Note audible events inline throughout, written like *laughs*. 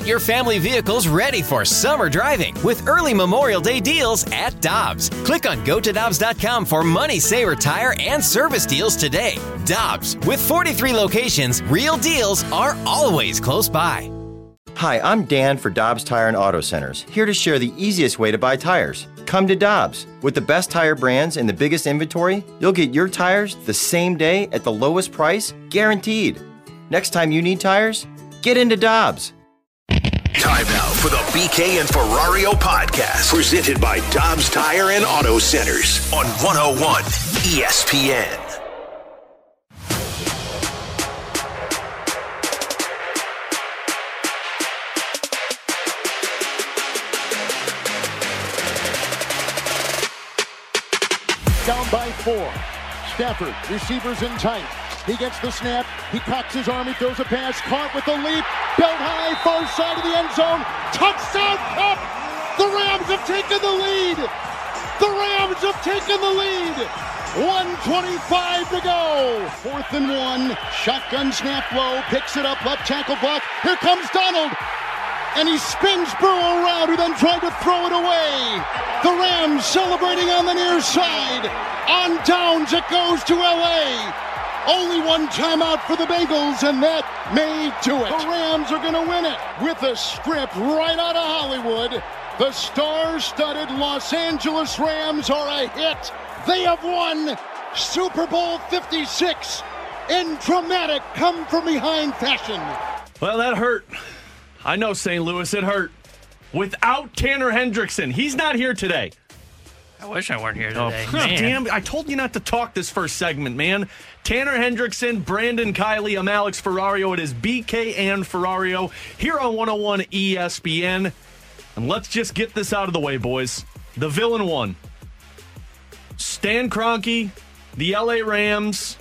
Get your family vehicles ready for summer driving with early Memorial Day deals at Dobbs. Click on gotodobbs.com for money saver tire and service deals today. Dobbs, with 43 locations, real deals are always close by. Hi, I'm Dan for Dobbs Tire and Auto Centers, here to share the easiest way to buy tires. Come to Dobbs. With the best tire brands and the biggest inventory, you'll get your tires the same day at the lowest price, guaranteed. Next time you need tires, get into Dobbs. Time now for the BK and Ferrario podcast, presented by Dobbs Tire and Auto Centers on 101 ESPN. Down by four. Stafford, receivers in tight. He gets the snap. He cocks his arm. He throws a pass. Caught with the leap. Belt high, far side of the end zone. Touchdown, Kupp! The Rams have taken the lead. The Rams have taken the lead. 125 to go. Fourth and one. Shotgun snap low. Picks it up. Left tackle block. Here comes Donald. And he spins Burrow around, who then tried to throw it away. The Rams celebrating on the near side. On downs, it goes to LA. Only one timeout for the Bengals, and that may do it. The Rams are going to win it with a script right out of Hollywood. The star-studded Los Angeles Rams are a hit. They have won Super Bowl 56 in dramatic come-from-behind fashion. Well, that hurt. I know, St. Louis, it hurt. Without Tanner Hendrickson, he's not here today. I wish I weren't here Oh, today. *laughs* Man. damn! I told you not to talk this first segment, man. Tanner Hendrickson, Brandon Kiley, I'm Alex Ferrario. It is BK and Ferrario here on 101 ESPN. And let's just get this out of the way, boys. The villain won. Stan Kroenke, the LA Rams,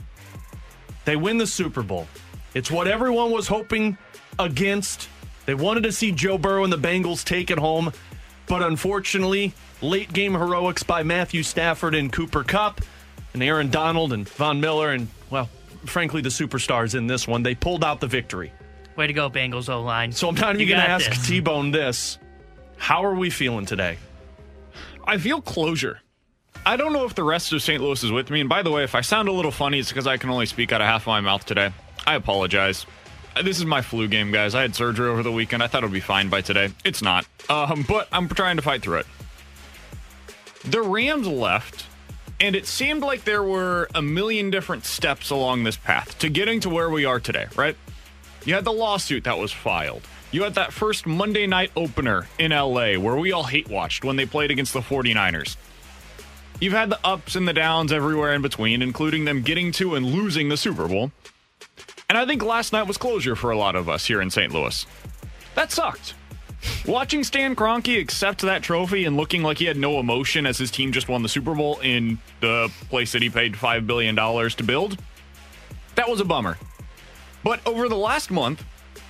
they win the Super Bowl. It's what everyone was hoping against. They wanted to see Joe Burrow and the Bengals take it home, but unfortunately, late game heroics by Matthew Stafford and Cooper Kupp and Aaron Donald and Von Miller and well, frankly the superstars in this one, they pulled out the victory. Way to go, Bengals O line. So I'm not even You going to ask. T-Bone this. How are we feeling today? I feel closure. I don't know if the rest of St. Louis is with me. And by the way, if I sound a little funny, it's because I can only speak out of half of my mouth today. I apologize. Uh, This is my flu game, guys. I had surgery over the weekend. I thought it would be fine by today. It's not. Um, but I'm trying to fight through it. The Rams left, and it seemed like there were a million different steps along this path to getting to where we are today, right? You had the lawsuit that was filed. You had that first Monday night opener in LA where we all hate watched when they played against the 49ers. You've had the ups and the downs everywhere in between, including them getting to and losing the Super Bowl. And I think last night was closure for a lot of us here in St. Louis. That sucked. Watching Stan Kroenke accept that trophy and looking like he had no emotion as his team just won the Super Bowl in the place that he paid $5 billion to build, that was a bummer. But over the last month,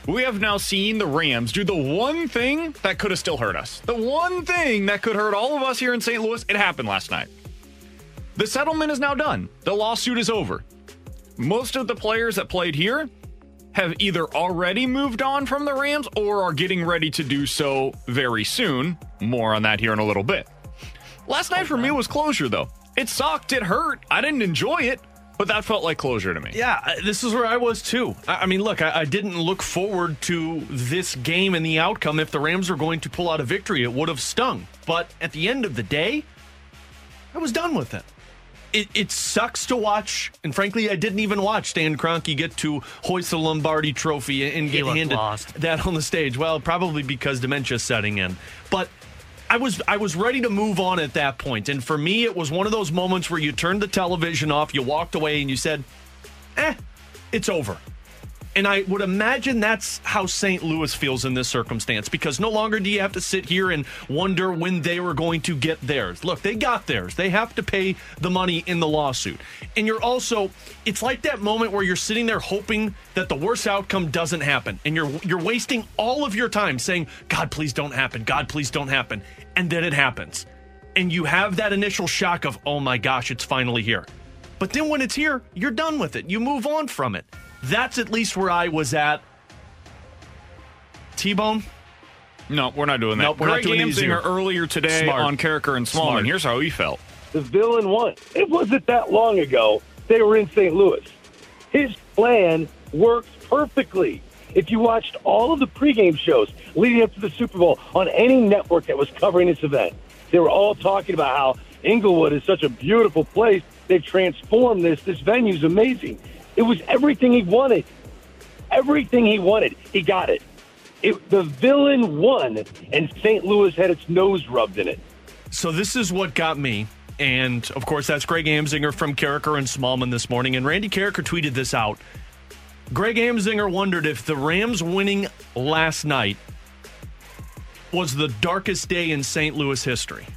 we have now seen the Rams do the one thing that could have still hurt us. The one thing that could hurt all of us here in St. Louis, it happened last night. The settlement is now done. The lawsuit is over. Most of the players that played here have either already moved on from the Rams or are getting ready to do so very soon. More on that here in a little bit. Last night for me was closure, though. It sucked. It hurt. I didn't enjoy it, but that felt like closure to me. Yeah, this is where I was too. I mean, look, I, I didn't look forward to this game and the outcome. If the Rams were going to pull out a victory, it would have stung. But at the end of the day, I was done with it. It, it sucks to watch, and frankly, I didn't even watch Stan Kroenke get to hoist the Lombardi Trophy and get handed lost. that on the stage. Well, probably because dementia's setting in. But I was I was ready to move on at that point, and for me, it was one of those moments where you turned the television off, you walked away, and you said, "Eh, it's over." And I would imagine that's how St. Louis feels in this circumstance because no longer do you have to sit here and wonder when they were going to get theirs. Look, they got theirs. They have to pay the money in the lawsuit. And you're also it's like that moment where you're sitting there hoping that the worst outcome doesn't happen and you're you're wasting all of your time saying, "God, please don't happen. God, please don't happen." And then it happens. And you have that initial shock of, "Oh my gosh, it's finally here." But then when it's here, you're done with it. You move on from it. That's at least where I was at. T Bone, No, we're not doing that. Nope, we're not Greg doing it easier. Amsinger earlier today Smart. on Karraker and Smallman. Smart. Here's how he felt. the villain won. It wasn't that long ago they were in St. Louis. His plan works perfectly. If you watched all of the pregame shows leading up to the Super Bowl on any network that was covering this event, they were all talking about how Inglewood is such a beautiful place. They've transformed this. This venue is amazing. It was everything he wanted. Everything he wanted, he got it. it the villain won, and St. Louis had its nose rubbed in it. So this is what got me. And of course, that's Greg Amsinger from Karraker and Smallman this morning. And Randy Karraker tweeted this out. Greg Amsinger wondered if the Rams winning last night was the darkest day in St. Louis history.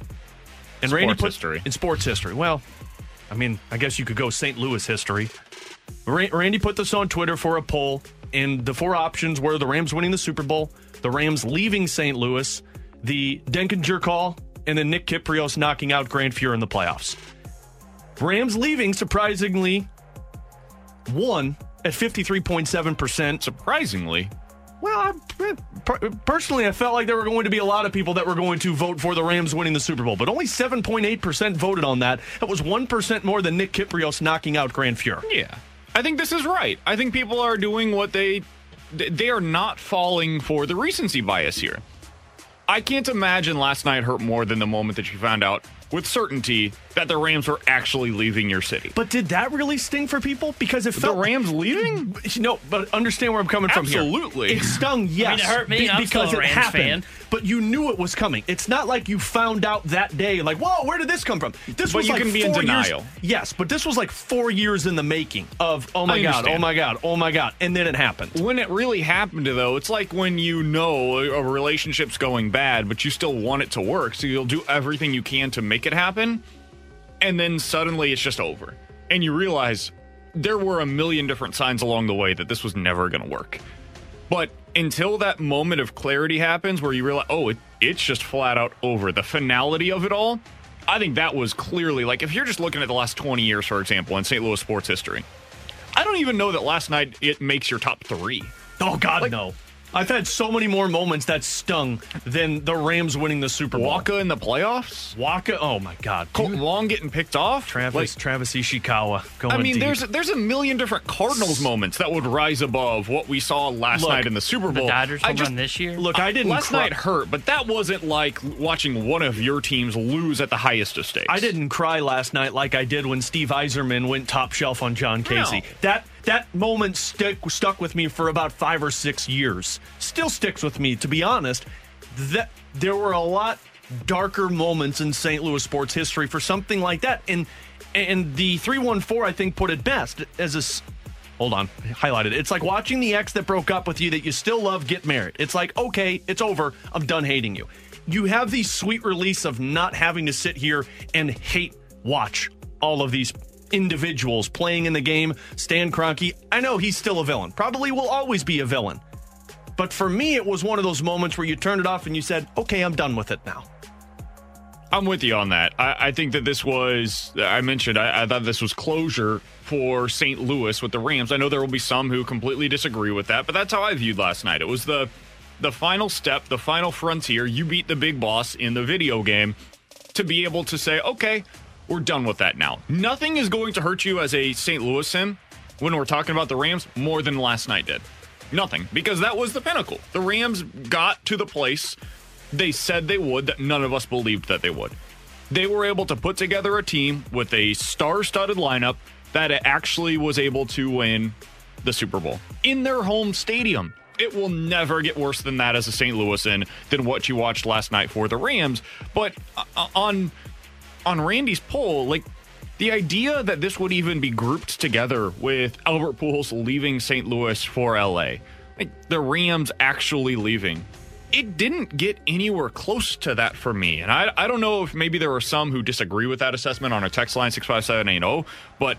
And Randy put, history. In sports history. Well, I mean, I guess you could go St. Louis history. Ra- Randy put this on Twitter for a poll, and the four options were the Rams winning the Super Bowl, the Rams leaving St. Louis, the Denkinger call, and then Nick Kypreos knocking out Grant Fuhr in the playoffs. Rams leaving, surprisingly, won at 53.7%. Surprisingly, Well, I, eh, personally, I felt like there were going to be a lot of people that were going to vote for the Rams winning the Super Bowl, but only 7.8% voted on that. That was 1% more than Nick Kypreos knocking out Grant Fuhr. yeah. I think this is right. I think people are doing what they they are not falling for the recency bias here. I can't imagine last night hurt more than the moment that you found out with certainty that the Rams were actually leaving your city. But did that really sting for people? Because it the Rams leaving? No, but understand where I'm coming from here. Absolutely. It stung, yes. it hurt me. be- I'm because still a it Rams happened. fan. But you knew it was coming. It's not like you found out that day, like, whoa, where did this come from? This But was you like can be in four years- denial. Yes, but this was like four years in the making of, oh my God, oh my God, oh my God. And then it happened. When it really happened, though, it's like when you know a a relationship's going bad, but you still want it to work, so you'll do everything you can to make it happen, and then suddenly it's just over. And you realize there were a million different signs along the way that this was never going to work. But until that moment of clarity happens where you realize, oh, it, it's just flat out over, the finality of it all, I think that was clearly like if you're just looking at the last 20 years, for example, in St. Louis sports history, I don't even know that last night it makes your top three. Oh God, no. I've had so many more moments that stung than the Rams winning the Super Bowl. Wacha in the playoffs, Wacha, oh my God. Kolten Wong getting picked off. Travis, Like, Travis Ishikawa going I mean, deep. there's there's a million different Cardinals moments that would rise above what we saw last Look, night in the Super Bowl. The Dodgers I home just- run this year. Look, I didn't Last cry- night hurt, but that wasn't like watching one of your teams lose at the highest of stakes. I didn't cry last night like I did when Steve Yzerman went top shelf on Jon Casey. No. That that moment stick, stuck with me for about five or six years. Still sticks with me, to be honest. That there were a lot darker moments in St. Louis sports history for something like that, and and the three one four I think put it best as a. Hold on, highlighted. It's like watching the ex that broke up with you that you still love get married. It's like, okay, it's over. I'm done hating you. You have the sweet release of not having to sit here and hate watch all of these individuals playing in the game. Stan Kroenke, I know he's still a villain. Probably will always be a villain. But for me, it was one of those moments where you turned it off and you said, okay, I'm done with it now. I'm with you on that. I, I think that this was, I mentioned, I, I thought this was closure for St. Louis with the Rams. I know there will be some who completely disagree with that, but that's how I viewed last night. It was the the final step, the final frontier. You beat the big boss in the video game to be able to say, okay, we're done with that now. Nothing is going to hurt you as a St. Louisan when we're talking about the Rams more than last night did. Nothing, because that was the pinnacle. The Rams got to the place they said they would that none of us believed that they would. They were able to put together a team with a star studded lineup that actually was able to win the Super Bowl in their home stadium. It will never get worse than that as a St. Louisan than what you watched last night for the Rams. But uh, on on Randy's poll, like the idea that this would even be grouped together with Albert Pujols leaving St. Louis for LA, like the Rams actually leaving, it didn't get anywhere close to that for me. And I, I don't know if maybe there are some who disagree with that assessment on a text line 65780, but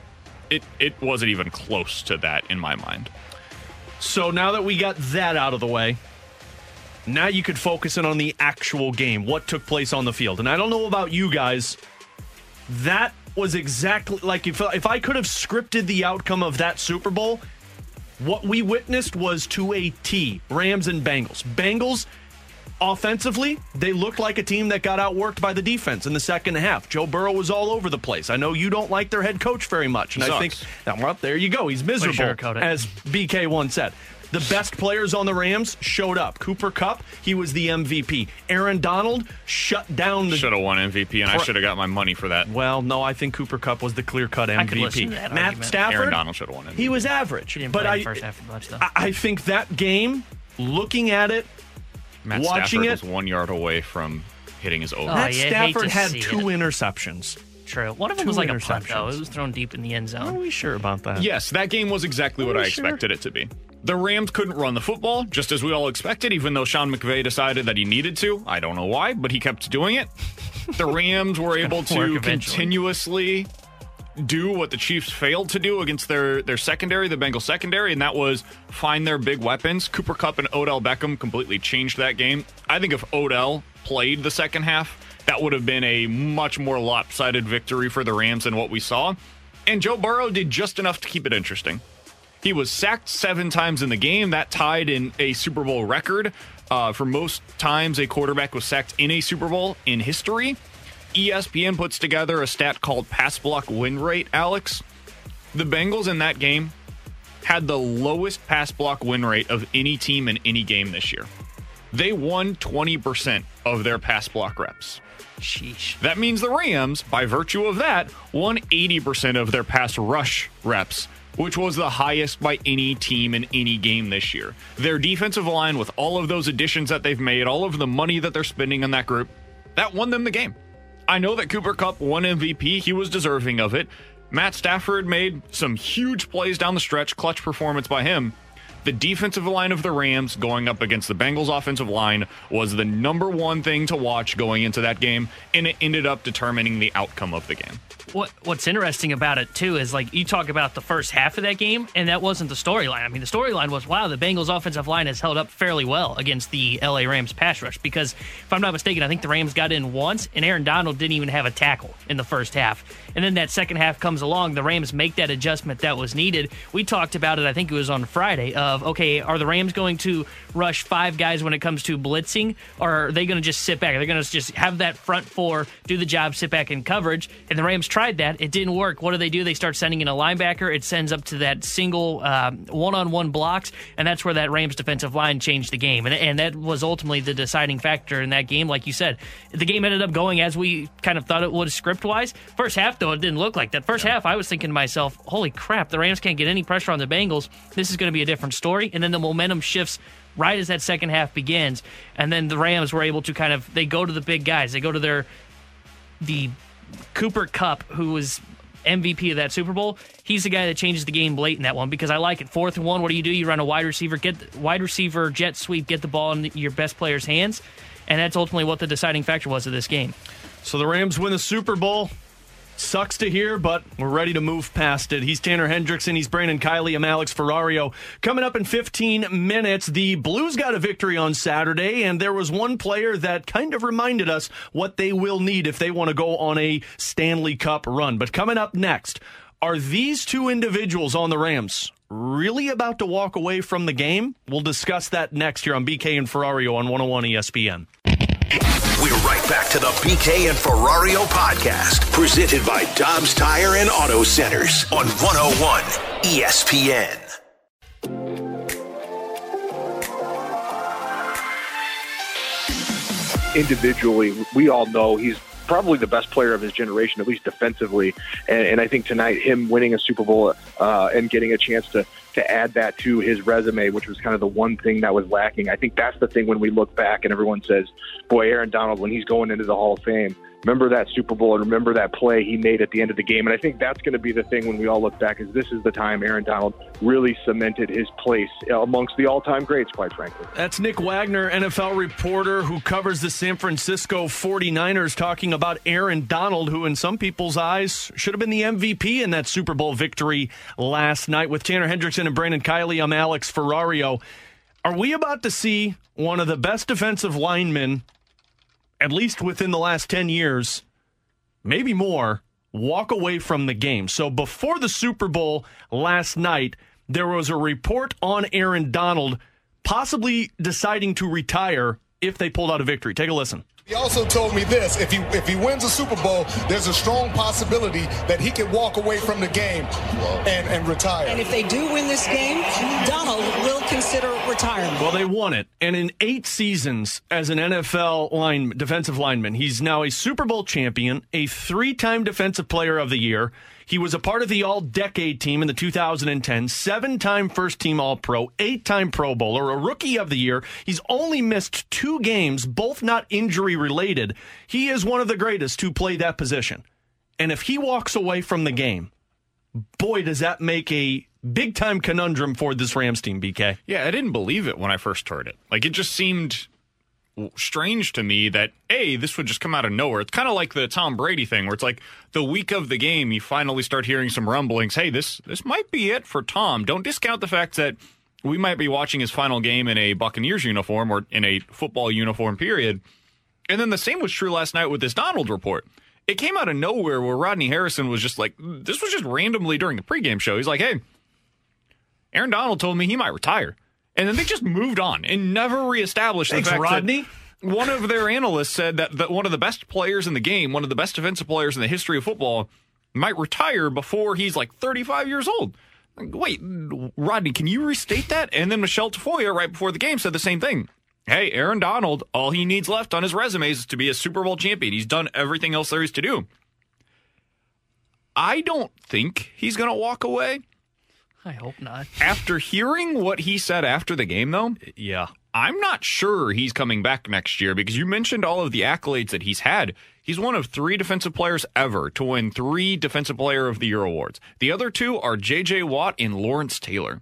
it, it wasn't even close to that in my mind. So now that we got that out of the way, now you could focus in on the actual game, what took place on the field. And I don't know about you guys, that was exactly like if if I could have scripted the outcome of that Super Bowl, what we witnessed was to a T. Rams and Bengals. Bengals offensively, they looked like a team that got outworked by the defense in the second half. Joe Burrow was all over the place. I know you don't like their head coach very much, and I think well, there you go. He's miserable, it. as BK once said. The best players on the Rams showed up. Cooper Kupp, he was the MVP. Aaron Donald shut down the Should have won MVP, and I should have got my money for that. well, no, I think Cooper Kupp was the clear cut I could MVP. to that Matt argument. Stafford, Aaron Donald should have won MVP. he was average, He didn't but play I, the first half much though. I, I think that game, looking at it, Matt watching Stafford it- was one yard away from hitting his oh, over. Oh, Matt yeah, Stafford had two it. interceptions. True. One of them Two was like a punt though. It was thrown deep in the end zone. Are we sure about that? Yes, that game was exactly what I sure? expected it to be. The Rams couldn't run the football, just as we all expected, even though Sean McVay decided that he needed to. I don't know why, but he kept doing it. The Rams were *laughs* able to continuously do what the Chiefs failed to do against their, their secondary, the Bengals secondary, and that was find their big weapons. Cooper Kupp and Odell Beckham completely changed that game. I think if Odell played the second half, that would have been a much more lopsided victory for the Rams than what we saw. And Joe Burrow did just enough to keep it interesting. He was sacked seven times in the game. That tied in a Super Bowl record uh, for most times a quarterback was sacked in a Super Bowl in history. ESPN puts together a stat called pass block win rate, Alex. The Bengals in that game had the lowest pass block win rate of any team in any game this year. They won 20% of their pass block reps. Sheesh. That means the Rams, by virtue of that, won 80% of their pass rush reps, which was the highest by any team in any game this year. Their defensive line, with all of those additions that they've made, all of the money that they're spending on that group, that won them the game. I know that Cooper Kupp won MVP, he was deserving of it. Matt Stafford made some huge plays down the stretch, clutch performance by him. The defensive line of the Rams going up against the Bengals offensive line was the number one thing to watch going into that game, and it ended up determining the outcome of the game. What What's interesting about it too is like you talk about the first half of that game, and that wasn't the storyline. I mean, the storyline was wow, the Bengals' offensive line has held up fairly well against the LA Rams pass rush. Because if I'm not mistaken, I think the Rams got in once, and Aaron Donald didn't even have a tackle in the first half. And then that second half comes along, the Rams make that adjustment that was needed. We talked about it, I think it was on Friday. Uh, Of okay, are the Rams going to rush five guys when it comes to blitzing, or are they going to just sit back? They're going to just have that front four do the job, sit back in coverage. And the Rams tried that; it didn't work. What do they do? They start sending in a linebacker. It sends up to that single um, one-on-one blocks, and that's where that Rams defensive line changed the game. And, and that was ultimately the deciding factor in that game. Like you said, the game ended up going as we kind of thought it would script-wise. First half, though, it didn't look like that. First half, I was thinking to myself, "Holy crap! The Rams can't get any pressure on the Bengals. This is going to be a different story." And then the momentum shifts right as that second half begins, and then the Rams were able to kind of they go to the big guys. They go to their the Cooper Kupp, who was MVP of that Super Bowl, he's the guy that changes the game late in that one because I like it. Fourth and one, what do you do? You run a wide receiver, get the, wide receiver jet sweep, get the ball in your best player's hands, and that's ultimately what the deciding factor was of this game. So the Rams win the Super Bowl. Sucks to hear, but we're ready to move past it. He's Tanner Hendrickson. He's Brandon Kiley. I'm Alex Ferrario. Coming up in 15 minutes, the Blues got a victory on Saturday, and there was one player that kind of reminded us what they will need if they want to go on a Stanley Cup run. But coming up next, are these two individuals on the Rams really about to walk away from the game? We'll discuss that next here on BK and Ferrario on 101 ESPN. We're right back to the BK and Ferrario podcast, presented by Dobbs Tire and Auto Centers on 101 ESPN. individually, we all know he's probably the best player of his generation, at least defensively. And, and I think tonight, him winning a Super Bowl uh, and getting a chance to to add that to his resume, which was kind of the one thing that was lacking. I think that's the thing when we look back and everyone says, "Boy, Aaron Donald, when he's going into the Hall of Fame." Remember that Super Bowl and remember that play he made at the end of the game. And I think that's going to be the thing when we all look back is this is the time Aaron Donald really cemented his place amongst the all-time greats, quite frankly. That's Nick Wagoner, NFL reporter who covers the San Francisco 49ers, talking about Aaron Donald, who, in some people's eyes, should have been the MVP in that Super Bowl victory last night. With Tanner Hendrickson and Brandon Kiley, I'm Alex Ferrario. Are we about to see one of the best defensive linemen, at least within the last 10 years, maybe more, walk away from the game? So before the Super Bowl last night, there was a report on Aaron Donald possibly deciding to retire if they pulled out a victory. Take a listen. He also told me this: if he if he wins a Super Bowl, there's a strong possibility that he could walk away from the game and, and retire. And if they do win this game, Donald will consider retirement. Well, they won it, and in eight seasons as an NFL line defensive lineman, he's now a Super Bowl champion, a three-time Defensive Player of the Year. He was a part of the All Decade team in the 2010, seven time first team All Pro, eight time Pro Bowler, a Rookie of the Year. He's only missed two games, both not injury related. He is one of the greatest to play that position. And if he walks away from the game, boy, does that make a big time conundrum for this Rams team, BK. Yeah, I didn't believe it when I first heard it. Like, it just seemed strange to me that a this would just come out of nowhere. It's kind of like the Tom Brady thing, where it's like the week of the game, you finally start hearing some rumblings. Hey, this this might be it for Tom. Don't discount the fact that we might be watching his final game in a Buccaneers uniform or in a football uniform. Period. And then the same was true last night with this Donald report. It came out of nowhere where Rodney Harrison was just like, this was just randomly during the pregame show. He's like, hey, Aaron Donald told me he might retire. And then they just moved on and never reestablished Thanks, the fact Rodney. that one of their analysts said that, that one of the best players in the game, one of the best defensive players in the history of football, might retire before he's like 35 years old. Wait, Rodney, can you restate that? And then Michelle Tafoya, right before the game, said the same thing. Hey, Aaron Donald, all he needs left on his resume is to be a Super Bowl champion. He's done everything else there is to do. I don't think he's going to walk away. I hope not. After hearing what he said after the game, though, yeah, I'm not sure he's coming back next year because you mentioned all of the accolades that he's had. He's one of three defensive players ever to win three Defensive Player of the Year awards. The other two are J.J. Watt and Lawrence Taylor.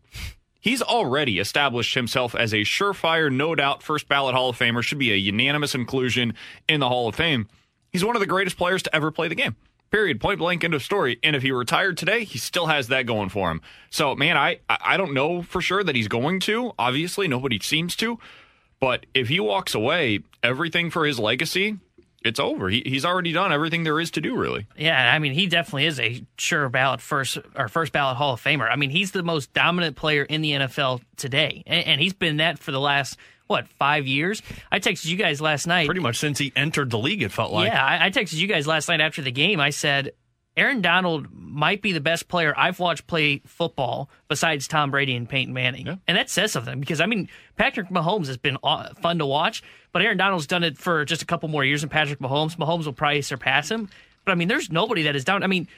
He's already established himself as a surefire, no doubt, first ballot Hall of Famer, should be a unanimous inclusion in the Hall of Fame. He's one of the greatest players to ever play the game. Period. Point blank. End of story. And if he retired today, he still has that going for him. So, man, I I don't know for sure that he's going to. Obviously, nobody seems to. But if he walks away, everything for his legacy, it's over. He, he's already done everything there is to do, really. Yeah, I mean, he definitely is a sure ballot first or first ballot Hall of Famer. I mean, he's the most dominant player in the NFL today, and, and he's been that for the last what five years? I texted you guys last night. Pretty much since he entered the league, it felt like. Yeah, I, I texted you guys last night after the game. I said Aaron Donald might be the best player I've watched play football besides Tom Brady and Peyton Manning, Yeah. and that says something because I mean Patrick Mahomes has been fun to watch, but Aaron Donald's done it for just a couple more years than Patrick Mahomes. Mahomes will probably surpass him, but I mean, there's nobody that is down. I mean.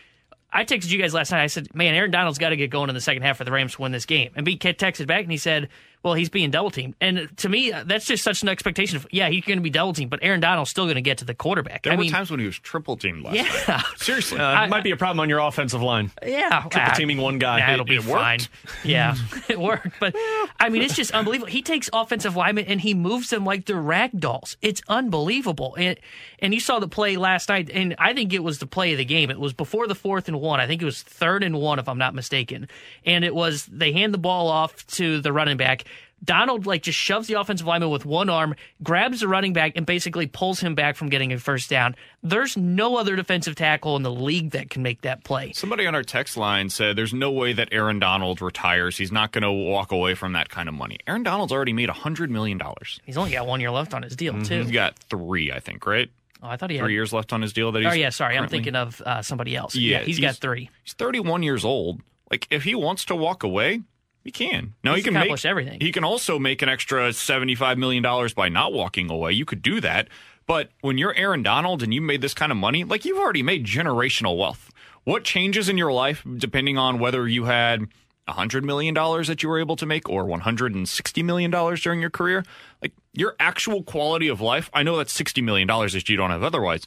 I texted you guys last night. I said, "Man, Aaron Donald's got to get going in the second half for the Rams to win this game." And B texted back and he said, "Well, he's being double teamed." And to me, that's just such an expectation. Of, yeah, he's going to be double teamed, but Aaron Donald's still going to get to the quarterback. There I were mean, times when he was triple teamed last night. yeah, *laughs* Seriously. Uh, it might be a problem on your offensive line. yeah, Triple Ah, teaming one guy. Nah, It- it'll be it worked. fine. Yeah, *laughs* it worked. But I mean, it's just unbelievable. He takes offensive linemen and he moves them like they're rag dolls. It's unbelievable. And and you saw the play last night, and I think it was the play of the game. It was before the fourth and one. I think it was third and one, if I'm not mistaken. And it was they hand the ball off to the running back. Donald like just shoves the offensive lineman with one arm, grabs the running back, and basically pulls him back from getting a first down. There's no other defensive tackle in the league that can make that play. Somebody on our text line said there's no way that Aaron Donald retires. He's not going to walk away from that kind of money. Aaron Donald's already made $100 million. He's only got one year left on his deal too. He's got three, I think, right? Oh, I thought he had Three years left on his deal that he's Oh yeah, sorry, I'm thinking of uh, somebody else. Yeah, he's got three. He's 31 years old. Like, if he wants to walk away, he can. No, He's he can make everything. He can also make an extra 75 million dollars by not walking away. You could do that. But when you're Aaron Donald and you made this kind of money, like you've already made generational wealth. What changes in your life depending on whether you had $100 million that you were able to make or $160 million during your career? Like your actual quality of life, I know that's $60 million that you don't have otherwise.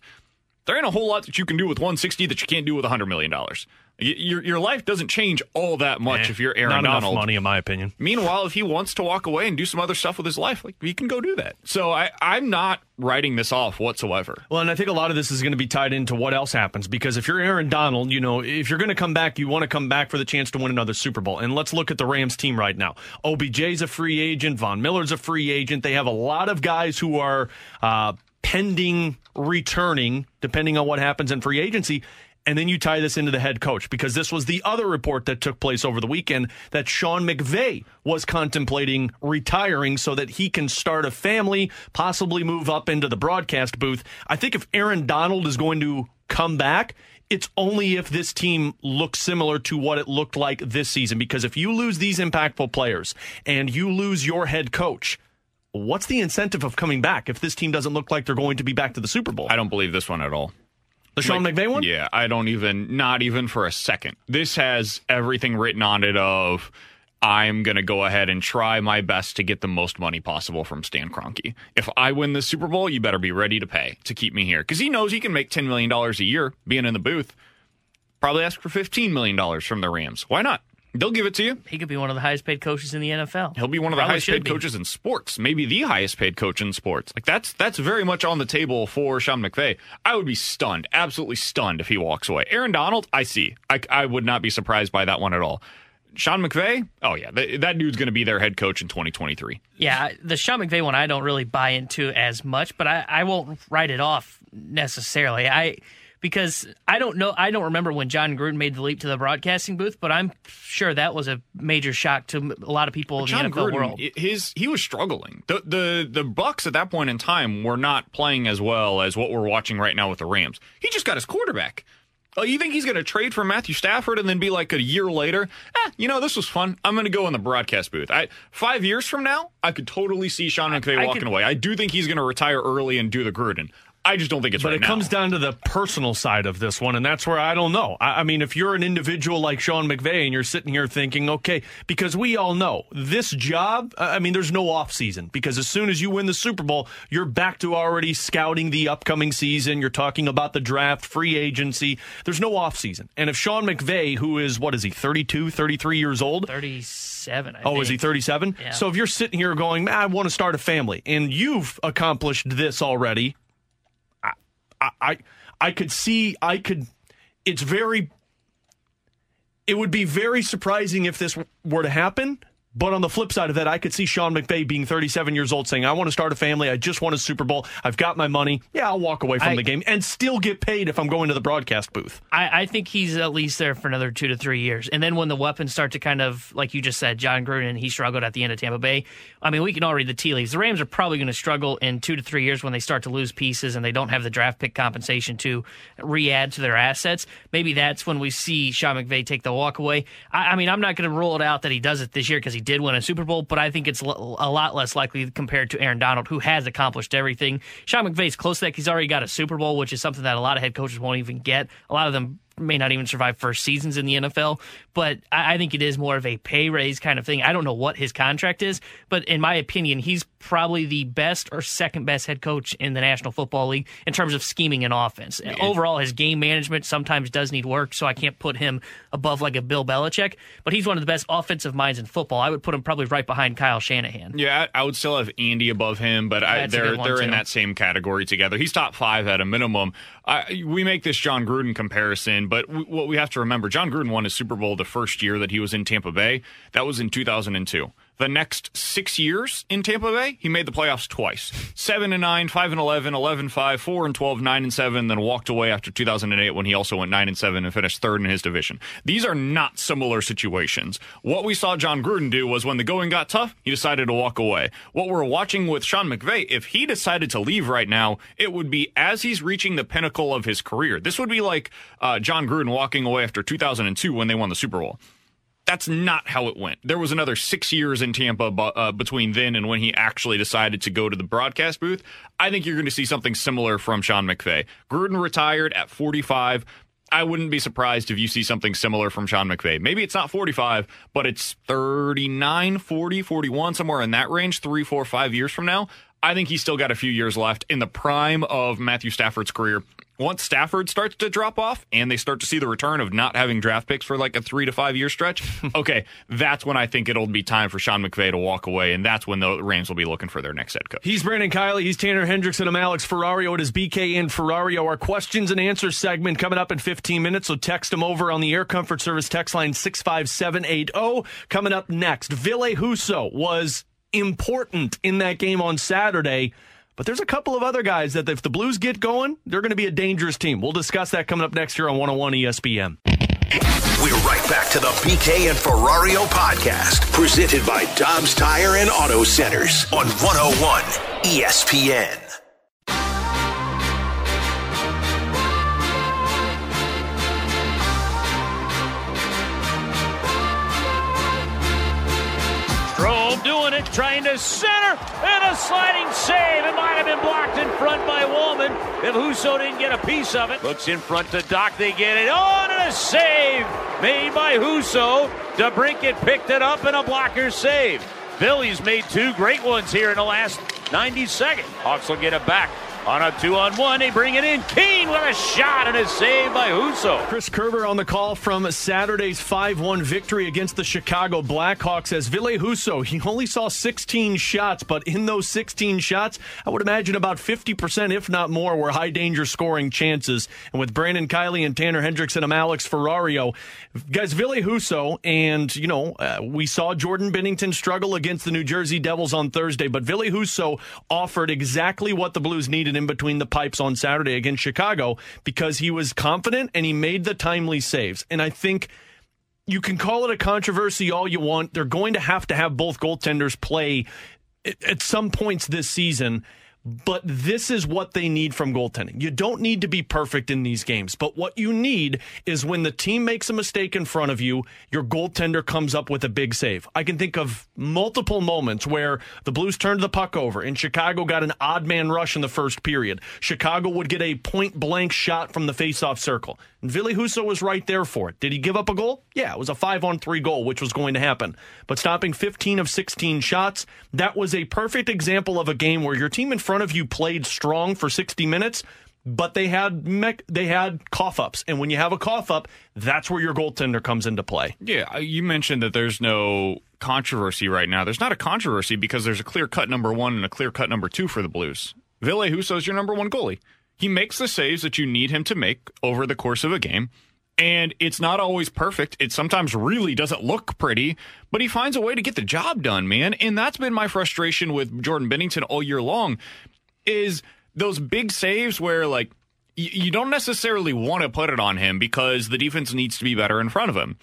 There ain't a whole lot that you can do with 160 that you can't do with $100 million. Y- Your, your life doesn't change all that much Eh, if you're Aaron Not Donald. enough money, in my opinion. Meanwhile, if he wants to walk away and do some other stuff with his life, like he can go do that. So I, I'm not writing this off whatsoever. Well, and I think a lot of this is going to be tied into what else happens because if you're Aaron Donald, you know, if you're going to come back, you want to come back for the chance to win another Super Bowl. And let's look at the Rams team right now. OBJ's a free agent, Von Miller's a free agent. They have a lot of guys who are uh, pending returning, depending on what happens in free agency. And then you tie this into the head coach because this was the other report that took place over the weekend that Sean McVay was contemplating retiring so that he can start a family, possibly move up into the broadcast booth. I think if Aaron Donald is going to come back, it's only if this team looks similar to what it looked like this season. Because if you lose these impactful players and you lose your head coach, what's the incentive of coming back if this team doesn't look like they're going to be back to the Super Bowl? I don't believe this one at all. The Sean Like, McVay one? Yeah, I don't even, not even for a second. This has everything written on it of I'm going to go ahead and try my best to get the most money possible from Stan Kroenke. If I win the Super Bowl, you better be ready to pay to keep me here because he knows he can make $10 million a year being in the booth. Probably ask for $15 million from the Rams. Why not? They'll give it to you. He could be one of the highest paid coaches in the NFL. He'll be one of the Probably highest paid be. coaches in sports, maybe the highest paid coach in sports. Like that's that's very much on the table for Sean McVay. I would be stunned, absolutely stunned if he walks away. Aaron Donald, I see. I, I would not be surprised by that one at all. Sean McVay, oh yeah, th- that dude's going to be their head coach in 2023. Yeah, the Sean McVay one I don't really buy into as much, but I, I won't write it off necessarily. I because I don't know I don't remember when Jon Gruden made the leap to the broadcasting booth, but I'm sure that was a major shock to a lot of people in John the NFL Gruden, world. his he was struggling. The the the Bucs at that point in time were not playing as well as what we're watching right now with the Rams. He just got his quarterback. Oh, you think he's going to trade for Matthew Stafford and then be like a year later? Eh, you know, this was fun. I'm going to go in the broadcast booth. I five years from now, I could totally see Sean McVay I walking could- away. I do think he's going to retire early and do the Gruden. I just don't think it's but right it now. comes down to the personal side of this one, and that's where I don't know. I, I mean, if you're an individual like Sean McVay and you're sitting here thinking, okay, because we all know this job, uh, I mean, there's no off season because as soon as you win the Super Bowl, you're back to already scouting the upcoming season. You're talking about the draft, free agency. There's no off season. And if Sean McVay, who is, what is he, 32, 33 years old? 37, I Oh, is he 37? Yeah. So if you're sitting here going, man, I want to start a family, and you've accomplished this already, I, I, could see, I could, it's very, it would be very surprising if this were to happen. But on the flip side of that, I could see Sean McVay being 37 years old saying, I want to start a family. I just want a Super Bowl. I've got my money. Yeah, I'll walk away from I- the game and still get paid if I'm going to the broadcast booth. I, I think he's at least there for another two to three years. And then when the weapons start to kind of, like you just said, Jon Gruden, he struggled at the end of Tampa Bay. I mean, we can all read the tea leaves. The Rams are probably going to struggle in two to three years when they start to lose pieces and they don't have the draft pick compensation to re add to their assets. Maybe that's when we see Sean McVay take the walk away. I, I mean, I'm not going to rule it out that he does it this year because he did win a Super Bowl, but I think it's l- a lot less likely compared to Aaron Donald, who has accomplished everything. Sean McVay's close to that. He's already got a Super Bowl, which is something that a lot of head coaches won't even get. A lot of them may not even survive first seasons in the NFL. But I, I think it is more of a pay raise kind of thing. I don't know what his contract is, but in my opinion, he's probably the best or second best head coach in the National Football League in terms of scheming and offense. Overall, his game management sometimes does need work, so I can't put him above like a Bill Belichick. But he's one of the best offensive minds in football. I would put him probably right behind Kyle Shanahan. Yeah, I I would still have Andy above him, but I, they're they're in that same category together. He's top five at a minimum. I, we make this Jon Gruden comparison, but w- what we have to remember: Jon Gruden won his Super Bowl the first year that he was in Tampa Bay. That was in 2002. The next six years in Tampa Bay, he made the playoffs twice: seven and nine, five and 11, 11 5, four and 12, nine and seven. Then walked away after 2008 when he also went nine and seven and finished third in his division. These are not similar situations. What we saw Jon Gruden do was when the going got tough, he decided to walk away. What we're watching with Sean McVay, if he decided to leave right now, it would be as he's reaching the pinnacle of his career. This would be like uh, Jon Gruden walking away after 2002 when they won the Super Bowl that's not how it went. There was another six years in Tampa uh, between then and when he actually decided to go to the broadcast booth. I think you're going to see something similar from Sean McVay. Gruden retired at 45. I wouldn't be surprised if you see something similar from Sean McVay. Maybe it's not 45, but it's 39, 40, 41, somewhere in that range, three, four, five years from now. I think he's still got a few years left in the prime of Matthew Stafford's career. Once Stafford starts to drop off and they start to see the return of not having draft picks for like a three to five year stretch, *laughs* okay, that's when I think it'll be time for Sean McVay to walk away, and that's when the Rams will be looking for their next head coach. He's Brandon Kiley. He's Tanner Hendrickson. I'm Alex Ferrario. It is BK and Ferrario. Our questions and answers segment coming up in 15 minutes. So text them over on the Air Comfort Service text line 65780. Coming up next, Ville Husso was important in that game on Saturday, But there's a couple of other guys that if the Blues get going, they're going to be a dangerous team. We'll discuss that coming up next year on 101 ESPN. We're right back to the BK and Ferrario podcast, presented by Dobbs Tire and Auto Centers on 101 ESPN. It, trying to center, and a sliding save. It might have been blocked in front by Walman if Husso didn't get a piece of it. Looks in front to Doc, they get it on, and a save made by Husso. DeBrincat picked it up, and a blocker save. Phillies made two great ones here in the last 90 seconds. Hawks will get it back. On a two on one, they bring it in. Kane with a shot and a save by Husso. Chris Kerber on the call from Saturday's 5 1 victory against the Chicago Blackhawks as Ville Husso. He only saw 16 shots, but in those 16 shots, I would imagine about 50%, if not more, were high danger scoring chances. And with Brandon Kiley and Tanner Hendrickson and Alex Ferrario, guys, Ville Husso, and, you know, uh, we saw Jordan Binnington struggle against the New Jersey Devils on Thursday, but Ville Husso offered exactly what the Blues needed in between the pipes on Saturday against Chicago because he was confident and he made the timely saves. And I think you can call it a controversy all you want. They're going to have to have both goaltenders play at some points this season but this is what they need from goaltending. You don't need to be perfect in these games, but what you need is when the team makes a mistake in front of you, your goaltender comes up with a big save. I can think of multiple moments where the Blues turned the puck over and Chicago got an odd man rush in the first period. Chicago would get a point blank shot from the faceoff circle. And Ville Husso was right there for it. Did he give up a goal? Yeah, it was a 5 on 3 goal, which was going to happen. But stopping 15 of 16 shots, that was a perfect example of a game where your team in front of you played strong for 60 minutes, but they had mech, they had cough ups, and when you have a cough up, that's where your goaltender comes into play. Yeah, uh, you mentioned that there's no controversy right now. There's not a controversy because there's a clear cut number one and a clear cut number two for the Blues. Ville Husso is your number one goalie. He makes the saves that you need him to make over the course of a game. And it's not always perfect. It sometimes really doesn't look pretty, but he finds a way to get the job done, man. And that's been my frustration with Jordan Binnington all year long is those big saves where like you don't necessarily want to put it on him because the defense needs to be better in front of him.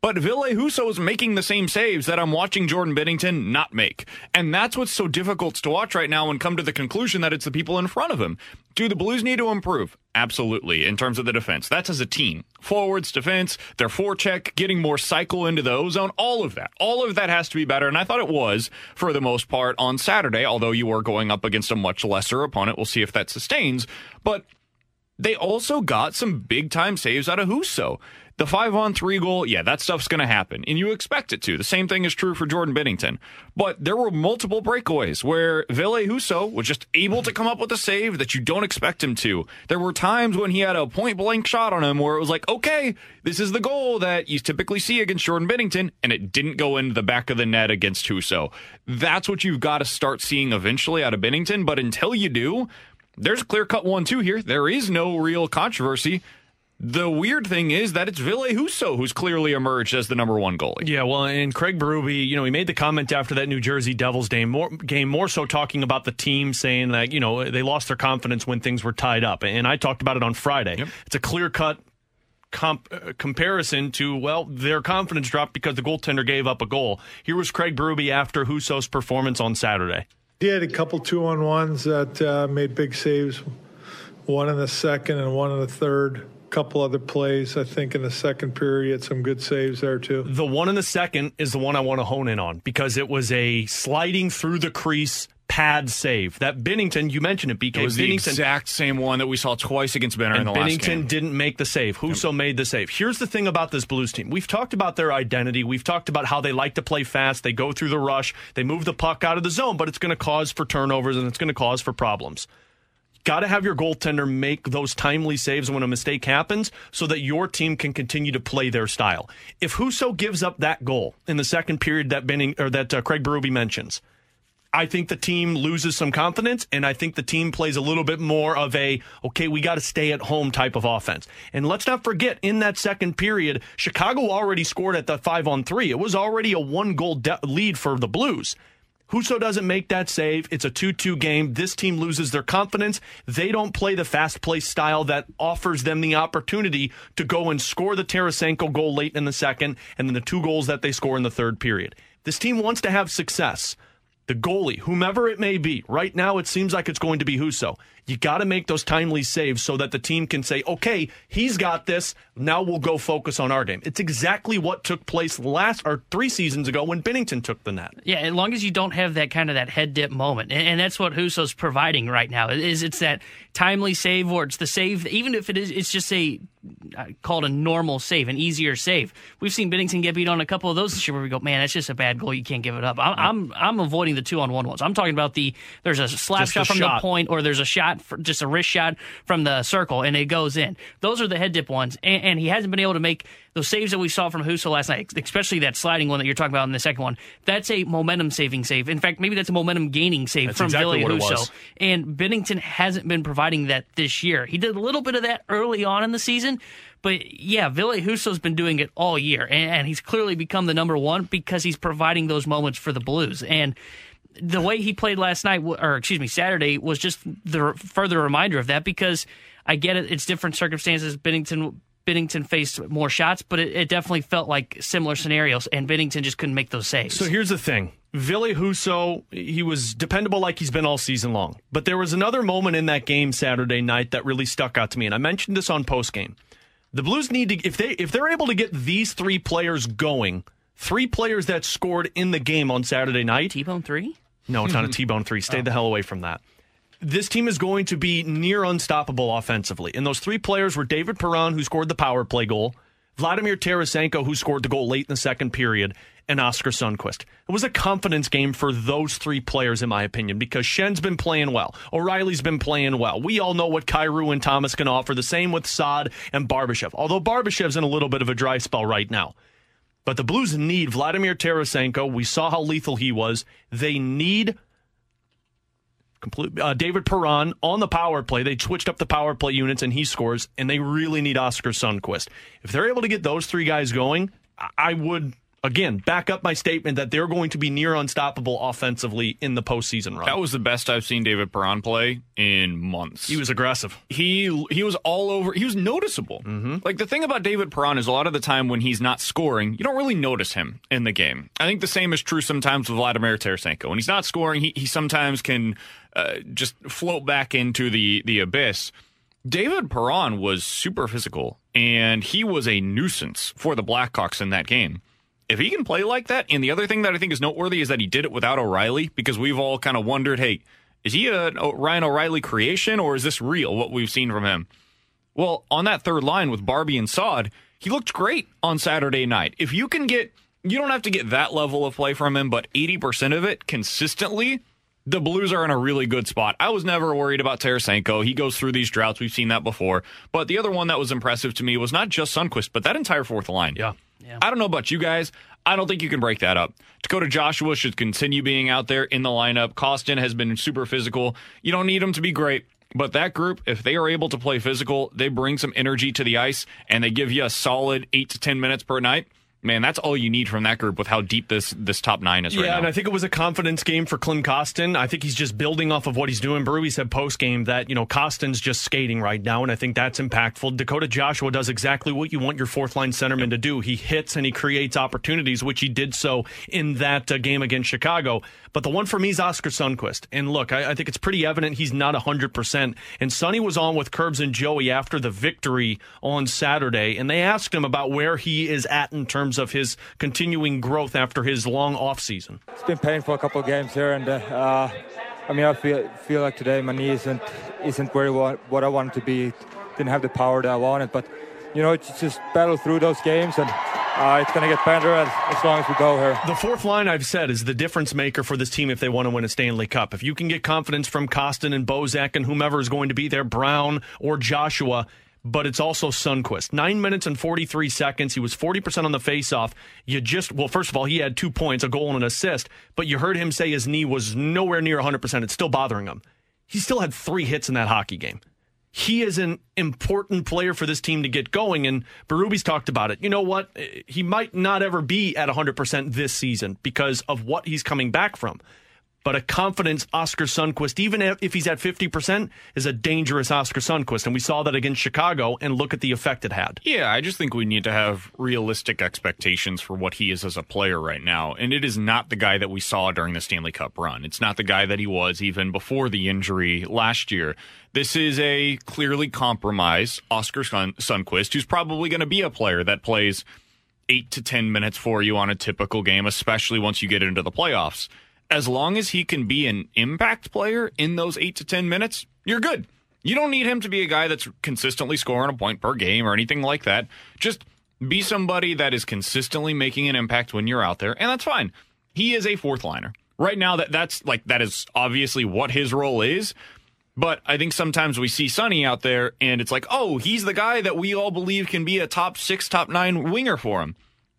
But Ville Husso is making the same saves that I'm watching Jordan Binnington not make. And that's what's so difficult to watch right now and come to the conclusion that it's the people in front of him. Do the Blues need to improve? Absolutely, in terms of the defense. That's as a team. Forwards, defense, their forecheck, getting more cycle into the ozone, all of that. All of that has to be better. And I thought it was, for the most part, on Saturday, although you were going up against a much lesser opponent. We'll see if that sustains. But they also got some big time saves out of Husso. The five on three goal, yeah, that stuff's going to happen, and you expect it to. The same thing is true for Jordan Binnington. But there were multiple breakaways where Ville Husso was just able to come up with a save that you don't expect him to. There were times when he had a point blank shot on him where it was like, okay, this is the goal that you typically see against Jordan Binnington, and it didn't go into the back of the net against Husso. That's what you've got to start seeing eventually out of Binnington. but until you do, there's a clear cut one, two here. There is no real controversy. The weird thing is that it's Ville Husso who's clearly emerged as the number one goalie. Yeah, well, and Craig Berube, you know, he made the comment after that New Jersey Devils game more, game, more so talking about the team, saying that, you know, they lost their confidence when things were tied up. And I talked about it on Friday. Yep. It's a clear cut comp, uh, comparison to, well, their confidence dropped because the goaltender gave up a goal. Here was Craig Berube after Husso's performance on Saturday. He had a couple two on ones that uh, made big saves, one in the second and one in the third couple other plays. I think in the second period, he had some good saves there too. The one in the second is the one I want to hone in on because it was a sliding through the crease pad save. That Binnington, you mentioned it, BK. It was Binnington, the exact same one that we saw twice against Benner in the Binnington last game. didn't make the save. Husso made the save. Here's the thing about this Blues team. We've talked about their identity. We've talked about how they like to play fast. They go through the rush. They move the puck out of the zone, but it's going to cause for turnovers and it's going to cause for problems. Got to have your goaltender make those timely saves when a mistake happens so that your team can continue to play their style. If Husso gives up that goal in the second period that Benning or that uh, Craig Berube mentions, I think the team loses some confidence, and I think the team plays a little bit more of a, okay, we got to stay at home type of offense. And let's not forget, in that second period, Chicago already scored at the five on three. It was already a one goal de- lead for the Blues. Husso doesn't make that save. It's a 2 2 game. This team loses their confidence. They don't play the fast play style that offers them the opportunity to go and score the Tarasenko goal late in the second and then the two goals that they score in the third period. This team wants to have success. The goalie, whomever it may be, right now it seems like it's going to be Husso. You got to make those timely saves so that the team can say, okay, he's got this. Now we'll go focus on our game. It's exactly what took place last or three seasons ago when Binnington took the net. Yeah, as long as you don't have that kind of that head dip moment, and, and that's what Husso's providing right now. Is it's that timely save or it's the save, even if it is, it's just a called a normal save, an easier save. We've seen Binnington get beat on a couple of those this year where we go, man, that's just a bad goal. You can't give it up. I'm I'm, I'm avoiding the two on one ones. I'm talking about the there's a slap Just shot from shot. the point or there's a shot, just a wrist shot from the circle and it goes in. Those are the head dip ones, and, and he hasn't been able to make those saves that we saw from Husso last night, especially that sliding one that you're talking about in the second one. That's a momentum saving save. In fact, maybe that's a momentum gaining save That's from exactly Ville Husso. And Binnington hasn't been providing that this year. He did a little bit of that early on in the season, but yeah, Ville Husso's been doing it all year, and, and he's clearly become the number one because he's providing those moments for the Blues. And the way he played last night, or excuse me, Saturday, was just the further reminder of that because I get it, it's different circumstances. Binnington. Binnington faced more shots, but it, it definitely felt like similar scenarios, and Binnington just couldn't make those saves. So here's the thing. Ville Husso, he was dependable like he's been all season long. But there was another moment in that game Saturday night that really stuck out to me, and I mentioned this on postgame. The Blues need to if they if they're able to get these three players going, three players that scored in the game on Saturday night. T-bone three? No, it's not a *laughs* T-bone three. Stay the oh. hell away from that. This team is going to be near unstoppable offensively. And those three players were David Perron, who scored the power play goal, Vladimir Tarasenko, who scored the goal late in the second period, and Oscar Sundqvist. It was a confidence game for those three players, in my opinion, because Schenn's been playing well. O'Reilly's been playing well. We all know what Kyrou and Thomas can offer. The same with Saad and Barbashev, although Barbashev's in a little bit of a dry spell right now. But the Blues need Vladimir Tarasenko. We saw how lethal he was. They need complete uh, David Perron on the power play. They switched up the power play units and he scores, and they really need Oscar Sundqvist. If they're able to get those three guys going, I- I would again back up my statement that they're going to be near unstoppable offensively in the postseason run. That was the best I've seen David Perron play in months. he was aggressive. he he was all over. He was noticeable. Like the thing about David Perron is a lot of the time when he's not scoring, you don't really notice him in the game. I think the same is true sometimes with Vladimir Tarasenko. When he's not scoring, he, he sometimes can uh, just float back into the the abyss. David Perron was super physical, and he was a nuisance for the Blackhawks in that game. If he can play like that, and the other thing that I think is noteworthy is that he did it without O'Reilly, because we've all kind of wondered, hey, is he a Ryan O'Reilly creation, or is this real, what we've seen from him? Well, on that third line with Barbie and Saad, he looked great on Saturday night. If you can get, you don't have to get that level of play from him, but 80% of it consistently, the Blues are in a really good spot. I was never worried about Tarasenko. He goes through these droughts. We've seen that before. But the other one that was impressive to me was not just Sundqvist, but that entire fourth line. Yeah. I don't know about you guys. I don't think you can break that up. Dakota Joshua should continue being out there in the lineup. Kostin has been super physical. You don't need him to be great. But that group, if they are able to play physical, they bring some energy to the ice and they give you a solid eight to 10 minutes per night. Man, that's all you need from that group with how deep this this top nine is Yeah, right now. and I think it was a confidence game for Klim Kostin. I think he's just building off of what he's doing. Berube said post game that you know Kostin's just skating right now, and I think that's impactful. Dakota Joshua does exactly what you want your fourth line centerman to do. He hits and he creates opportunities, which he did so in that uh, game against Chicago. But the one for me is Oscar Sundqvist. And look, I, I think it's pretty evident he's not 100%. And Sonny was on with Curbs and Joey after the victory on Saturday, and they asked him about where he is at in terms of his continuing growth after his long offseason. It's been painful a couple of games here, and uh, I mean, I feel feel like today my knee isn't isn't where what I wanted to be. Didn't have the power that I wanted, but you know, it's just battle through those games, and uh, it's gonna get better as, as long as we go here. The fourth line I've said is the difference maker for this team if they want to win a Stanley Cup. If you can get confidence from Kostin and Bozak and whomever is going to be there, Brown or Joshua, but it's also Sundqvist. Nine minutes and 43 seconds. He was 40% on the faceoff. You just, well, first of all, he had two points, a goal and an assist, but you heard him say his knee was nowhere near 100%. It's still bothering him. He still had three hits in that hockey game. He is an important player for this team to get going, and Berube's talked about it. You know what? He might not ever be at 100% this season because of what he's coming back from. But a confidence Oscar Sundqvist, even if he's at 50%, is a dangerous Oscar Sundqvist. And we saw that against Chicago, and look at the effect it had. Yeah, I just think we need to have realistic expectations for what he is as a player right now. And it is not the guy that we saw during the Stanley Cup run. It's not the guy that he was even before the injury last year. This is a clearly compromised Oscar Sun- Sundqvist, who's probably going to be a player that plays eight to 10 minutes for you on a typical game, especially once you get into the playoffs. As long as he can be an impact player in those eight to 10 minutes, you're good. You don't need him to be a guy that's consistently scoring a point per game or anything like that. Just be somebody that is consistently making an impact when you're out there, and that's fine. He is a fourth liner. Right now that that's like that is obviously what his role is, but I think sometimes we see Sonny out there and it's like, "Oh, he's the guy that we all believe can be a top 6, top 9 winger for him."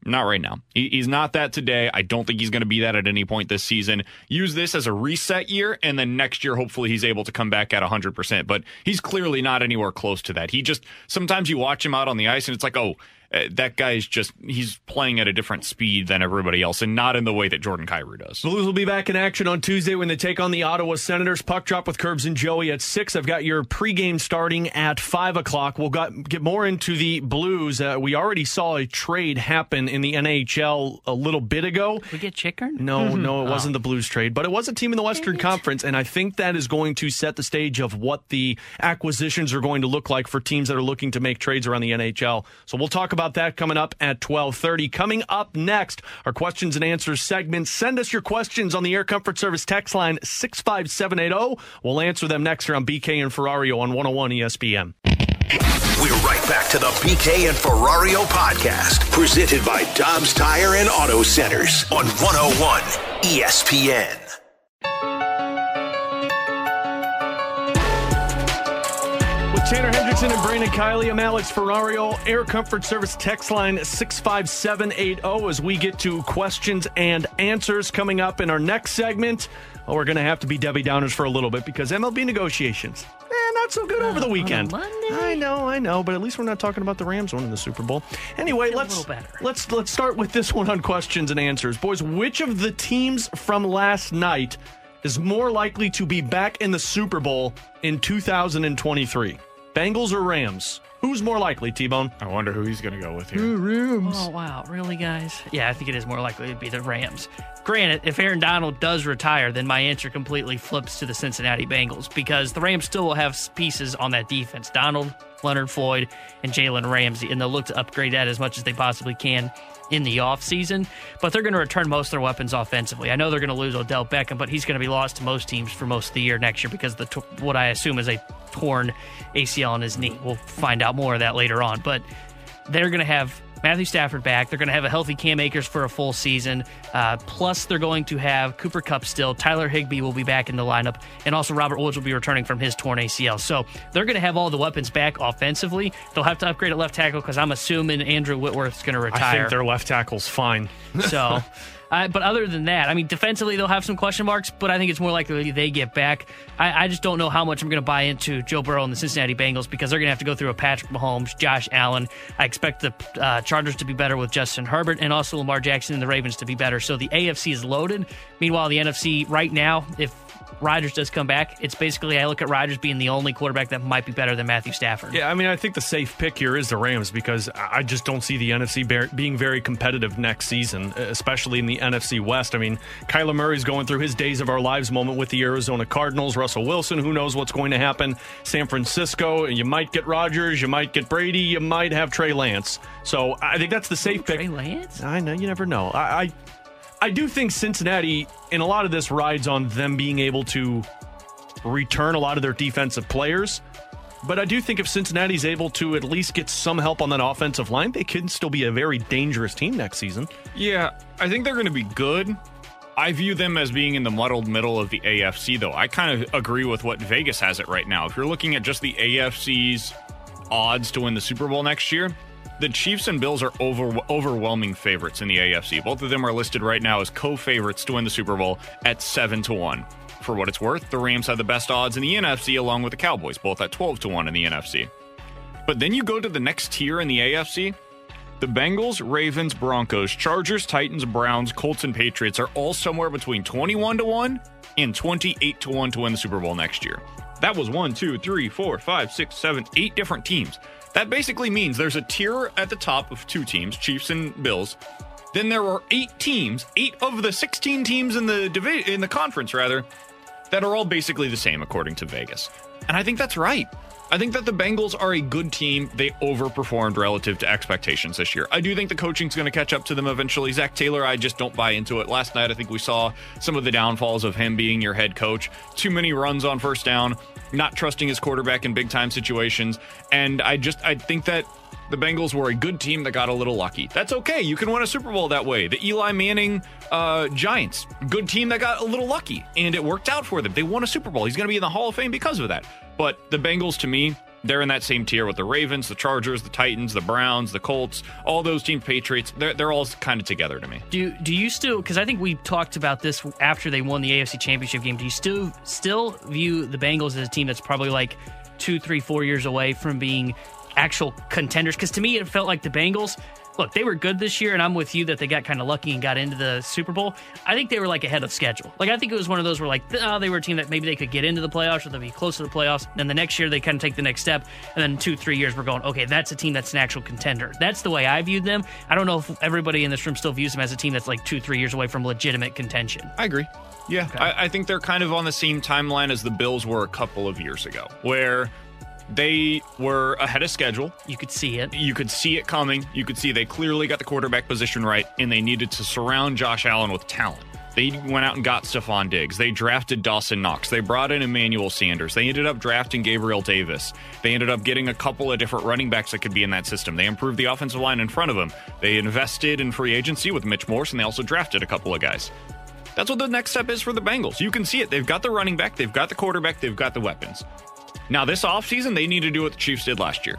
Not right now. He, he's not that today. I don't think he's going to be that at any point this season. Use this as a reset year, and then next year, hopefully, he's able to come back at 100%. But he's clearly not anywhere close to that. He just, sometimes you watch him out on the ice, and it's like, oh, uh, that guy's just he's playing at a different speed than everybody else and not in the way that Jordan Kyrou does. Blues will be back in action on Tuesday when they take on the Ottawa Senators. Puck drop with Curbs and Joey at 6. I've got your pregame starting at 5 o'clock. We'll got, get more into the Blues. Uh, we already saw a trade happen in the NHL a little bit ago. We get Chickern? No, no, it wasn't the Blues trade, but it was a team in the Western Conference, and I think that is going to set the stage of what the acquisitions are going to look like for teams that are looking to make trades around the NHL. So we'll talk about that coming up at 12:30. Coming up next, our questions and answers segment. Send us your questions on the Air Comfort Service text line 65780. We'll answer them next here on BK and Ferrario on 101 ESPN. We're right back to the BK and Ferrario podcast, presented by Dobbs Tire and Auto Centers on 101 ESPN. With Tanner Hendrickson and Brandon Kiley, I'm Alex Ferrario. Air Comfort Service text line 65780 as we get to questions and answers coming up in our next segment. We're going to have to be Debbie Downers for a little bit because MLB negotiations, eh, not so good over the weekend. I know, I know, but at least we're not talking about the Rams winning the Super Bowl. Anyway, let's let's let's start with this one on questions and answers, boys. Which of the teams from last night is more likely to be back in the Super Bowl in 2023? Bengals or Rams? Who's more likely, T Bone? I wonder who he's going to go with here. Rams. Oh, wow. Really, guys? Yeah, I think it is more likely to be the Rams. Granted, if Aaron Donald does retire, then my answer completely flips to the Cincinnati Bengals because the Rams still will have pieces on that defense. Donald, Leonard Floyd, and Jalen Ramsey, and they'll look to upgrade that as much as they possibly can in the offseason. But they're going to return most of their weapons offensively. I know they're going to lose Odell Beckham, but he's going to be lost to most teams for most of the year next year because the what I assume is a torn ACL in his knee. We'll find out more of that later on. But they're going to have Matthew Stafford back. They're going to have a healthy Cam Akers for a full season. Uh, plus, they're going to have Cooper Kupp still. Tyler Higbee will be back in the lineup, and also Robert Woods will be returning from his torn ACL. So they're going to have all the weapons back offensively. They'll have to upgrade at left tackle because I'm assuming Andrew Whitworth's going to retire. I think their left tackle's fine. So. *laughs* Uh, but other than that, I mean, defensively they'll have some question marks, but I think it's more likely they get back. I, I just don't know how much I'm going to buy into Joe Burrow and the Cincinnati Bengals because they're going to have to go through a Patrick Mahomes, Josh Allen. I expect the uh, Chargers to be better with Justin Herbert and also Lamar Jackson and the Ravens to be better. So the AFC is loaded. Meanwhile, the NFC right now, if Rodgers does come back, it's basically I look at Rodgers being the only quarterback that might be better than Matthew Stafford. Yeah, I mean, I think the safe pick here is the Rams because I just don't see the NFC being very competitive next season, especially in the NFC West. I mean, Kyler Murray's going through his days of our lives moment with the Arizona Cardinals. Russell Wilson, who knows what's going to happen? San Francisco, and you might get Rodgers, you might get Brady, you might have Trey Lance. So I think that's the safe Ooh, pick. Trey Lance? I know, you never know. I, I I do think Cincinnati, in a lot of this, rides on them being able to return a lot of their defensive players. But I do think if Cincinnati's able to at least get some help on that offensive line, they can still be a very dangerous team next season. Yeah, I think they're going to be good. I view them as being in the muddled middle of the AFC, though. I kind of agree with what Vegas has it right now. If you're looking at just the AFC's odds to win the Super Bowl next year, the Chiefs and Bills are over, overwhelming favorites in the AFC. Both of them are listed right now as co-favorites to win the Super Bowl at seven to one. For what it's worth, the Rams have the best odds in the NFC, along with the Cowboys, both at twelve to one in the NFC. But then you go to the next tier in the AFC. The Bengals, Ravens, Broncos, Chargers, Titans, Browns, Colts, and Patriots are all somewhere between 21 to 1 and 28 to 1 to win the Super Bowl next year. That was one, two, three, four, five, six, seven, eight different teams. That basically means there's a tier at the top of two teams, Chiefs and Bills. Then there are eight teams, eight of the 16 teams in the divi- in the conference rather, that are all basically the same according to Vegas. And I think that's right. I think that the Bengals are a good team. They overperformed relative to expectations this year. I do think the coaching's going to catch up to them eventually. Zac Taylor, I just don't buy into it. Last night, I think we saw some of the downfalls of him being your head coach. Too many runs on first down, not trusting his quarterback in big time situations. And I just, I think that the Bengals were a good team that got a little lucky. That's okay. You can win a Super Bowl that way. The Eli Manning uh, Giants, good team that got a little lucky, and it worked out for them. They won a Super Bowl. He's going to be in the Hall of Fame because of that. But the Bengals, to me, they're in that same tier with the Ravens, the Chargers, the Titans, the Browns, the Colts, all those teams, Patriots. They're, they're all kind of together to me. Do do you still? Because I think we talked about this after they won the AFC Championship game. Do you still still view the Bengals as a team that's probably like two, three, four years away from being actual contenders? Because to me, it felt like the Bengals look, they were good this year, and I'm with you that they got kind of lucky and got into the Super Bowl. I think they were like ahead of schedule. Like I think it was one of those where like oh, they were a team that maybe they could get into the playoffs or they'd be close to the playoffs. Then the next year they kind of take the next step, and then two, three years we're going, okay, that's a team that's an actual contender. That's the way I viewed them. I don't know if everybody in this room still views them as a team that's like two, three years away from legitimate contention. I agree. Yeah, okay. I, I think they're kind of on the same timeline as the Bills were a couple of years ago, where they were ahead of schedule. You could see it. You could see it coming. You could see they clearly got the quarterback position right, and they needed to surround Josh Allen with talent. They went out and got Stefon Diggs. They drafted Dawson Knox. They brought in Emmanuel Sanders. They ended up drafting Gabriel Davis. They ended up getting a couple of different running backs that could be in that system. They improved the offensive line in front of them. They invested in free agency with Mitch Morse, and they also drafted a couple of guys. That's what the next step is for the Bengals. You can see it. They've got the running back, they've got the quarterback, they've got the weapons. Now, this offseason, they need to do what the Chiefs did last year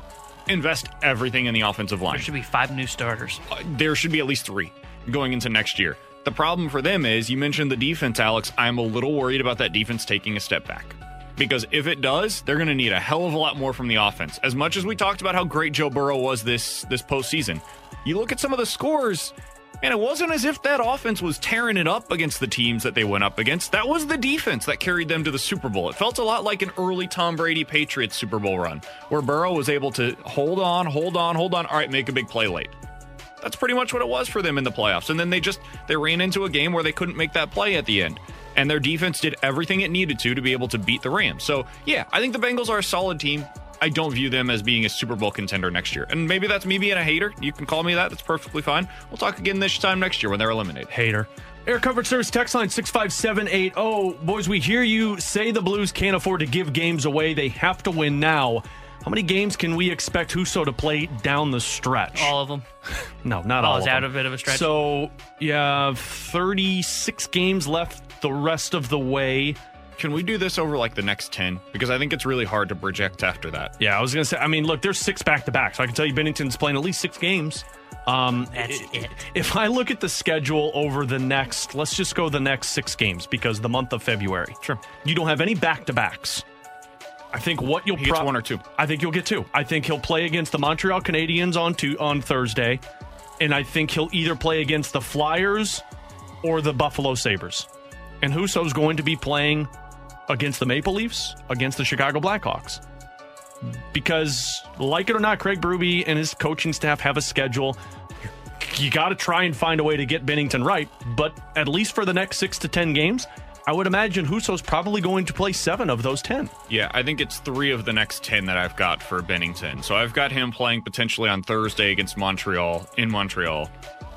invest everything in the offensive line. There should be five new starters. Uh, there should be at least three going into next year. The problem for them is you mentioned the defense, Alex. I'm a little worried about that defense taking a step back. Because if it does, they're going to need a hell of a lot more from the offense. As much as we talked about how great Joe Burrow was this this postseason, you look at some of the scores, and it wasn't as if that offense was tearing it up against the teams that they went up against. That was the defense that carried them to the Super Bowl. It felt a lot like an early Tom Brady Patriots Super Bowl run, where Burrow was able to hold on, hold on, hold on. All right, make a big play late. That's pretty much what it was for them in the playoffs. And then they just they ran into a game where they couldn't make that play at the end. And their defense did everything it needed to to be able to beat the Rams. So, yeah, I think the Bengals are a solid team. I don't view them as being a Super Bowl contender next year. And maybe that's me being a hater. You can call me that. That's perfectly fine. We'll talk again this time next year when they're eliminated. Hater. Air Comfort Service text line 65780. Boys, we hear you say the Blues can't afford to give games away. They have to win now. How many games can we expect Husso to play down the stretch? All of them. *laughs* no, not all. Is of out them. a bit of a stretch. So you have 36 games left the rest of the way. Can we do this over like the next 10? Because I think it's really hard to project after that. Yeah, I was going to say, I mean, look, there's six back to back. So I can tell you Binnington's playing at least six games. Um, That's it. If I look at the schedule over the next, let's just go the next six games because the month of February. Sure. You don't have any back to backs. I think what you'll he gets one or two. I think you'll get two. I think he'll play against the Montreal Canadiens on two, on Thursday, and I think he'll either play against the Flyers or the Buffalo Sabres. And Husso's going to be playing against the Maple Leafs, against the Chicago Blackhawks. Because, like it or not, Craig Berube and his coaching staff have a schedule. You got to try and find a way to get Binnington right, but at least for the next six to 10 games, I would imagine Husso's probably going to play seven of those 10. Yeah, I think it's three of the next 10 that I've got for Binnington. So I've got him playing potentially on Thursday against Montreal, in Montreal.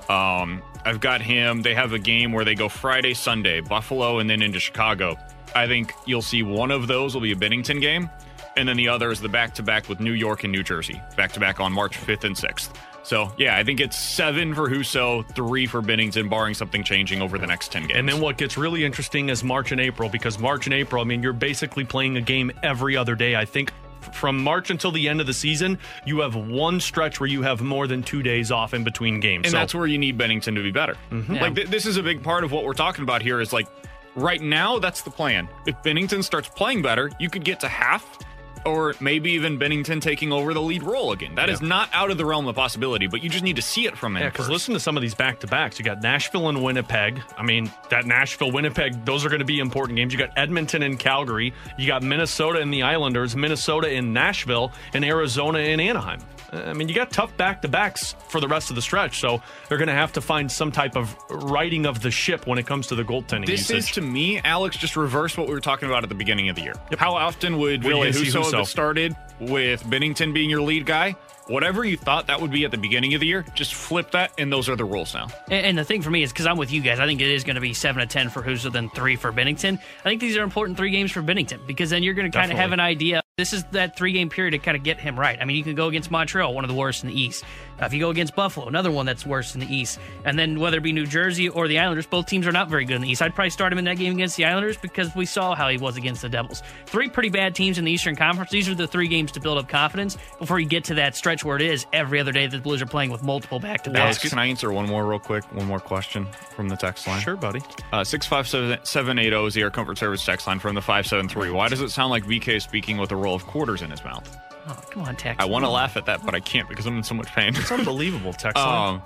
Um, I've got him, they have a game where they go Friday, Sunday, Buffalo, and then into Chicago. I think you'll see one of those will be a Binnington game, and then the other is the back to back with New York and New Jersey, back to back on March 5th and 6th. So, yeah, I think it's seven for Husso, three for Binnington, barring something changing over the next 10 games. And then what gets really interesting is March and April, because March and April, I mean, you're basically playing a game every other day. I think from March until the end of the season, you have one stretch where you have more than two days off in between games. And so, that's where you need Binnington to be better. Mhm. Like, th- this is a big part of what we're talking about here is like, right now, that's the plan. If Binnington starts playing better, you could get to half or maybe even Binnington taking over the lead role again. That is Yeah. not out of the realm of possibility, but you just need to see it from him. Yeah, because listen to some of these back to backs. You got Nashville and Winnipeg. I mean, that Nashville Winnipeg, those are going to be important games. You got Edmonton and Calgary. You got Minnesota and the Islanders, Minnesota in Nashville, and Arizona in Anaheim. I mean, you got tough back to backs for the rest of the stretch, so they're going to have to find some type of righting of the ship when it comes to the goaltending. This usage. is to me, Alex, just reverse what we were talking about at the beginning of the year. How often would Will Ville you see Husso Husso? have started with Binnington being your lead guy? Whatever you thought that would be at the beginning of the year, just flip that, and those are the rules now. And, and the thing for me is because I'm with you guys, I think it is going to be seven to ten for Husso, then three for Binnington. I think these are important three games for Binnington because then you're going to kind of have an idea. This is that three game period to kind of get him right. I mean, you can go against Montreal, one of the worst in the East. Uh, if you go against Buffalo, another one that's worse in the East, and then whether it be New Jersey or the Islanders, both teams are not very good in the East. I'd probably start him in that game against the Islanders because we saw how he was against the Devils. Three pretty bad teams in the Eastern Conference. These are the three games to build up confidence before you get to that stretch where it is every other day that the Blues are playing with multiple back to Alex, backs. can I answer one more real quick? One more question from the text line. Sure, buddy. Uh, 65780 is the Air Comfort Service text line from the 573. Why does it sound like VK is speaking with a roll of quarters in his mouth? Oh, come on, Tex. I want to laugh at that, but I can't because I'm in so much pain. It's *laughs* unbelievable, Tex. line. Um,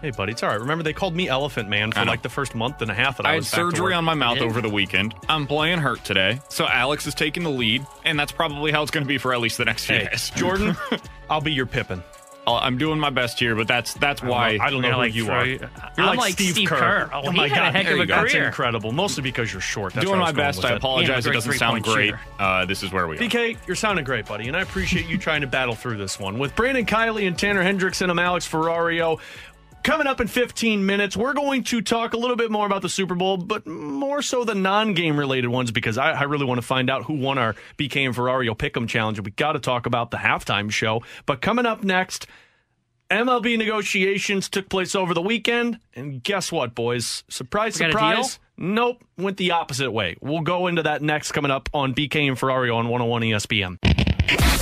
Hey, buddy, it's all right. Remember, they called me Elephant Man for I know. like the first month and a half that I, I had was back to surgery work. on my mouth Yeah. over the weekend. I'm playing hurt today, so Alex is taking the lead, and that's probably how it's going to be for at least the next few Hey, days. Jordan, *laughs* I'll be your Pippin. I'm doing my best here, but that's that's I don't why know- I don't know like you throw- are. You're I'm like, like Steve, Steve Kerr. Kerr. Oh, he my had a God, heck of a go. That's incredible. Mostly because you're short. That's doing my best. I apologize. It doesn't sound great. Uh, this is where we are. BK, you're sounding great, buddy, and I appreciate you trying to battle through this one. With Brandon Kiley and Tanner Hendrickson, I'm Alex Ferrario. Coming up in 15 minutes, we're going to talk a little bit more about the Super Bowl, but more so the non-game related ones because I, I really want to find out who won our BK and Ferrario Pick'em Challenge. and We got to talk about the halftime show. But coming up next, MLB negotiations took place over the weekend, and guess what, boys? Surprise, surprise. Nope, went the opposite way. We'll go into that next coming up on BK and Ferrario on 101 ESPN.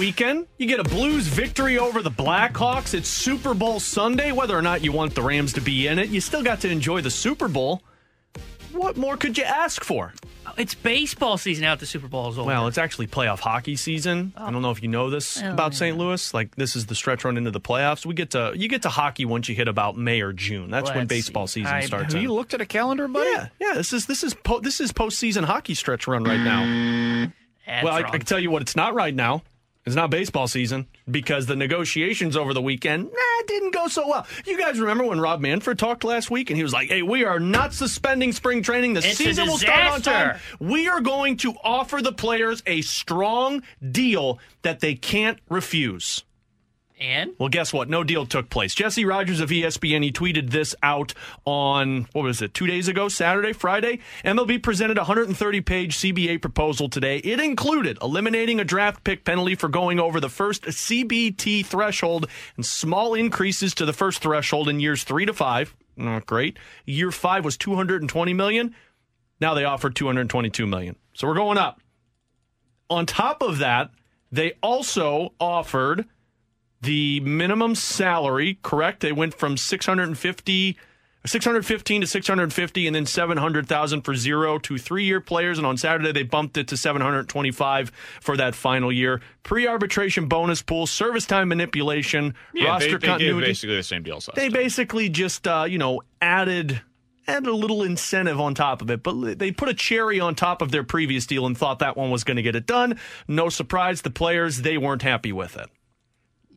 Weekend. You get a Blues victory over the Blackhawks. It's Super Bowl Sunday. Whether or not you want the Rams to be in it, you still got to enjoy the Super Bowl. What more could you ask for? It's baseball season out. The Super Bowl is over. Well, it's actually playoff hockey season. I don't know if you know this Oh, oh about yeah. St. Louis. Like this is the stretch run into the playoffs. We get to you get to hockey once you hit about May or June. That's when Let's baseball see. season I- starts. Have you looked at a calendar, buddy? Yeah, yeah. This is this is po- this is postseason hockey stretch run right now. That's well, I, I can tell you what it's not right now. It's not baseball season because the negotiations over the weekend nah, didn't go so well. You guys remember when Rob Manfred talked last week and he was like, "Hey, we are not suspending spring training. The It's season will start on time. We are going to offer the players a strong deal that they can't refuse." And Well, guess what? No deal took place. Jesse Rogers of ESPN, he tweeted this out on, what was it, two days ago, Saturday, Friday? MLB presented a 130 page CBA proposal today. It included eliminating a draft pick penalty for going over the first CBT threshold and small increases to the first threshold in years three to five. Not great. Year five was 220 million. Now they offer 222 million. So we're going up. On top of that, they also offered the minimum salary, correct? They went from 650 615 to 650 and then 700,000 for 0 to 3-year players and on Saturday they bumped it to 725 for that final year. Pre-arbitration bonus pool, service time manipulation, Yeah, roster they, they continuity. basically the same deal. They basically just uh, you know, added added a little incentive on top of it, but they put a cherry on top of their previous deal and thought that one was going to get it done. No surprise, the players they weren't happy with it.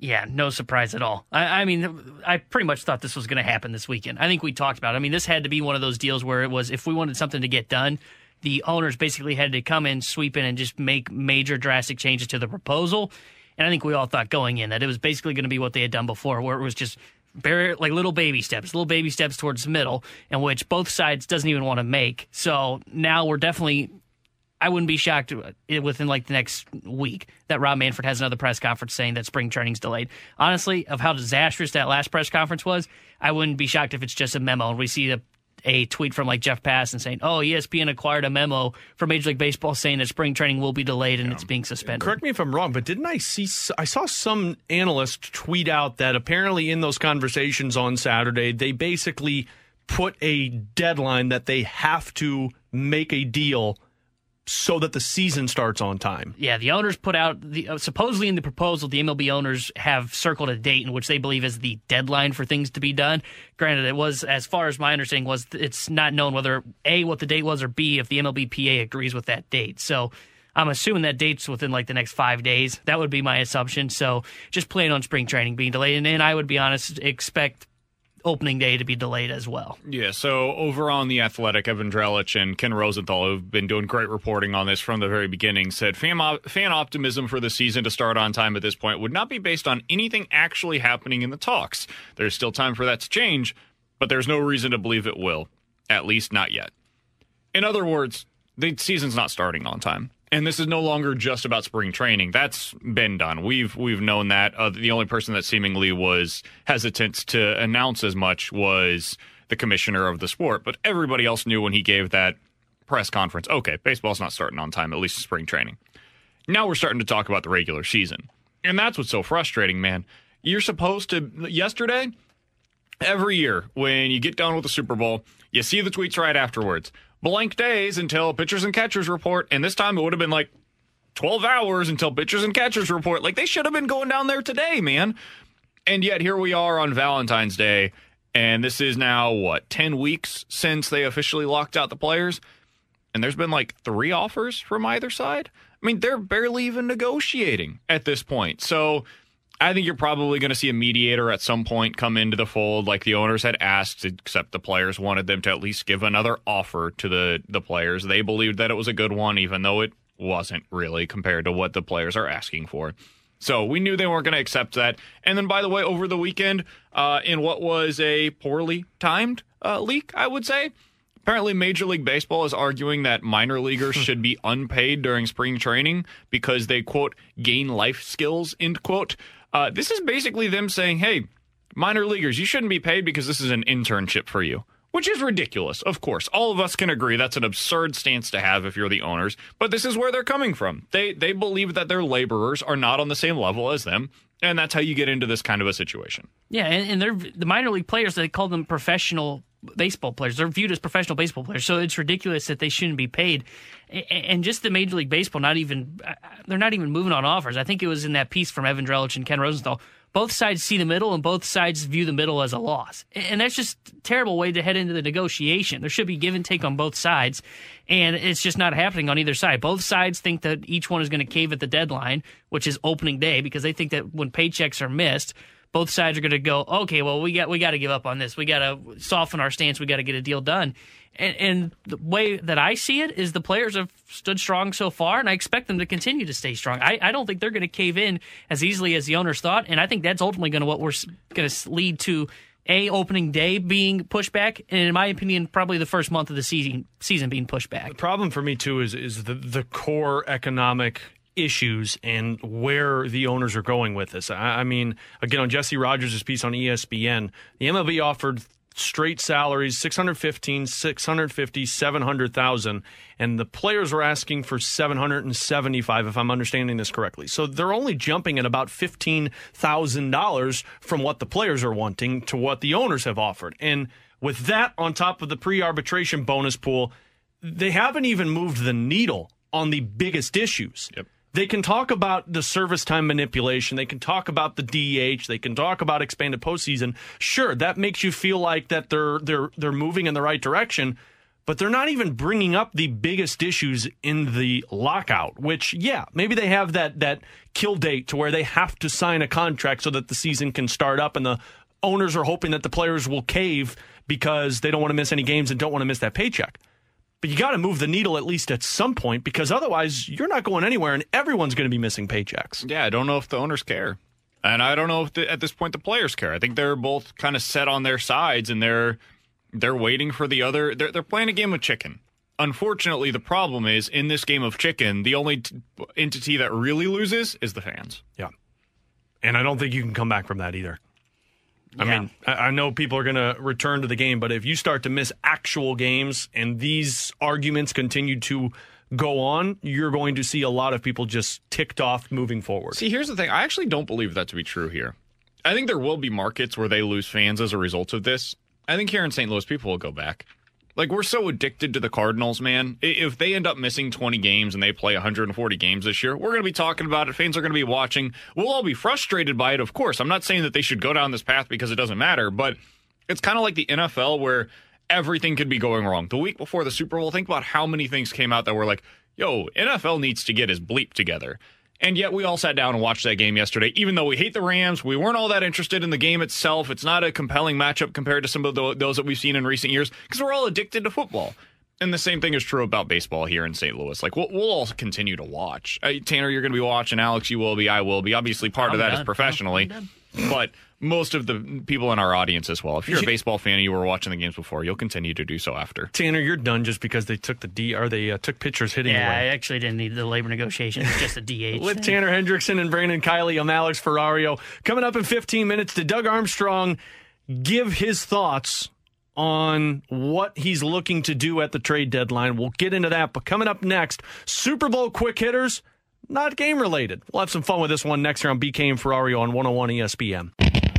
Yeah, no surprise at all. I, I mean, I pretty much thought this was going to happen this weekend. I think we talked about it. I mean, this had to be one of those deals where it was if we wanted something to get done, the owners basically had to come in, sweep in, and just make major drastic changes to the proposal. And I think we all thought going in that it was basically going to be what they had done before, where it was just very like little baby steps, little baby steps towards the middle, and which both sides doesn't even want to make. So now we're definitely I wouldn't be shocked uh, within like the next week that Rob Manfred has another press conference saying that spring training's delayed. Honestly, of how disastrous that last press conference was, I wouldn't be shocked if it's just a memo and we see a, a tweet from like Jeff Passan saying, "Oh, ESPN acquired a memo from Major League Baseball saying that spring training will be delayed and it's being suspended." Correct me if I'm wrong, but didn't I see? I saw some analyst tweet out that apparently in those conversations on Saturday, they basically put a deadline that they have to make a deal so that the season starts on time. Yeah, the owners put out the uh, supposedly in the proposal, the MLB owners have circled a date in which they believe is the deadline for things to be done. Granted, it was as far as my understanding was it's not known whether a what the date was or b if the MLBPA agrees with that date. So. I'm assuming that date's within like the next five days. That would be my assumption. So just plan on spring training being delayed. And, and I would be honest, expect opening day to be delayed as well. Yeah, so over on The Athletic, Evan Drellich and Ken Rosenthal, who've been doing great reporting on this from the very beginning, said fan, op- fan optimism for the season to start on time at this point would not be based on anything actually happening in the talks. There's still time for that to change, but there's no reason to believe it will, at least not yet. In other words, the season's not starting on time. And this is no longer just about spring training. That's been done. We've we've known that. Uh, the only person that seemingly was hesitant to announce as much was the commissioner of the sport. But everybody else knew when he gave that press conference. Okay, baseball's not starting on time. At least spring training. Now we're starting to talk about the regular season, and that's what's so frustrating, man. You're supposed to yesterday. Every year, when you get done with the Super Bowl, you see the tweets right afterwards blank days until pitchers and catchers report. And this time it would have been like 12 hours until pitchers and catchers report. Like they should have been going down there today, man. And yet here we are on Valentine's Day. And this is now, what, 10 weeks since they officially locked out the players? And there's been like three offers from either side. I mean, they're barely even negotiating at this point. So I think you're probably going to see a mediator at some point come into the fold, like the owners had asked, except the players wanted them to at least give another offer to the the players. They believed that it was a good one, even though it wasn't really compared to what the players are asking for. So we knew they weren't going to accept that. And then, by the way, over the weekend, uh, in what was a poorly timed uh, leak, I would say, apparently Major League Baseball is arguing that minor leaguers *laughs* should be unpaid during spring training because they quote gain life skills end quote. Uh, this is basically them saying, hey, minor leaguers, you shouldn't be paid because this is an internship for you. Which is ridiculous, of course. All of us can agree that's an absurd stance to have if you're the owners, but this is where they're coming from. They they believe that their laborers are not on the same level as them, and that's how you get into this kind of a situation. Yeah, and, and they're the minor league players. They call them professional baseball players. They're viewed as professional baseball players, so it's ridiculous that they shouldn't be paid. And just the Major League Baseball, not even uh, they're not even moving on offers. I think it was in that piece from Evan Drellich and Ken Rosenthal both sides see the middle and both sides view the middle as a loss. And that's just a terrible way to head into the negotiation. There should be give and take on both sides, and it's just not happening on either side. Both sides think that each one is going to cave at the deadline, which is opening day, because they think that when paychecks are missed, both sides are going to go, okay, well, we got we got to give up on this. We got to soften our stance. We got to get a deal done. And, and, the way that I see it is the players have stood strong so far, and I expect them to continue to stay strong. I, I don't think they're going to cave in as easily as the owners thought, and I think that's ultimately going to what we're going to lead to a opening day being pushed back, and in my opinion, probably the first month of the season season being pushed back. The problem for me too is is the the core economic issues and where the owners are going with this. I, I mean, again, on Jesse Rogers' piece on ESPN, the MLB offered straight salaries 615 650 700,000 and the players were asking for 775 if I'm understanding this correctly. So they're only jumping at about $15,000 from what the players are wanting to what the owners have offered. And with that on top of the pre-arbitration bonus pool, they haven't even moved the needle on the biggest issues. Yep. They can talk about the service time manipulation. They can talk about the DH. They can talk about expanded postseason. Sure, that makes you feel like that they're they're they're moving in the right direction, but they're not even bringing up the biggest issues in the lockout. Which, yeah, maybe they have that that kill date to where they have to sign a contract so that the season can start up, and the owners are hoping that the players will cave because they don't want to miss any games and don't want to miss that paycheck but you got to move the needle at least at some point because otherwise you're not going anywhere and everyone's going to be missing paychecks. Yeah, I don't know if the owners care. And I don't know if the, at this point the players care. I think they're both kind of set on their sides and they're they're waiting for the other they're they're playing a game of chicken Unfortunately, the problem is in this game of chicken, the only t- entity that really loses is the fans. Yeah. And I don't think you can come back from that either. I Yeah. mean, I, I know people are going to return to the game, but if you start to miss actual games and these arguments continue to go on, you're going to see a lot of people just ticked off moving forward. See, here's the thing. I actually don't believe that to be true here. I think there will be markets where they lose fans as a result of this. I think here in St. Louis, people will go back. Like, we're so addicted to the Cardinals, man. If they end up missing 20 games and they play 140 games this year, we're going to be talking about it. Fans are going to be watching. We'll all be frustrated by it, of course. I'm not saying that they should go down this path because it doesn't matter, but it's kind of like the NFL where everything could be going wrong. The week before the Super Bowl, think about how many things came out that were like, yo, NFL needs to get his bleep together. And yet we all sat down and watched that game yesterday. Even though we hate the Rams, we weren't all that interested in the game itself. It's not a compelling matchup compared to some of the, those that we've seen in recent years because we're all addicted to football. And the same thing is true about baseball here in St. Louis. Like we'll, we'll all continue to watch. Uh, Tanner, you're going to be watching. Alex, you will be. I will be. Obviously, part I'm of that done. is professionally, but most of the people in our audience as well. If you're a baseball fan and you were watching the games before, you'll continue to do so after. Tanner, you're done just because they took the D or they uh, took pitchers hitting Yeah, I actually didn't need the labor negotiation. It's just a DH. *laughs* With thing. Tanner Hendrickson and Brandon Kiley, I'm Alex Ferrario. Coming up in 15 minutes, to Doug Armstrong give his thoughts on what he's looking to do at the trade deadline? We'll get into that. But coming up next, Super Bowl quick hitters, not game related. We'll have some fun with this one next here on BK and Ferrario on 101 ESPN.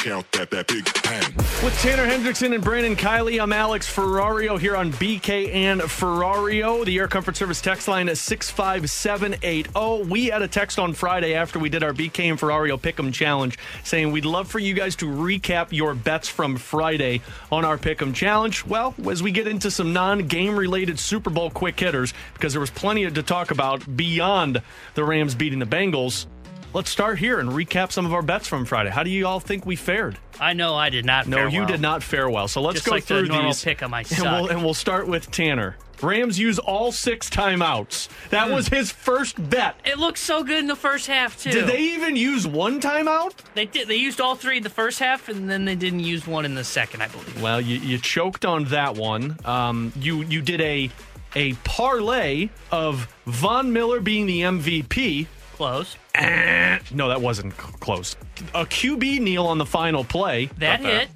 That, that big bang. With Tanner Hendrickson and Brandon Kiley, I'm Alex Ferrario here on BK and Ferrario. The Air Comfort Service text line is 65780. We had a text on Friday after we did our BK and Ferrario Pick'em Challenge saying we'd love for you guys to recap your bets from Friday on our Pick'em Challenge. Well, as we get into some non game related Super Bowl quick hitters, because there was plenty to talk about beyond the Rams beating the Bengals. Let's start here and recap some of our bets from Friday. How do you all think we fared? I know I did not. No, you well. did not fare well. So let's Just go like the through normal these. pick 'em, I *laughs* and, we'll, and we'll start with Tanner. Rams use all six timeouts. That was his first bet. It looked so good in the first half too. Did they even use one timeout? They did. They used all three in the first half, and then they didn't use one in the second, I believe. Well, you, you choked on that one. Um, you you did a a parlay of Von Miller being the MVP. Close. Eh, no, that wasn't c- close. A QB kneel on the final play. That hit.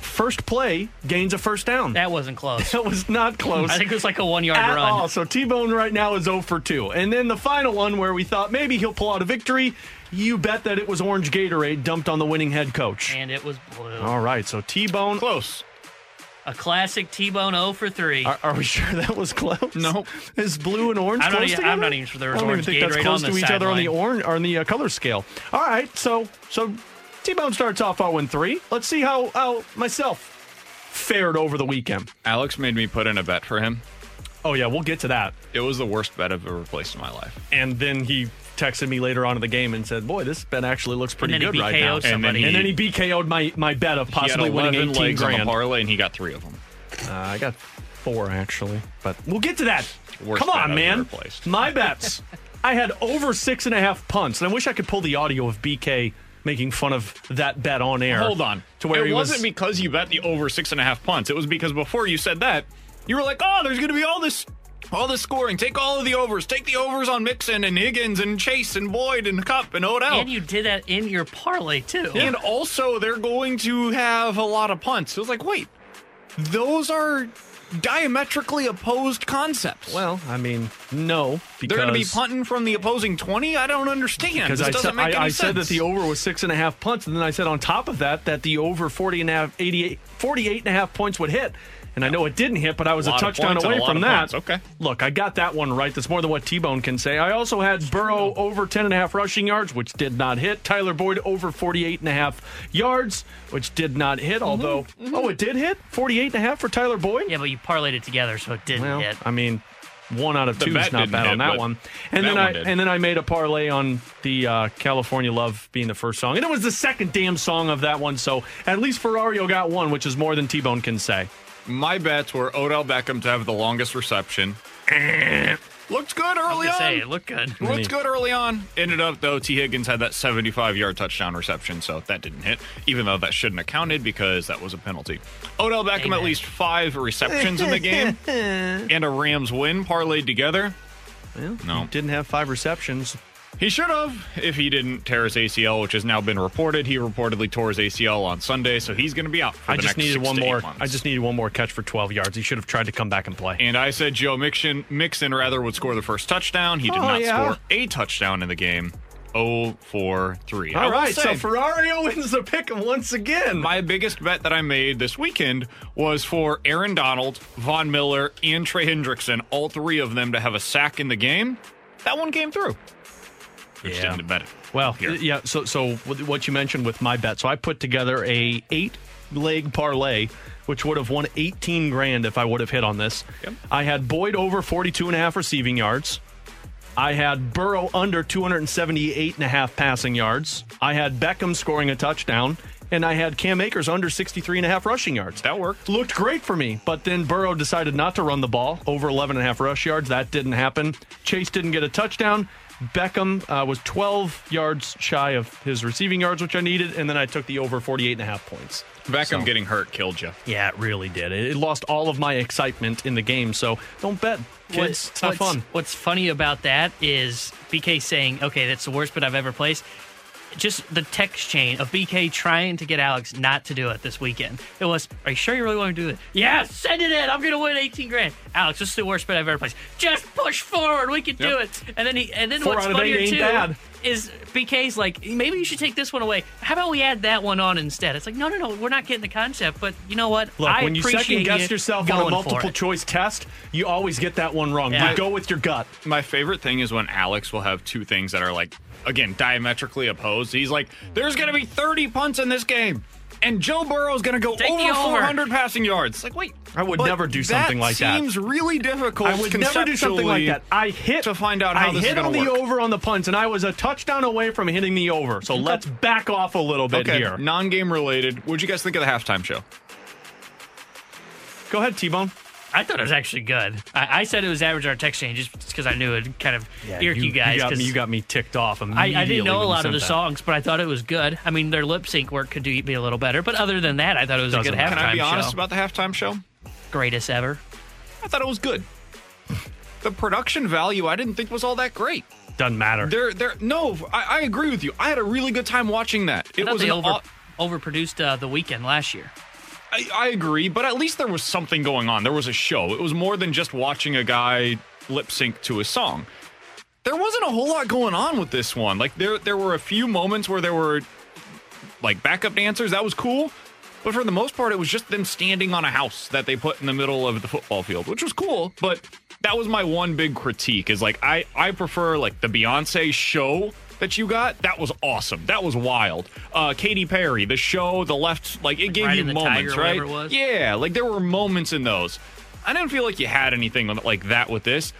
First play gains a first down. That wasn't close. *laughs* That was not close. I think it was like a one yard at run. all. So T Bone right now is 0 for 2. And then the final one where we thought maybe he'll pull out a victory. You bet that it was orange Gatorade dumped on the winning head coach. And it was blue. All right, so T Bone. Close. A classic T Bone 0 for 3. Are, are we sure that was close? No. Is blue and orange I'm not close even- together? I'm not even sure there was I don't even orange think that's close to each other on the orange or on the uh, color scale. All right, so so T Bone starts off 0 and 3. Let's see how, how myself fared over the weekend. Alex made me put in a bet for him. Oh yeah, we'll get to that. It was the worst bet I've ever placed in my life. And then he texted me later on in the game and said, "Boy, this bet actually looks pretty And then he good right now." BKO'd somebody. And then he BKO'd my my bet of possibly he had 11 winning 18 legs on grand. the parlay, and he got three of them. Uh, I got four actually, but we'll get to that. Worst Come on, man. My *laughs* bets. I had over six and a half punts, and I wish I could pull the audio of BK making fun of that bet on air. Hold on. to where it he wasn't was. because you bet the over six and a half punts. It was because before you said that, you were like, "Oh, there's going to be all this, all this scoring. Take all of the overs. Take the overs on Mixon and Higgins and Chase and Boyd and Kupp and Odell." And you did that in your parlay, too. And also, they're going to have a lot of punts. It was like, wait, those are diametrically opposed concepts. well, I mean, no, because they're going to be punting from the opposing 20? I don't understand. Because this I, doesn't said, make I, any I sense. said that the over was six and a half punts, and then I said on top of that that the over 40 and a half, 88, 48 and a half points would hit. And I know it didn't hit, but I was a, Lot of touchdown away a from that. Okay. Look, I got that one right. That's more than what T Bone can say. I also had Burrow over 10 and a half rushing yards, which did not hit. Tyler Boyd over 48 and a half yards, which did not hit. Although, oh, it did hit 48 and a half for Tyler Boyd. Yeah, but you parlayed it together, so it didn't Well, hit. I mean, one out of two is not bad hit, on that one. And that then one I did. and then I made a parlay on the uh, California Love being the first song, and it was the second damn song of that one. So at least Ferrario got one, which is more than T Bone can say. My bets were Odell Beckham to have the longest reception. *clears throat* Looked good early on. say it looked good. Looked good early on. Ended up though, Tee Higgins had that 75 yard touchdown reception, so that didn't hit. Even though that shouldn't have counted because that was a penalty. Odell Beckham at least five receptions in the game *laughs* and a Rams win parlayed together. no, didn't have five receptions. He should have if he didn't tear his ACL, which has now been reported. He reportedly tore his ACL on Sunday, so he's going to be out for I the just next needed six one more. months. I just needed one more catch for 12 yards. He should have tried to come back and play. And I said Joe Mixon, Mixon rather would score the first touchdown. He did Oh, not yeah. score a touchdown in the game. 0 for 3. I All right, so say, Ferrario *laughs* wins the pick once again. my biggest bet that I made this weekend was for Aaron Donald, Von Miller, and Trey Hendrickson, all three of them to have a sack in the game. That one came through. Yeah. bet it. Well, Here. yeah. So, so what you mentioned with my bet. So I put together a eight leg parlay, which would have won 18 grand if I would have hit on this. I had Boyd over 42 and a half receiving yards. I had Burrow under 278 and a half passing yards. I had Beckham scoring a touchdown. And I had Cam Akers under 63 and a half rushing yards. That worked. Looked great for me. But then Burrow decided not to run the ball over 11 and a half rush yards. That didn't happen. Chase didn't get a touchdown. Beckham uh, was 12 yards shy of his receiving yards, which I needed. And then I took the over 48 and a half points. Beckham So- getting hurt killed you. Yeah, it really did. It, it lost all of my excitement in the game. So don't bet, kids. it's not what's, fun. What's funny about that is BK saying, "Okay, that's the worst bet I've ever placed." Just the text chain of BK trying to get Alex not to do it this weekend. It was, "Are you sure you really want to do it?" Yeah, send it in. I'm gonna win 18 grand. Alex, this is the worst bet I've ever placed. Just push forward. We can do it. And then he, and then Four what's out eight funnier too bad. is BK's like, maybe you should take this one away. How about we add that one on instead? It's like, no, no, no, we're not getting the concept. But you know what? Look, I when you second guess you yourself on a multiple choice test, you always get that one wrong. Yeah. You go with your gut. My favorite thing is when Alex will have two things that are like, again, diametrically opposed. He's like, there's going to be 30 punts in this game, and Joe Burrow's going to go Take over over. 400 passing yards. It's like, wait. I would but never do something like that. seems really difficult. I would never do something like that. I hit to find out how I this hit is on going the to work. over on the punts, and I was a touchdown away from hitting the over. So let's back off a little bit Okay, here. non-game related. What'd you guys think of the halftime show? Go ahead, T Bone. I thought it was actually good. I, I said it was average our text change just because I knew it kind of irk you, guys. You got, 'cause me, you got me ticked off. I, I didn't know a lot of the that. songs, but I thought it was good. I mean, their lip sync work could do, be a little better, but other than that, I thought it was a Doesn't good matter. halftime Can I be honest show. about the halftime show? Greatest ever. I thought it was good. The production value I didn't think was all that great. Doesn't matter. There, there. No, I, I agree with you. I had a really good time watching that. I It was they an over, au- overproduced uh, the Weeknd last year. I, I agree, but at least there was something going on. There was a show. It was more than just watching a guy lip sync to a song. There wasn't a whole lot going on with this one. Like there, there were a few moments where there were like backup dancers. That was cool. But for the most part, it was just them standing on a house that they put in the middle of the football field, which was cool. But that was my one big critique is like I, I prefer like the Beyonce show that you got. That was awesome. That was wild. Uh Katy Perry, the show, the left, like it gave you moments, right? Yeah, like there were moments in those. I didn't feel like you had anything like that with this.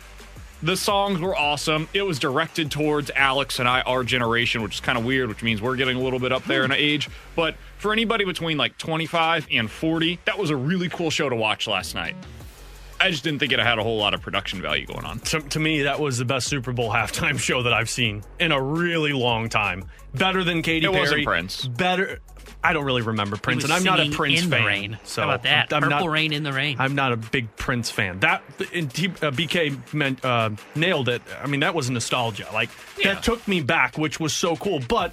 The songs were awesome. It was directed towards Alex and I, our generation, which is kind of weird, which means we're getting a little bit up there in age. But for anybody between like 25 and 40, that was a really cool show to watch last night. I just didn't think it had a whole lot of production value going on. To, to me, that was the best Super Bowl *laughs* halftime show that I've seen in a really long time. Better than Katy It Perry. wasn't Prince. Better. I don't really remember Prince, and I'm not a Prince in the fan. rain. So How about that? I'm Purple not, rain in the rain. I'm not a big Prince fan. That and T, uh, BK meant, uh, nailed it. I mean, that was nostalgia. Like Yeah. that took me back, which was so cool. But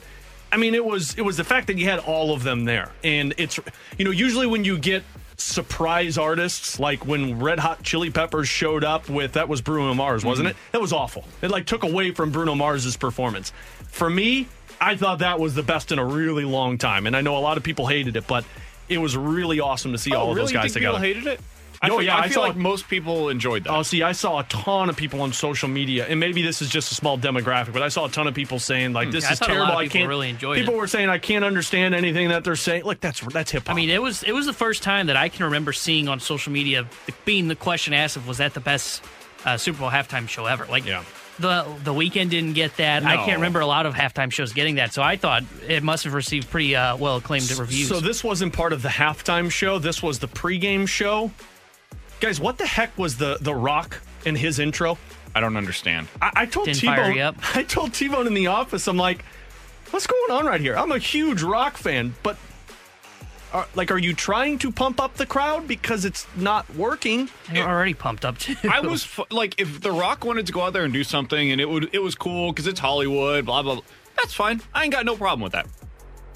I mean, it was it was the fact that you had all of them there, and it's you know usually when you get surprise artists like when Red Hot Chili Peppers showed up with that was Bruno Mars, wasn't Mm-hmm. it? That was awful. It like took away from Bruno Mars's performance. For me, I thought that was the best in a really long time, and I know a lot of people hated it, but it was really awesome to see all of Oh, really? those guys think people together. hated it? I No, feel, yeah, I I feel saw- like most people enjoyed that. Oh, see, I saw a ton of people on social media, and maybe this is just a small demographic, but I saw a ton of people saying like, "This Hmm. Yeah, I is lot terrible." I can't. really enjoy people it. People were saying I can't understand anything that they're saying. Look, that's that's hip hop. I mean, it was it was the first time that I can remember seeing on social media being the question asked of was that the best uh, Super Bowl halftime show ever. Like yeah the the Weeknd didn't get that. I can't remember a lot of halftime shows getting that. So I thought it must have received pretty uh, well acclaimed reviews. So this wasn't part of the halftime show. This was the pregame show. Guys, what the heck was the the Rock in his intro? I don't understand. I, I told Didn't T fire you Bone. up? *laughs* I told T Bone in the office. I'm like, what's going on right here? I'm a huge Rock fan, but are, like, are you trying to pump up the crowd because it's not working? They're already pumped up too. I was fu- like, if The Rock wanted to go out there and do something, and it would it was cool because it's Hollywood, blah blah. blah. That's fine. I ain't got no problem with that.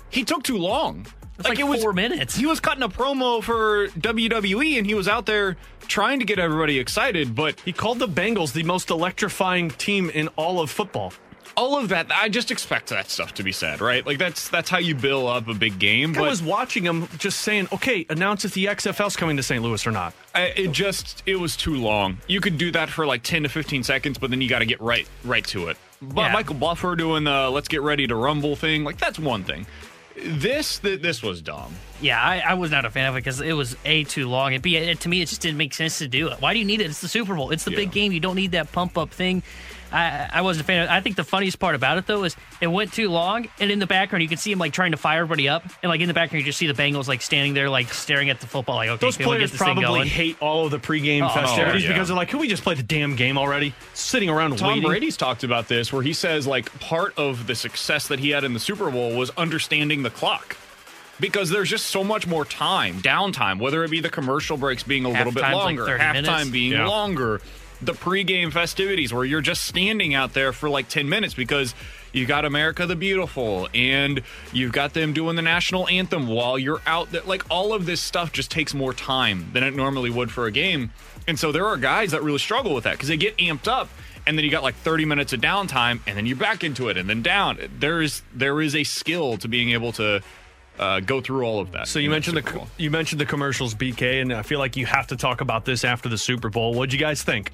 He took too long. It's like it was four minutes. He was cutting a promo for WWE, and he was out there trying to get everybody excited. But He called the Bengals the most electrifying team in all of football. all of that, I just expect that stuff to be said, right? Like that's that's how you build up a big game. I was watching him just saying, okay, announce if the XFL's coming to St. Louis or not. I, it just it was too long. You could do that for like ten to fifteen seconds, but then you got to get right right to it. But Yeah. Michael Buffer doing the "Let's get ready to rumble" thing, like that's one thing. This th- this was dumb. Yeah, I, I was not a fan of it because it was a too long. It be it, to me, it just didn't make sense to do it. Why do you need it? It's the Super Bowl. It's the big game. You don't need that pump up thing. I, I wasn't a fan of. I think the funniest part about it though is it went too long, and in the background you can see him like trying to fire everybody up, and like in the background you just see the Bengals like standing there like staring at the football, like okay, Those can we get players this thing probably going? hate all of the pregame Oh, festivities yeah. because they're like, can we just play the damn game already? Sitting around Tom waiting. Brady's talked about this, where he says like part of the success that he had in the Super Bowl was understanding the clock. Because there's just so much more time, downtime, whether it be the commercial breaks being a little bit Halftime's like longer, 30 halftime being Yeah. longer, the pregame festivities where you're just standing out there for like 10 minutes because you got America the Beautiful and you've got them doing the national anthem while you're out there. Like all of this stuff just takes more time than it normally would for a game. And so there are guys that really struggle with that because they get amped up and then you got like 30 minutes of downtime and then you're back into it and then down. There is there is a skill to being able to uh, go through all of that. So you mentioned the Bowl. you mentioned the commercials, BK, and I feel like you have to talk about this after the Super Bowl. What'd you guys think?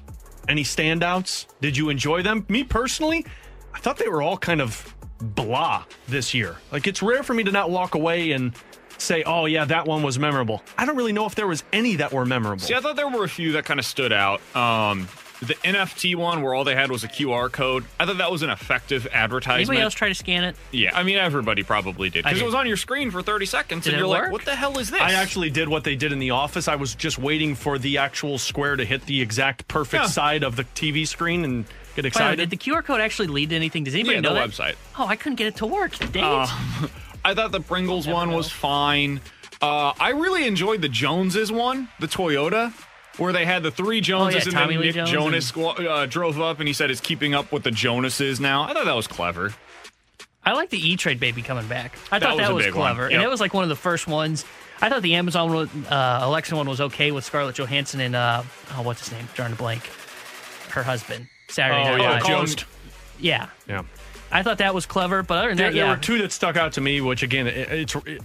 Any standouts? Did you enjoy them? Me personally, I thought they were all kind of blah this year. Like it's rare for me to not walk away and say, "Oh yeah, that one was memorable." I don't really know if there was any that were memorable. See, I thought there were a few that kind of stood out. Um, the NFT one where all they had was a QR code. I thought that was an effective advertisement. Anybody else try to scan it? Yeah, I mean everybody probably did because it was on your screen for 30 seconds, Did and it you're like, "What the hell is this?" I actually did what they did in the office. I was just waiting for the actual square to hit the exact perfect Yeah. side of the TV screen and get Wait, excited. did the QR code actually lead to anything? Does anybody yeah, know the that? website. Oh, I couldn't get it to work. Dang Uh, it. *laughs* I thought the Pringles one was fine. Uh, I really enjoyed the Joneses one, the Toyota, where they had the three Joneses Oh, yeah, and Tommy then Lee Nick Jones Jonas squ- uh, drove up and he said it's keeping up with the Jonases now. I thought that was clever. I like the E Trade baby coming back. I That thought was that a was clever, Yep. and it was like one of the first ones. I thought the Amazon one, uh, Alexa one was okay with Scarlett Johansson and uh, oh, what's his name? Drawing a blank. Her husband. Saturday Oh, Night yeah, Live. Jost. Yeah, yeah. I thought that was clever, but other than There, that, there yeah. were two that stuck out to me, which again, it, it's. It,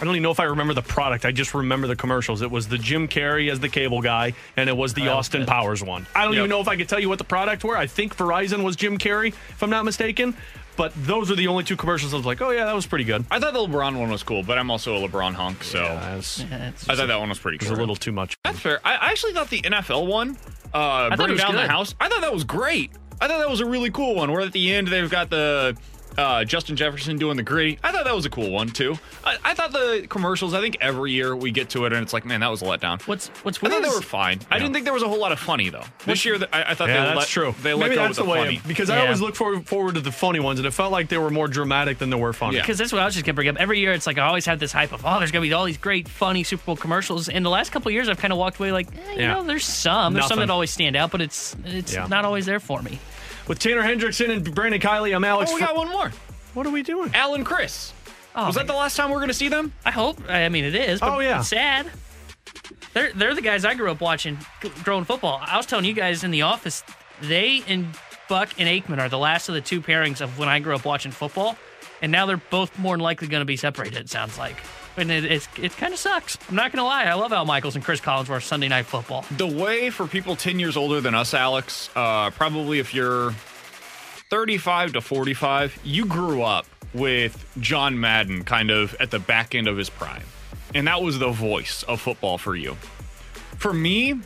I don't even know if I remember the product. I just remember the commercials. It was the Jim Carrey as the cable guy, and it was the That was Austin good. Powers one. I don't Yep. even know if I could tell you what the product were. I think Verizon was Jim Carrey, if I'm not mistaken. But those are the only two commercials I was like, oh yeah, that was pretty good. I thought the LeBron one was cool, but I'm also a LeBron hunk, so Yeah, it's, Yeah, I thought that one was pretty it was cool. a little too much. That's fair. I, I actually thought the NFL one, uh, thought it Bring was Down the. House, I thought that was great. I thought that was a really cool one. Where at the end they've got the uh, Justin Jefferson doing the griddy. I thought that was a cool one too. I, I thought the commercials. I think every year we get to it and it's like, man, that was a letdown. what's what's I weird? thought they were fine. I didn't think there was a whole lot of funny though. This year, I, I thought Yeah, they that's let, true. They let Maybe go that's with the the, way funny. because I always look forward, forward to the funny ones, and it felt like they were more dramatic than they were funny. Yeah. because that's what I was just gonna bring up. Every year, it's like I always have this hype of, oh, there's gonna be all these great, funny Super Bowl commercials. And the last couple of years, I've kind of walked away like, eh, you Yeah. know, there's some, there's some that always stand out, but it's it's Yeah. not always there for me. With Tanner Hendrickson and Brandon Kiley, I'm Alex. Oh, we got one more. what are we doing? Alan Chris. Oh, was that the last time we're going to see them? I hope. I mean, it is. But Oh, yeah. It's sad. They're they're the guys I grew up watching growing football. I was telling you guys in the office, they and Buck and Aikman are the last of the two pairings of when I grew up watching football, and now they're both more than likely going to be separated. It sounds like, and it it's, it kind of sucks. I'm not going to lie. I love Al Michaels and Chris Collinsworth Sunday Night Football. The way for people 10 years older than us, Alex, uh, probably if you're 35 to 45, you grew up with John Madden kind of at the back end of his prime. And that was the voice of football for you. For me,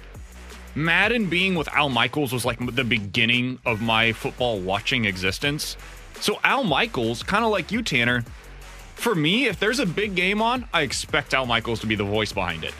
Madden being with Al Michaels was like the beginning of my football watching existence. So Al Michaels, kind of like you, Tanner, for me, if there's a big game on, I expect Al Michaels to be the voice behind it.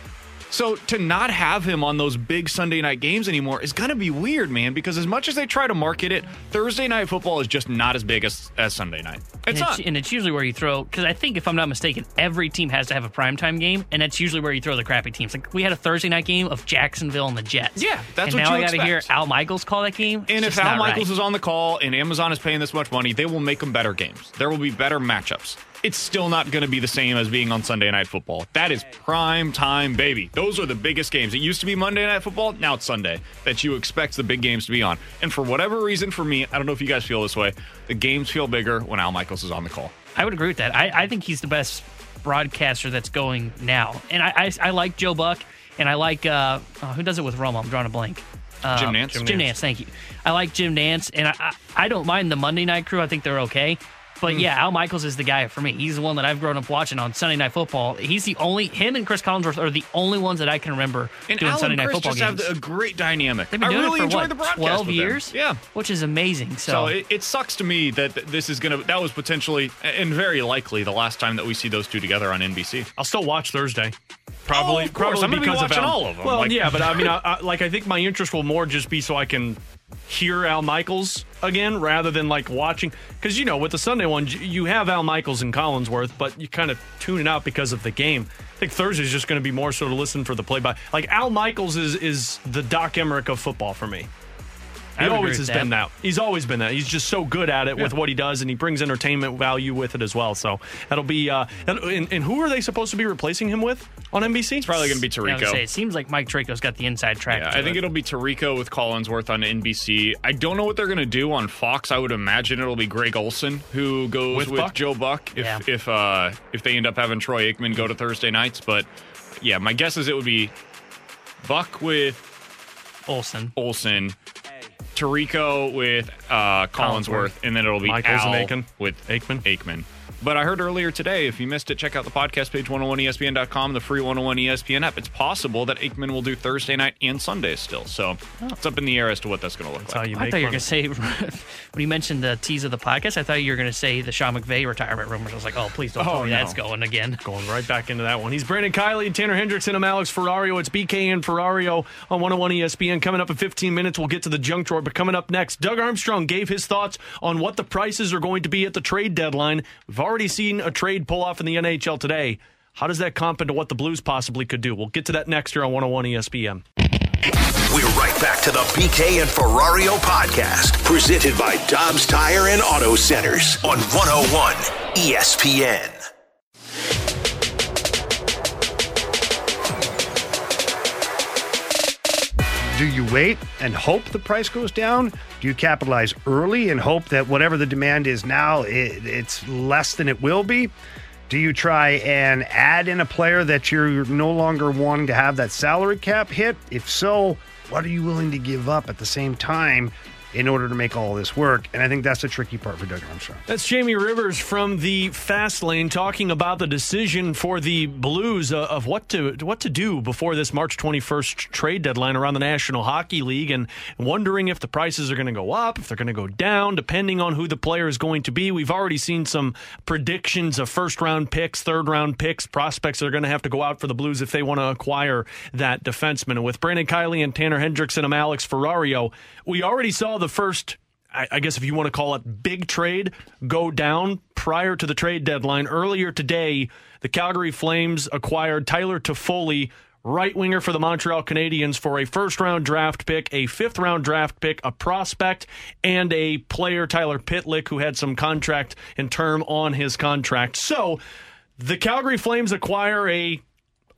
So to not have him on those big Sunday night games anymore is going to be weird, man, because as much as they try to market it, Thursday night football is just not as big as, as Sunday night. It's and, not. it's, and it's usually where you throw because I think if I'm not mistaken, every team has to have a primetime game, and that's usually where you throw the crappy teams. Like we had a Thursday night game of Jacksonville and the Jets. Yeah, that's and what now you I gotta hear Al Michaels call that game. And if Al Michaels right. is on the call and Amazon is paying this much money, they will make them better games. There will be better matchups. It's still not going to be the same as being on Sunday Night Football. That is prime time, baby. Those are the biggest games. It used to be Monday Night Football. Now it's Sunday that you expect the big games to be on. And for whatever reason, for me, I don't know if you guys feel this way, the games feel bigger when Al Michaels is on the call. I would agree with that. I, I think he's the best broadcaster that's going now, and I I, I like Joe Buck, and I like uh, uh, who does it with Romo. I'm drawing a blank. Uh, Jim Nantz? Jim, Jim Nantz. Nantz. Thank you. I like Jim Nantz, and I, I I don't mind the Monday night crew. I think they're okay. But hmm. yeah, Al Michaels is the guy for me. He's the one that I've grown up watching on Sunday Night Football. He's the only him and Chris Collinsworth are the only ones that I can remember And doing Al Sunday and Night Chris Football just games. have a great dynamic. They've been I doing really it for enjoy what, the broadcast 12 with them. years? Yeah. which is amazing. So, So it, it sucks to me that this is going to, that was potentially, and very likely, the last time that we see those two together on NBC. I'll still watch Thursday. Probably, Oh, of course. probably I'm gonna be because watching of Al. all of them. Well, Like- yeah, but I mean, *laughs* I, I, like I think my interest will more just be so I can hear Al Michaels again rather than like watching because you know with the Sunday one you- have Al Michaels and Collinsworth, but you kind of tune it out because of the game. I think Thursday's just going to be more so to listen for the play by. Like Al Michaels is is the Doc Emmerich of football for me. I He always has with been that. He's always been that. He's just so good at it with what he does, and he brings entertainment value with it as well. So that'll be. Uh, and, and and who are they supposed to be replacing him with on NBC? It's probably going to be Yeah, I Tirico. say, it seems like Mike Tirico's got the inside track. Yeah, I think it. it'll be Tirico with Collinsworth on NBC. I don't know what they're going to do on Fox. I would imagine it'll be Greg Olsen who goes With with, Buck? Joe Buck if Yeah. if uh, if they end up having Troy Aikman go to Thursday nights. But yeah, my guess is it would be Buck with Olsen. Olsen, Tirico with uh, Collinsworth, Collinsworth. and then it'll be Michaels and Aiken. with Aikman. Aikman. But I heard earlier today, if you missed it, check out the podcast page, 101ESPN.com, the free 101 ESPN app. It's possible that Aikman will do Thursday night and Sunday still. So oh. it's up in the air as to what that's going to look how like. you I thought you were going to say, *laughs* when you mentioned the tease of the podcast, I thought you were going to say the Sean McVay retirement rumors. I was like, oh, please don't Oh, tell me no. that's going again. *laughs* Going right back into that one. He's Brandon Kiley, Tanner Hendrickson. I'm Alex Ferrario. It's BK and Ferrario on 101 ESPN. Coming up in 15 minutes, we'll get to the junk drawer. But coming up next, Doug Armstrong gave his thoughts on what the prices are going to be at the trade deadline. We've already seen a trade pull off in the NHL today. How does that comp into what the Blues possibly could do? We'll get to that next here on 101 ESPN. We're right back to the BK and Ferrario podcast, presented by Dobbs Tire and Auto Centers on 101 ESPN. Do you wait and hope the price goes down? Do you capitalize early and hope that whatever the demand is now, it, it's less than it will be? Do you try and add in a player that you're no longer wanting to have that salary cap hit? If so, what are you willing to give up at the same time in order to make all this work? And I think that's the tricky part for Doug Armstrong. That's Jamie Rivers from the Fast Lane talking about the decision for the Blues uh, of what to what to do before this March 21st trade deadline around the National Hockey League and wondering if the prices are going to go up, if they're going to go down, depending on who the player is going to be. We've already seen some predictions of first round picks, third round picks, prospects that are going to have to go out for the Blues if they want to acquire that defenseman. And with Brandon Kiley and Tanner Hendrickson, I'm Alex Ferrario. We already saw the first I I guess if you want to call it big trade, go down prior to the trade deadline. Earlier today, the Calgary Flames acquired Tyler Toffoli, right winger for the Montreal Canadiens, for a first round draft pick, a fifth round draft pick, a prospect, and a player, Tyler Pitlick, who had some contract and term on his contract. So the Calgary Flames acquire a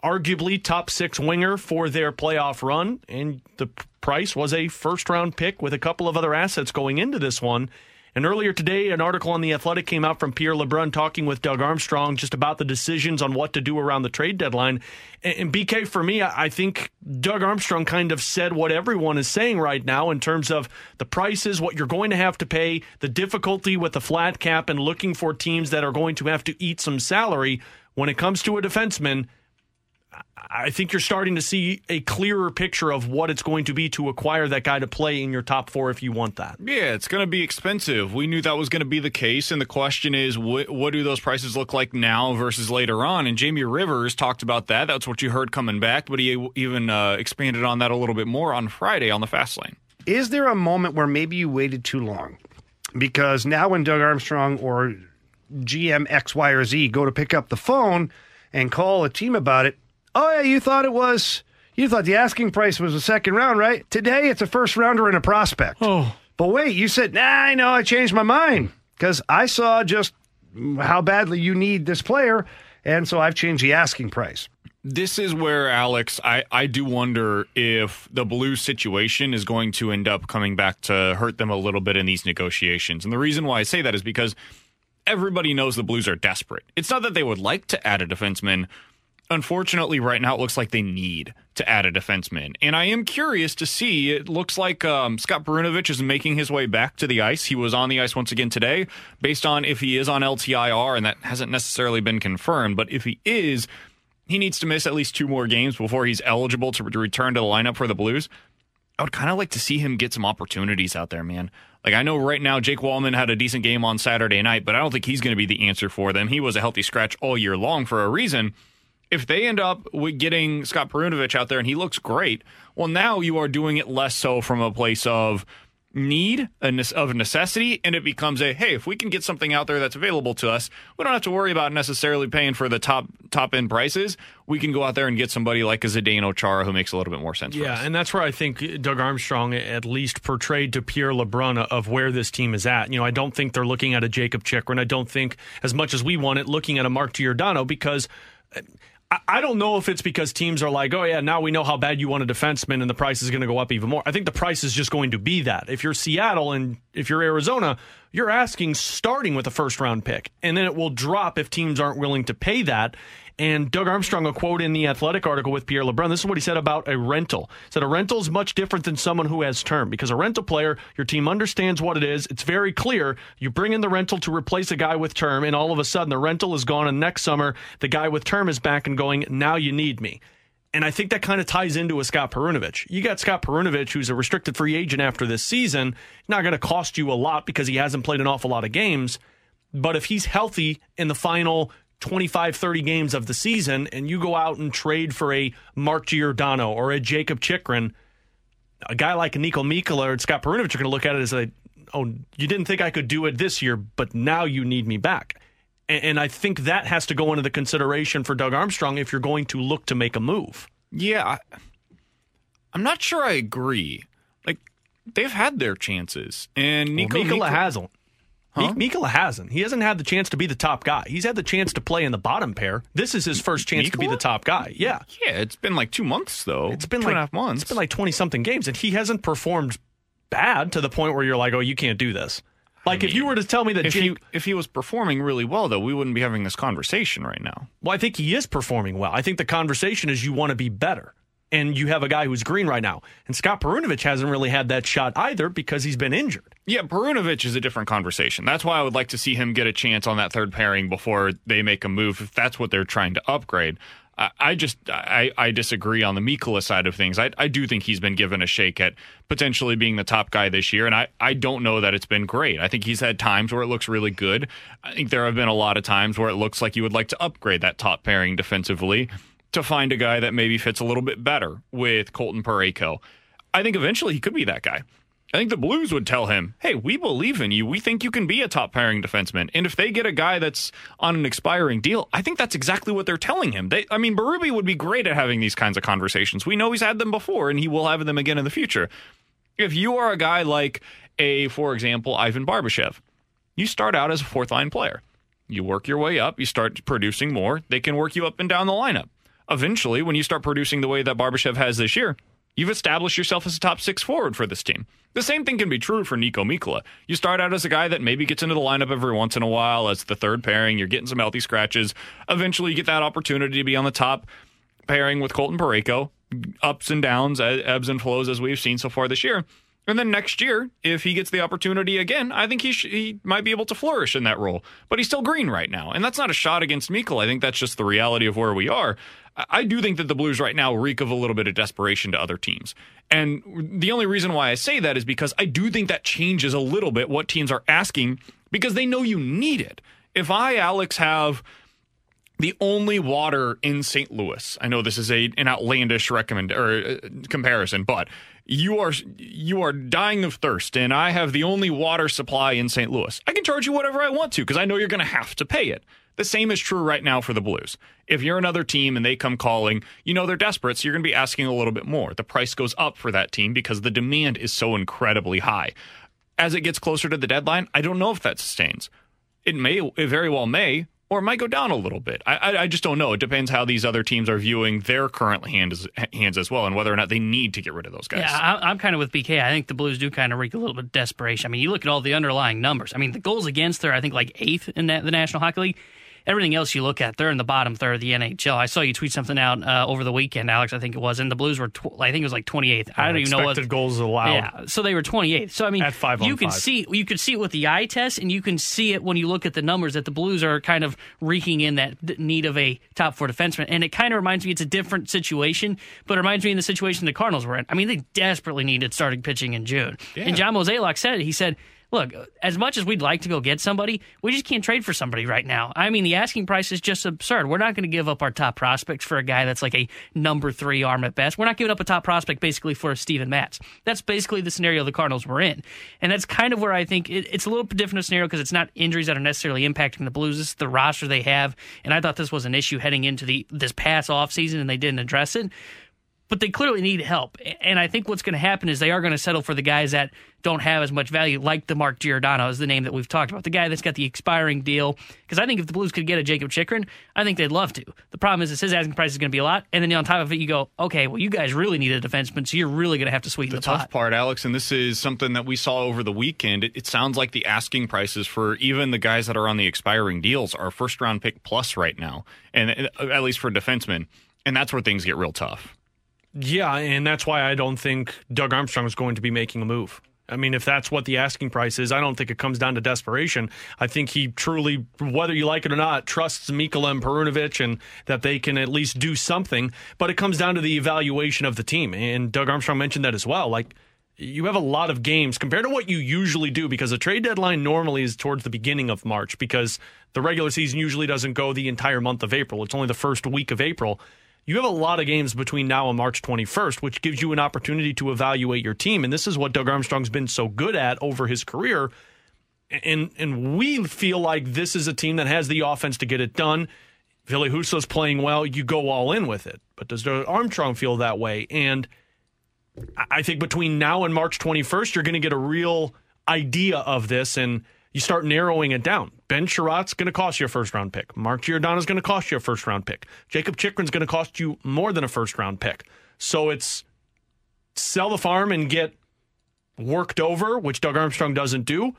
arguably top six winger for their playoff run, and the price was a first round pick with a couple of other assets going into this one. And earlier today, an article on The Athletic came out from Pierre Lebrun talking with Doug Armstrong just about the decisions on what to do around the trade deadline. And, BK, for me, I think Doug Armstrong kind of said what everyone is saying right now in terms of the prices, what you're going to have to pay, the difficulty with the flat cap, and looking for teams that are going to have to eat some salary. When it comes to a defenseman, I think you're starting to see a clearer picture of what it's going to be to acquire that guy to play in your top four if you want that. Yeah, it's going to be expensive. We knew that was going to be the case, and the question is, what, what do those prices look like now versus later on? And Jamie Rivers talked about that. That's what you heard coming back, but he even uh, expanded on that a little bit more on Friday on the fast lane. Is there a moment where maybe you waited too long? Because now when Doug Armstrong or GM X, Y, or Z go to pick up the phone and call a team about it, oh yeah, you thought it was you thought the asking price was a second round, right? Today it's a first rounder and a prospect. Oh. But wait, you said, nah, I know, I changed my mind. Because I saw just how badly you need this player, and so I've changed the asking price. This is where, Alex, I, I do wonder if the Blues situation is going to end up coming back to hurt them a little bit in these negotiations. And the reason why I say that is because everybody knows the Blues are desperate. It's not that they would like to add a defenseman. Unfortunately, right now it looks like they need to add a defenseman. And I am curious to see. It looks like um, Scott Perunovich is making his way back to the ice. He was on the ice once again today, based on if he is on LTIR, and that hasn't necessarily been confirmed. But if he is, he needs to miss at least two more games before he's eligible to, return to the lineup for the Blues. I would kind of like to see him get some opportunities out there, man. Like I know right now Jake Walman had a decent game on Saturday night, but I don't think he's going to be the answer for them. He was a healthy scratch all year long for a reason. If they end up with getting Scott Perunovich out there and he looks great, well, now you are doing it less so from a place of need and of necessity and it becomes a hey if we can get something out there that's available to us we don't have to worry about necessarily paying for the top top end prices. We can go out there and get somebody like a Zdeno Chara who makes a little bit more sense yeah and that's where I think Doug Armstrong at least portrayed to Pierre LeBrun of where this team is at. You know I don't think they're looking at a Jakob Chychrun I don't think as much as we want it looking at a Mark Giordano because I don't know if it's because teams are like, oh, yeah, now we know how bad you want a defenseman and the price is going to go up even more. I think the price is just going to be that. If you're Seattle and if you're Arizona, you're asking starting with a first round pick, and then it will drop if teams aren't willing to pay that. And Doug Armstrong, a quote in the Athletic article with Pierre LeBrun, this is what he said about a rental. He said a rental is much different than someone who has term because a rental player, your team understands what it is. It's very clear. You bring in the rental to replace a guy with term, and all of a sudden the rental is gone, and next summer the guy with term is back and going, now you need me. And I think that kind of ties into a Scott Perunovich. You got Scott Perunovich, who's a restricted free agent after this season, not going to cost you a lot because he hasn't played an awful lot of games. But if he's healthy in the final 25, 30 games of the season, and you go out and trade for a Mark Giordano or a Jakob Chychrun, a guy like Niko Mikkola or Scott Perunovich are going to look at it as a, oh, you didn't think I could do it this year, but now you need me back. And, and I think that has to go into the consideration for Doug Armstrong if you're going to look to make a move. Yeah, I, I'm not sure I agree. Like they've had their chances, and Niko well, Mikkola hasn't. Huh? Mikkola hasn't. He hasn't had the chance to be the top guy. He's had the chance to play in the bottom pair. This is his first chance to be the top guy. Yeah. Yeah, it's been like two months though. It's been two like and a half months. It's been like twenty something games, and he hasn't performed bad to the point where you're like, oh, you can't do this. Like I mean, if you were to tell me that if Jake, he if he was performing really well though, we wouldn't be having this conversation right now. Well, I think he is performing well. I think the conversation is you want to be better and you have a guy who's green right now. And Scott Perunovich hasn't really had that shot either because he's been injured. Yeah, Perunovich is a different conversation. That's why I would like to see him get a chance on that third pairing before they make a move if that's what they're trying to upgrade. I, just I, I disagree on the Mikkola side of things. I, I do think he's been given a shake at potentially being the top guy this year, and I, I don't know that it's been great. I think he's had times where it looks really good. I think there have been a lot of times where it looks like you would like to upgrade that top pairing defensively to find a guy that maybe fits a little bit better with Colton Parayko. I think eventually he could be that guy. I think the Blues would tell him, hey, we believe in you. We think you can be a top pairing defenseman. And if they get a guy that's on an expiring deal, I think that's exactly what they're telling him. They, I mean, Berube would be great at having these kinds of conversations. We know he's had them before and he will have them again in the future. If you are a guy like a, for example, Ivan Barbashev, you start out as a fourth line player. You work your way up, you start producing more, they can work you up and down the lineup eventually, when you start producing the way that Barbashev has this year, you've established yourself as a top six forward for this team. The same thing can be true for Niko Mikkola. You start out as a guy that maybe gets into the lineup every once in a while as the third pairing. You're getting some healthy scratches. Eventually, you get that opportunity to be on the top pairing with Colton Parayko. Ups and downs, ebbs and flows, as we've seen so far this year. And then next year, if he gets the opportunity again, I think he sh- he might be able to flourish in that role. But he's still green right now, and that's not a shot against Mikkel. I think that's just the reality of where we are. I, I do think that the Blues right now reek of a little bit of desperation to other teams, and the only reason why I say that is because I do think that changes a little bit what teams are asking because they know you need it. If I, Alex, have the only water in St. Louis. I know this is a an outlandish recommend or uh, comparison, but you are you are dying of thirst, and I have the only water supply in St. Louis. I can charge you whatever I want to because I know you're going to have to pay it. The same is true right now for the Blues. If you're another team and they come calling, you know they're desperate, so you're going to be asking a little bit more. The price goes up for that team because the demand is so incredibly high. As it gets closer to the deadline, I don't know if that sustains. It may, it very well may, or it might go down a little bit. I, I, I, just don't know. It depends how these other teams are viewing their current hands hands as well, and whether or not they need to get rid of those guys. Yeah, I, am kind of with BK. I think the Blues do kind of reek a little bit of desperation. I mean, you look at all the underlying numbers. I mean, the goals against they're I think like eighth in the National Hockey League. Everything else you look at, they're in the bottom third of the NHL. I saw you tweet something out uh, over the weekend, Alex. I think it was, and the Blues were, tw- I think it was like 28th. I don't even know what goals allowed. Yeah, so they were 28th. So I mean, at five you can five. see you can see it with the eye test, and you can see it when you look at the numbers that the Blues are kind of reeking in that need of a top four defenseman. And it kind of reminds me it's a different situation, but it reminds me in the situation the Cardinals were in. I mean, they desperately needed starting pitching in June, Yeah. and John Mozeliak said it. He said look, as much as we'd like to go get somebody, we just can't trade for somebody right now. I mean, the asking price is just absurd. We're not going to give up our top prospects for a guy that's like a number three arm at best. We're not giving up a top prospect basically for a Steven Matz. That's basically the scenario the Cardinals were in. And that's kind of where I think it, it's a little different scenario because it's not injuries that are necessarily impacting the Blues. It's the roster they have. And I thought this was an issue heading into the this past offseason and they didn't address it but they clearly need help. And I think what's going to happen is they are going to settle for the guys that don't have as much value, like the Mark Giordano is the name that we've talked about, the guy that's got the expiring deal. Because I think if the Blues could get a Jakob Chychrun, I think they'd love to. The problem is, is his asking price is going to be a lot, and then on top of it, you go, okay, well, you guys really need a defenseman, so you're really going to have to sweeten the the, tough pot. part, Alex, and this is something that we saw over the weekend. It, it sounds like the asking prices for even the guys that are on the expiring deals are first round pick plus right now, and at least for defensemen, and that's where things get real tough. Yeah, and that's why I don't think Doug Armstrong is going to be making a move. I mean, if that's what the asking price is, I don't think it comes down to desperation. I think he truly, whether you like it or not, trusts Mikkola and Perunovich and that they can at least do something. But it comes down to the evaluation of the team. And Doug Armstrong mentioned that as well. Like, you have a lot of games compared to what you usually do because the trade deadline normally is towards the beginning of March because the regular season usually doesn't go the entire month of April. It's only the first week of April you have a lot of games between now and March 21st, which gives you an opportunity to evaluate your team. And this is what Doug Armstrong's been so good at over his career. And and we feel like this is a team that has the offense to get it done. Ville Husso's playing well, you go all in with it. But does Doug Armstrong feel that way? And I think between now and March 21st, you're going to get a real idea of this. And you start narrowing it down. Ben Chiarot's going to cost you a first round pick. Mark Giordano's going to cost you a first round pick. Jakob Chychrun's going to cost you more than a first round pick. So it's sell the farm and get worked over, which Doug Armstrong doesn't do,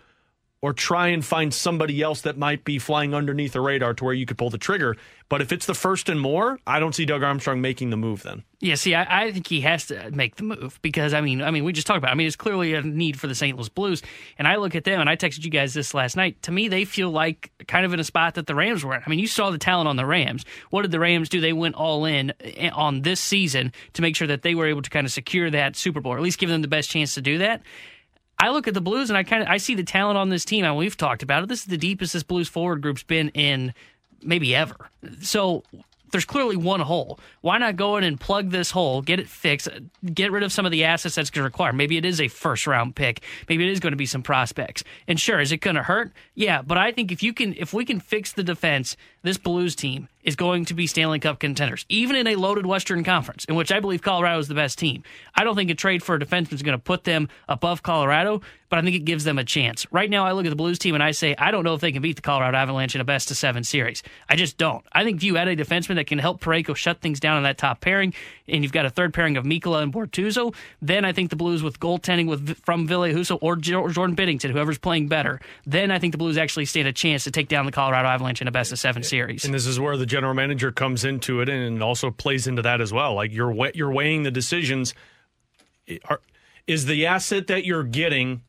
or try and find somebody else that might be flying underneath the radar to where you could pull the trigger. But if it's the first and more, I don't see Doug Armstrong making the move then. Yeah, see, I, I, think he has to make the move because I mean, I mean, we just talked about. It. I mean, it's clearly a need for the St. Louis Blues, and I look at them, and I texted you guys this last night. To me, they feel like kind of in a spot that the Rams were in. I mean, you saw the talent on the Rams. What did the Rams do? They went all in eh, on this season to make sure that they were able to kind of secure that Super Bowl, or at least give them the best chance to do that. I look at the Blues and I kind of I see the talent on this team, and we've talked about it. This is the deepest this Blues forward group's been in maybe ever. So there's clearly one hole. Why not go in and plug this hole, get it fixed, get rid of some of the assets that's going to require? Maybe it is a first round pick. Maybe it is going to be some prospects. And sure, is it going to hurt? Yeah, but I think if you can, if we can fix the defense, this Blues team is going to be Stanley Cup contenders, even in a loaded Western Conference, in which I believe Colorado is the best team. I don't think a trade for a defenseman is going to put them above Colorado, but I think it gives them a chance. Right now, I look at the Blues team and I say, I don't know if they can beat the Colorado Avalanche in a best of seven series. I just don't. I think if you add a defenseman that can help Parayko shut things down on that top pairing, and you've got a third pairing of Mikkola and Bortuzzo, then I think the Blues with goaltending with from Ville Husso or Jordan Binnington, whoever's playing better, then I think the Blues actually stand a chance to take down the Colorado Avalanche in a best of seven series. And this is where the general manager comes into it and also plays into that as well. Like you're you're weighing the decisions. Are, is the asset that you're getting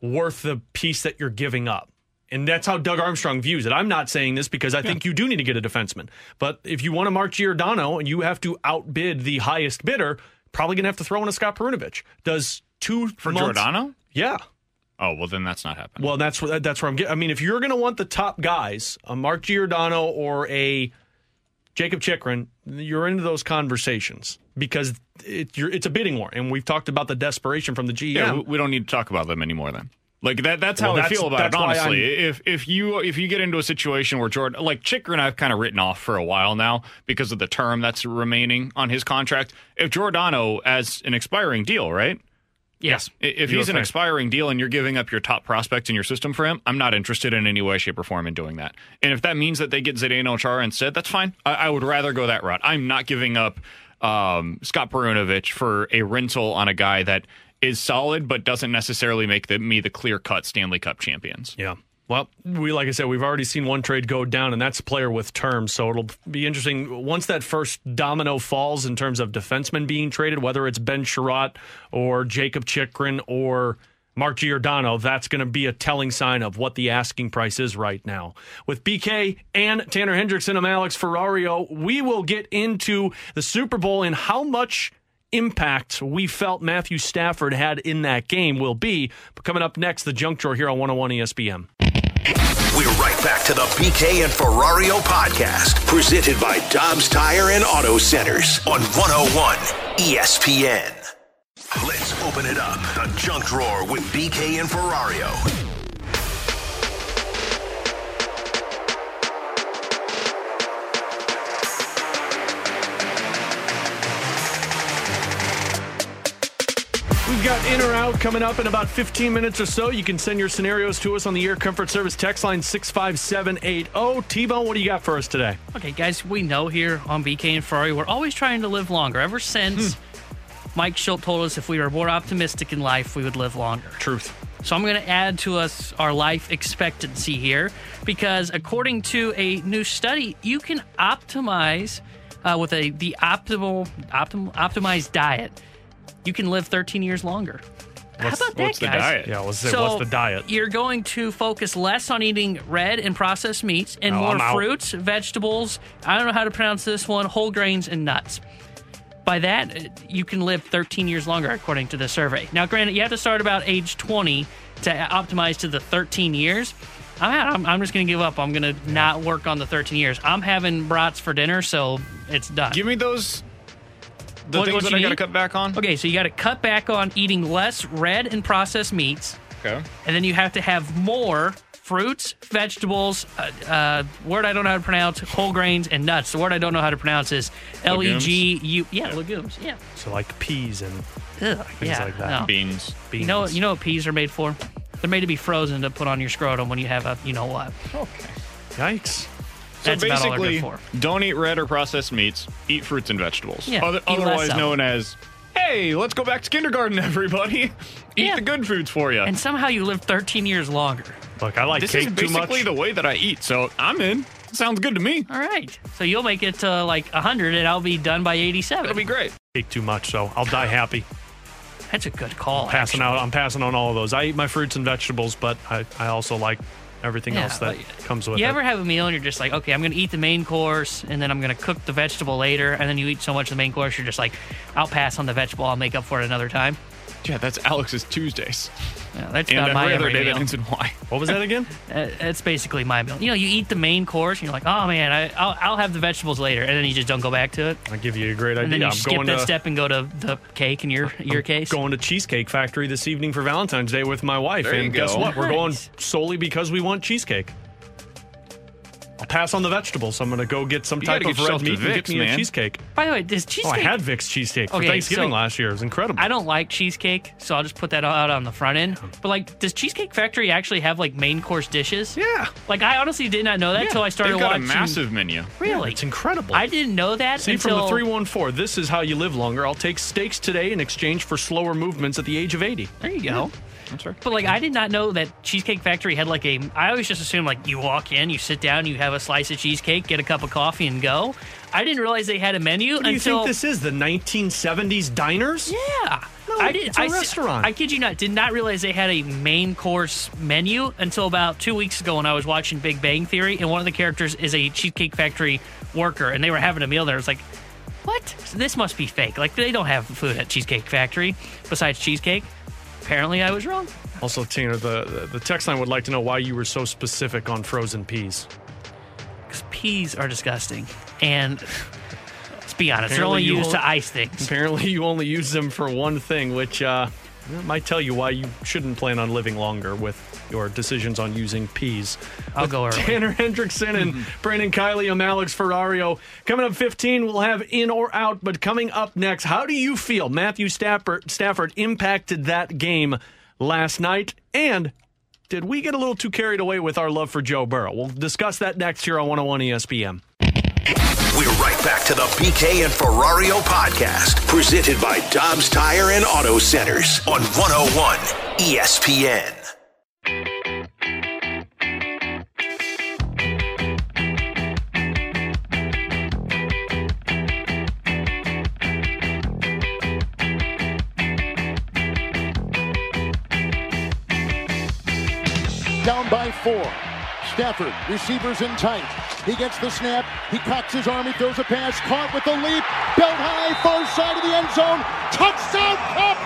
worth the piece that you're giving up? And that's how Doug Armstrong views it. I'm not saying this because I think you do need to get a defenseman. But if you want to Mark Giordano and you have to outbid the highest bidder, probably going to have to throw in a Scott Perunovich. Does two For months- Giordano? Yeah. Oh well, then that's not happening. Well, that's where that's where I'm getting. I mean, if you're going to want the top guys, a Mark Giordano or a Jakob Chychrun, you're into those conversations because it, you're, it's a bidding war, and we've talked about the desperation from the GM. Yeah, we, don't need to talk about them anymore then. Like that that's Well, how I feel about it honestly. If if you if you get into a situation where Jordan like Chychrun I've kind of written off for a while now because of the term that's remaining on his contract. If Giordano as an expiring deal, right? Yes. I- If You he's an expiring deal and you're giving up your top prospect in your system for him, I'm not interested in any way, shape, or form in doing that. And if that means that they get Zdeno Chara instead, that's fine. I, I would rather go that route. I'm not giving up um, Scott Perunovich for a rental on a guy that is solid but doesn't necessarily make the, me the clear cut Stanley Cup champions. Yeah. Well, we like I said, we've already seen one trade go down, and that's a player with terms. So it'll be interesting once that first domino falls in terms of defensemen being traded, whether it's Ben Chiarot or Jakob Chychrun or Mark Giordano. That's going to be a telling sign of what the asking price is right now. With BK and Tanner Hendrickson, I'm Alex Ferrario. We will get into the Super Bowl and how much impact we felt Matthew Stafford had in that game will be. But coming up next, the junk drawer here on 101 ESPN. We're right back to the BK and Ferrario podcast, presented by Dobbs Tire and Auto Centers on 101 ESPN. Let's open it up. The junk drawer with BK and Ferrario. We've got in or out coming up in about 15 minutes or so. You can send your scenarios to us on the Air Comfort Service text line 65780. T Bone, what do you got for us today? Okay, guys, we know here on BK and Ferrari, we're always trying to live longer. Ever since Mike Shildt told us if we were more optimistic in life, we would live longer. Truth. So I'm going to add to us our life expectancy here because according to a new study, you can optimize uh, with a the optimal optimal optimized diet. You can live 13 years longer. How What's- about that, what's the guys? diet? Yeah, let's say, so what's the diet? You're going to focus less on eating red and processed meats and Oh, more I'm out. fruits, vegetables. I don't know how to pronounce this one. Whole grains and nuts. By that, uh, you can live 13 years longer, according to the survey. Now, granted, you have to start about age 20 to optimize to the 13 years. I'm out. I'm, I'm just going to give up. I'm going to not work on the 13 years. I'm having brats for dinner, so it's done. Give me those the What- things what that you I got to cut back on. Okay, so you got to cut back on eating less red and processed meats. Okay. And then you have to have more fruits, vegetables, uh, uh, word I don't know how to pronounce, whole grains, and nuts. The word I don't know how to pronounce is L E G U. Yeah, legumes. Yeah. So, like peas and Ugh, things yeah, like that. no. Beans. You know, you know what peas are made for? They're made to be frozen to put on your scrotum when you have a, you know what. Okay. Yikes. So That's about all basically, good for. don't eat red or processed meats. Eat fruits and vegetables. Yeah, Other- otherwise known as, hey, let's go back to kindergarten, *laughs* everybody. Eat the good foods for you. And somehow you live 13 years longer. Look, I like this cake is too much. This basically the way that I eat, so I'm in. Sounds good to me. All right. So you'll make it to like 100 and I'll be done by 87. That'll be great. Cake too much, so I'll die happy. That's a good call. I'm Passing actually. out. I'm passing on all of those. I eat my fruits and vegetables, but I, I also like everything Yeah, else that like- comes with You it. You ever have a meal and you're just like, okay, I'm going to eat the main course and then I'm going to cook the vegetable later. And then you eat so much of the main course, you're just like, I'll pass on the vegetable. I'll make up for it another time. Yeah, that's Alex's Tuesdays. Yeah, that's and not my every other every day that meal. ends in Y. What was that *laughs* again? Uh, It's basically my meal. You know, you eat the main course and you're like, oh man, I, I'll, I'll have the vegetables later. And then you just don't go back to it. I'll give you a great idea. And idea. then you I'm skip going that to step and go to the cake in your, your case. going to Cheesecake Factory this evening for Valentine's Day with my wife. There you and guess go. what? We're going solely because we want cheesecake. I'll pass on the vegetables. I'm going to go get some You type gotta of get red yourself to meat and get Vicks, me a man. cheesecake. By the way, does Cheesecake Oh. I had Vic's cheesecake for Okay, Thanksgiving so- last year. It was incredible. I don't like cheesecake, so I'll just put that out on the front end. But like, does Cheesecake Factory actually have like main course dishes? Yeah. Like, I honestly did not know that until I started They've got watching. a massive menu. Really? It's incredible. I didn't know that See, until from the 314, this is how you live longer. I'll take steaks today in exchange for slower movements at the age of 80. There you go. But like, I did not know that Cheesecake Factory had like a. I always just assumed like you walk in, you sit down, you have a slice of cheesecake, get a cup of coffee, and go. I didn't realize they had a menu What do you until. think this is? The 1970s diners? yeah. hotel. I did. It's a I, restaurant. I kid you not. Did not realize they had a main course menu until about two weeks ago when I was watching Big Bang Theory, and one of the characters is a Cheesecake Factory worker, and they were having a meal there. It's like, what? This must be fake. Like they don't have food at Cheesecake Factory besides cheesecake. Apparently, I was wrong. also, Tanner, the, the the text line would like to know why you were so specific on frozen peas. Because peas are disgusting, and let's be honest, they're only used only- to ice things. Apparently, you only use them for one thing, which uh, might tell you why you shouldn't plan on living longer with your decisions on using peas. I'll With go early. Tanner Hendrickson and *laughs* Brandon Kiley. I'm Alex Ferrario. Coming up 15, we'll have in or out. But coming up next, how do you feel Matthew Stafford, Stafford impacted that game last night? And did we get a little too carried away with our love for Joe Burrow? We'll discuss that next here on 101 ESPN. We're right back to the BK and Ferrario podcast, presented by Dobbs Tire and Auto Centers on 101 ESPN. Down by four. Stafford, receivers in tight. He gets the snap. He cocks his arm. He throws a pass. Caught with the leap. Belt high, far side of the end zone. Touchdown, Cup!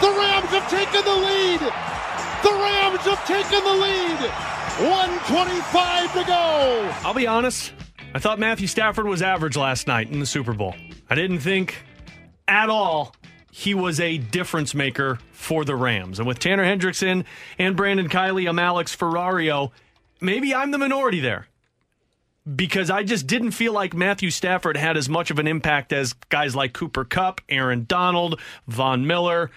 The Rams have taken the lead. The Rams have taken the lead. 125 to go. I'll be honest. I thought Matthew Stafford was average last night in the Super Bowl. I didn't think at all he was a difference maker for the Rams. And with Tanner Hendrickson and Brandon Kiley, I'm Alex Ferrario. Maybe I'm the minority there because I just didn't feel like Matthew Stafford had as much of an impact as guys like Cooper Kupp, Aaron Donald, Von Miller.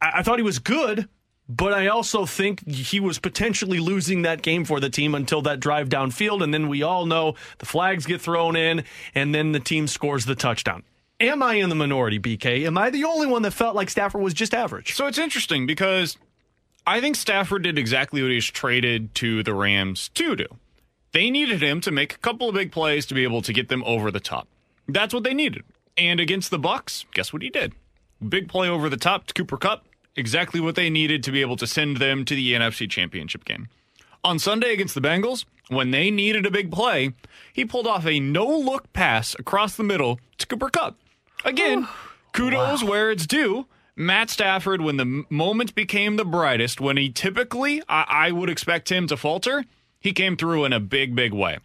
I, I thought he was good, but I also think he was potentially losing that game for the team until that drive downfield. And then we all know the flags get thrown in, and then the team scores the touchdown. Am I in the minority, BK? Am I the only one that felt like Stafford was just average? So it's interesting because I think Stafford did exactly what he was traded to the Rams to do. They needed him to make a couple of big plays to be able to get them over the top. That's what they needed. And against the Bucs, guess what he did? Big play over the top to Cooper Kupp, exactly what they needed to be able to send them to the NFC Championship game. On Sunday against the Bengals, when they needed a big play, he pulled off a no-look pass across the middle to Cooper Kupp. Again, kudos where it's due. Matt Stafford, when the moment became the brightest, when he typically, I, I would expect him to falter, he came through in a big, big way.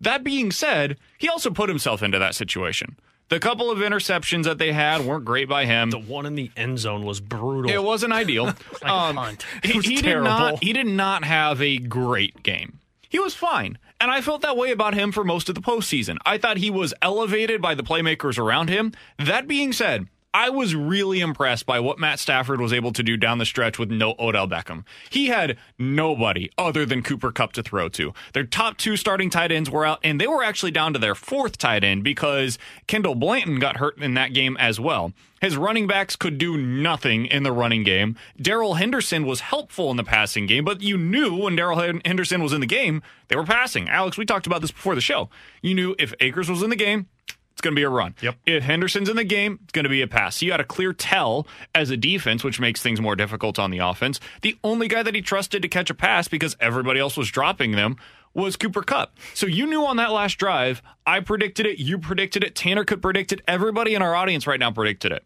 That being said, he also put himself into that situation. The couple of interceptions that they had weren't great by him. The one in the end zone was brutal. It wasn't ideal. *laughs* um, *laughs* It he, was he did not. He did not have a great game. He was fine, and I felt that way about him for most of the postseason. I thought he was elevated by the playmakers around him. That being said. I was really impressed by what Matt Stafford was able to do down the stretch with no Odell Beckham. He had nobody other than Cooper Kupp to throw to. Their top two starting tight ends were out, and they were actually down to their fourth tight end because Kendall Blanton got hurt in that game as well. His running backs could do nothing in the running game. Darrell Henderson was helpful in the passing game, but you knew when Darrell Henderson was in the game, they were passing. Alex, we talked about this before the show. You knew if Akers was in the game, it's going to be a run. Yep. If Henderson's in the game, it's going to be a pass. So you had a clear tell as a defense, which makes things more difficult on the offense. The only guy that he trusted to catch a pass because everybody else was dropping them was Cooper Kupp. So you knew on that last drive, I predicted it, you predicted it, Tanner could predict it, everybody in our audience right now predicted it.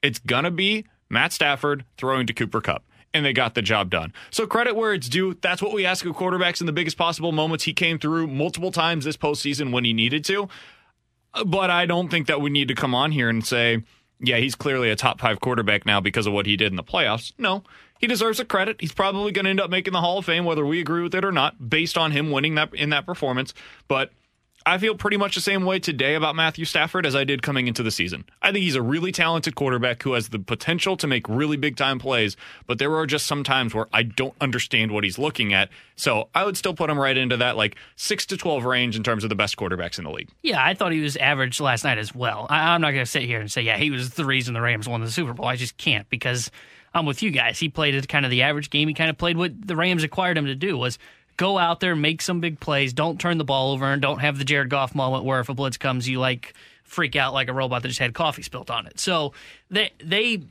It's going to be Matt Stafford throwing to Cooper Kupp. And they got the job done. So credit where it's due. That's what we ask of quarterbacks in the biggest possible moments. He came through multiple times this postseason when he needed to. But I don't think that we need to come on here and say, yeah, he's clearly a top five quarterback now because of what he did in the playoffs. No, he deserves a credit. He's probably going to end up making the Hall of Fame, whether we agree with it or not, based on him winning that in that performance. But I feel pretty much the same way today about Matthew Stafford as I did coming into the season. I think he's a really talented quarterback who has the potential to make really big time plays, but there are just some times where I don't understand what he's looking at. So I would still put him right into that like 6 to 12 range in terms of the best quarterbacks in the league. Yeah, I thought he was average last night as well. I, I'm not going to sit here and say, yeah, he was the reason the Rams won the Super Bowl. I just can't because I'm with you guys. He played kind of the average game. He kind of played what the Rams required him to do was go out there, make some big plays, don't turn the ball over, and don't have the Jared Goff moment where if a blitz comes, you like freak out like a robot that just had coffee spilt on it. So they they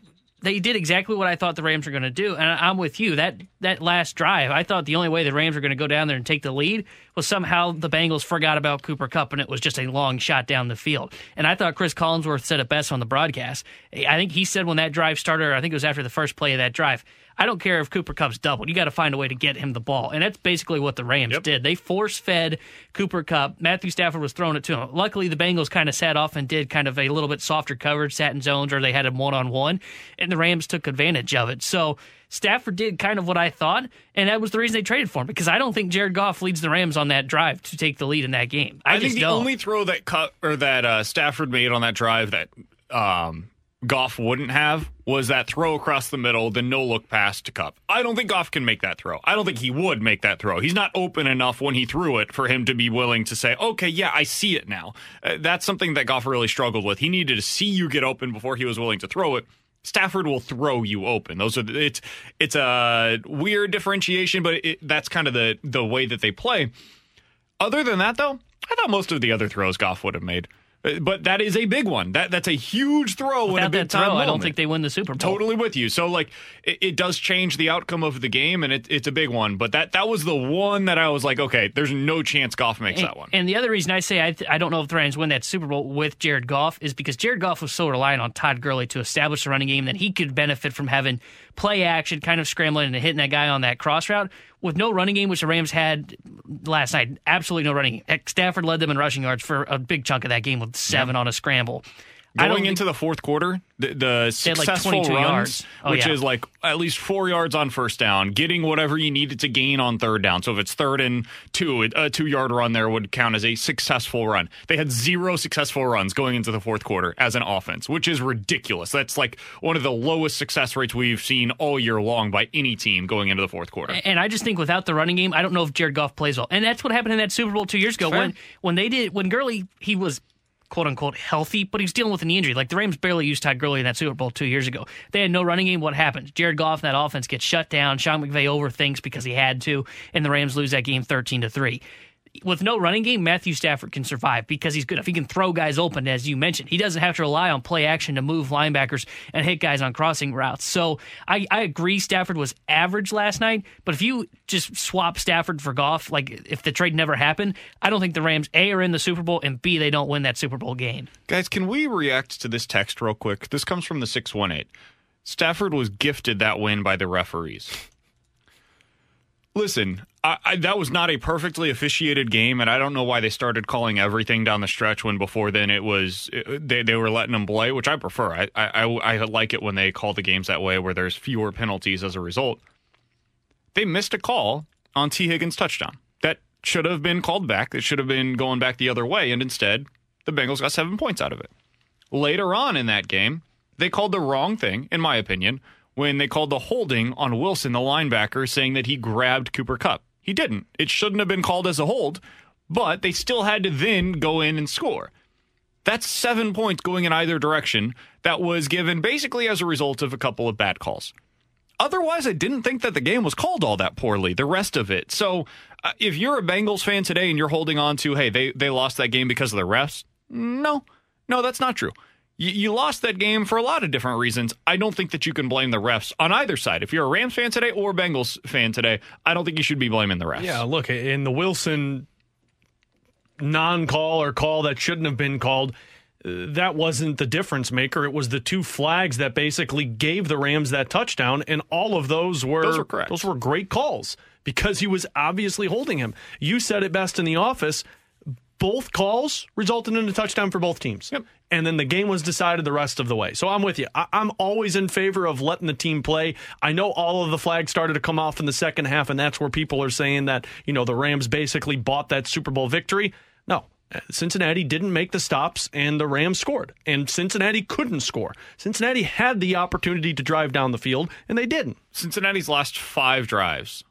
they did exactly what I thought the Rams were going to do, and I'm with you. That that last drive, I thought the only way the Rams were going to go down there and take the lead was somehow the Bengals forgot about Cooper Kupp, and it was just a long shot down the field. And I thought Cris Collinsworth said it best on the broadcast. I think he said when that drive started, I think it was after the first play of that drive. I don't care if Cooper Kupp's doubled. You got to find a way to get him the ball. And that's basically what the Rams did. They force fed Cooper Kupp. Matthew Stafford was throwing it to him. Luckily, the Bengals kind of sat off and did kind of a little bit softer coverage, sat in zones, or they had him one on one. And the Rams took advantage of it. So Stafford did kind of what I thought. And that was the reason they traded for him because I don't think Jared Goff leads the Rams on that drive to take the lead in that game. I, I, think the don't. only throw that cut or that uh, Stafford made on that drive that um, Goff wouldn't have was that throw across the middle, the no look pass to Kupp. I don't think Goff can make that throw. I don't think he would make that throw. He's not open enough when he threw it for him to be willing to say, "Okay, yeah, I see it now." Uh, that's something that Goff really struggled with. He needed to see you get open before he was willing to throw it. Stafford will throw you open. Those are it's it's a weird differentiation, but it, that's kind of the the way that they play. Other than that, though, I thought most of the other throws Goff would have made. Uh, But that is a big one. That that's a huge throw in a big throw, time I don't think they win the Super Bowl. Totally with you. So like it, it does change the outcome of the game, and it, it's a big one. But that that was the one that I was like, okay, there's no chance Goff makes and, that one. And the other reason I say I, th- I don't know if the Rams win that Super Bowl with Jared Goff is because Jared Goff was so reliant on Todd Gurley to establish the running game that he could benefit from having play action, kind of scrambling and hitting that guy on that cross route. With no running game, which the Rams had last night, absolutely no running. Stafford led them in rushing yards for a big chunk of that game with seven on a scramble. Going into the fourth quarter, the, the had, like, successful runs, yards. Oh, which yeah. is like at least four yards on first down, getting whatever you needed to gain on third down. So if it's third and two, a two yard run there would count as a successful run. They had zero successful runs going into the fourth quarter as an offense, which is ridiculous. That's like one of the lowest success rates we've seen all year long by any team going into the fourth quarter. And I just think without the running game, I don't know if Jared Goff plays well. And that's what happened in that Super Bowl two years ago Fair. when when they did when Gurley he was quote unquote healthy, but he was dealing with an injury. Like the Rams barely used Todd Gurley in that Super Bowl two years ago. They had no running game. What happens? Jared Goff and that offense gets shut down. Sean McVay overthinks because he had to, and the Rams lose that game thirteen to three. With no running game, Matthew Stafford can survive because he's good. If he can throw guys open, as you mentioned, he doesn't have to rely on play action to move linebackers and hit guys on crossing routes. So I, I agree Stafford was average last night, but if you just swap Stafford for Goff, like if the trade never happened, I don't think the Rams A are in the Super Bowl and B they don't win that Super Bowl game. Guys, can we react to this text real quick? This comes from the 618. Stafford was gifted that win by the referees. Listen, I, I, that was not a perfectly officiated game, and I don't know why they started calling everything down the stretch when before then it was it, they they were letting them play, which I prefer. I, I I I like it when they call the games that way, where there's fewer penalties as a result. They missed a call on Tee Higgins' touchdown that should have been called back. It should have been going back the other way, and instead the Bengals got seven points out of it. Later on in that game, they called the wrong thing, in my opinion, when they called the holding on Wilson, the linebacker, saying that he grabbed Cooper Kupp. He didn't. It shouldn't have been called as a hold, but they still had to then go in and score. That's seven points going in either direction that was given basically as a result of a couple of bad calls. Otherwise, I didn't think that the game was called all that poorly, the rest of it. So, uh, if you're a Bengals fan today and you're holding on to, hey, they, they lost that game because of the refs, no, no, that's not true. You, you lost that game for a lot of different reasons. I don't think that you can blame the refs on either side. If you're a Rams fan today or Bengals fan today, I don't think you should be blaming the refs. Yeah, look, in the Wilson non call or call that shouldn't have been called, uh, that wasn't the difference maker. It was the two flags that basically gave the Rams that touchdown, and all of those were Those were correct. Those were great calls because he was obviously holding him. You said it best in the office. Both calls resulted in a touchdown for both teams. Yep. And then the game was decided the rest of the way. So I'm with you. I- I'm always in favor of letting the team play. I know all of the flags started to come off in the second half, and that's where people are saying that, you know, the Rams basically bought that Super Bowl victory. No. Cincinnati didn't make the stops, and the Rams scored. And Cincinnati couldn't score. Cincinnati had the opportunity to drive down the field, and they didn't. Cincinnati's last five drives,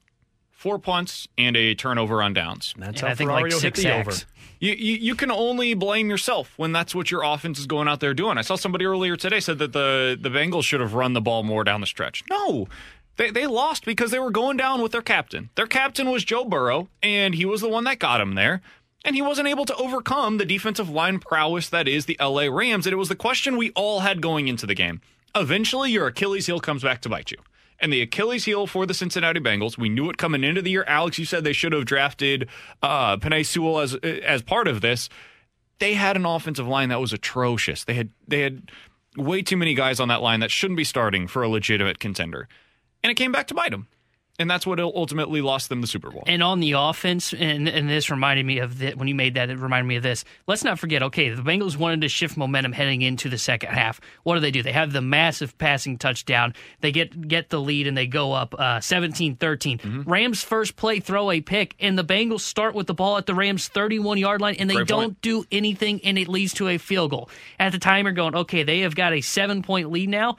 four punts and a turnover on downs. That's And how I think like Ferrario hit six the over. You, you you can only blame yourself when that's what your offense is going out there doing. I saw somebody earlier today said that the the Bengals should have run the ball more down the stretch. No. They, they lost because they were going down with their captain. Their captain was Joe Burrow, and he was the one that got him there. And he wasn't able to overcome the defensive line prowess that is the LA Rams. And it was the question we all had going into the game. Eventually, your Achilles heel comes back to bite you. And the Achilles heel for the Cincinnati Bengals, we knew it coming into the year. Alex, you said they should have drafted uh, Penei Sewell as as part of this. They had an offensive line that was atrocious. They had they had way too many guys on that line that shouldn't be starting for a legitimate contender, and it came back to bite them. And that's what ultimately lost them the Super Bowl. And on the offense, and, and this reminded me of the, when you made that, it reminded me of this. Let's not forget, okay, the Bengals wanted to shift momentum heading into the second half. What do they do? They have the massive passing touchdown. They get get the lead and they go up uh, 17 13. Mm-hmm. Rams first play throw a pick, and the Bengals start with the ball at the Rams 31 yard line, and they Great don't point. do anything, and it leads to a field goal. At the time, you're going, okay, they have got a seven point lead now.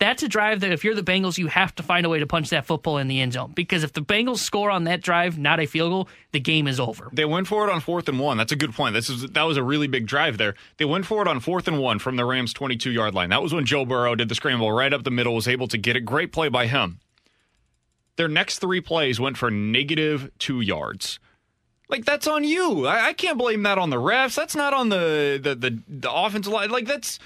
That's a drive that if you're the Bengals, you have to find a way to punch that football in the end zone. Because if the Bengals score on that drive, not a field goal, the game is over. They went for it on fourth and one. That's a good point. This is that was a really big drive there. They went for it on fourth and one from the Rams' 22 yard line. That was when Joe Burrow did the scramble right up the middle, was able to get it. Great play by him. Their next three plays went for negative two yards. Like that's on you. I, I can't blame that on the refs. That's not on the the the, the offensive line. Like that's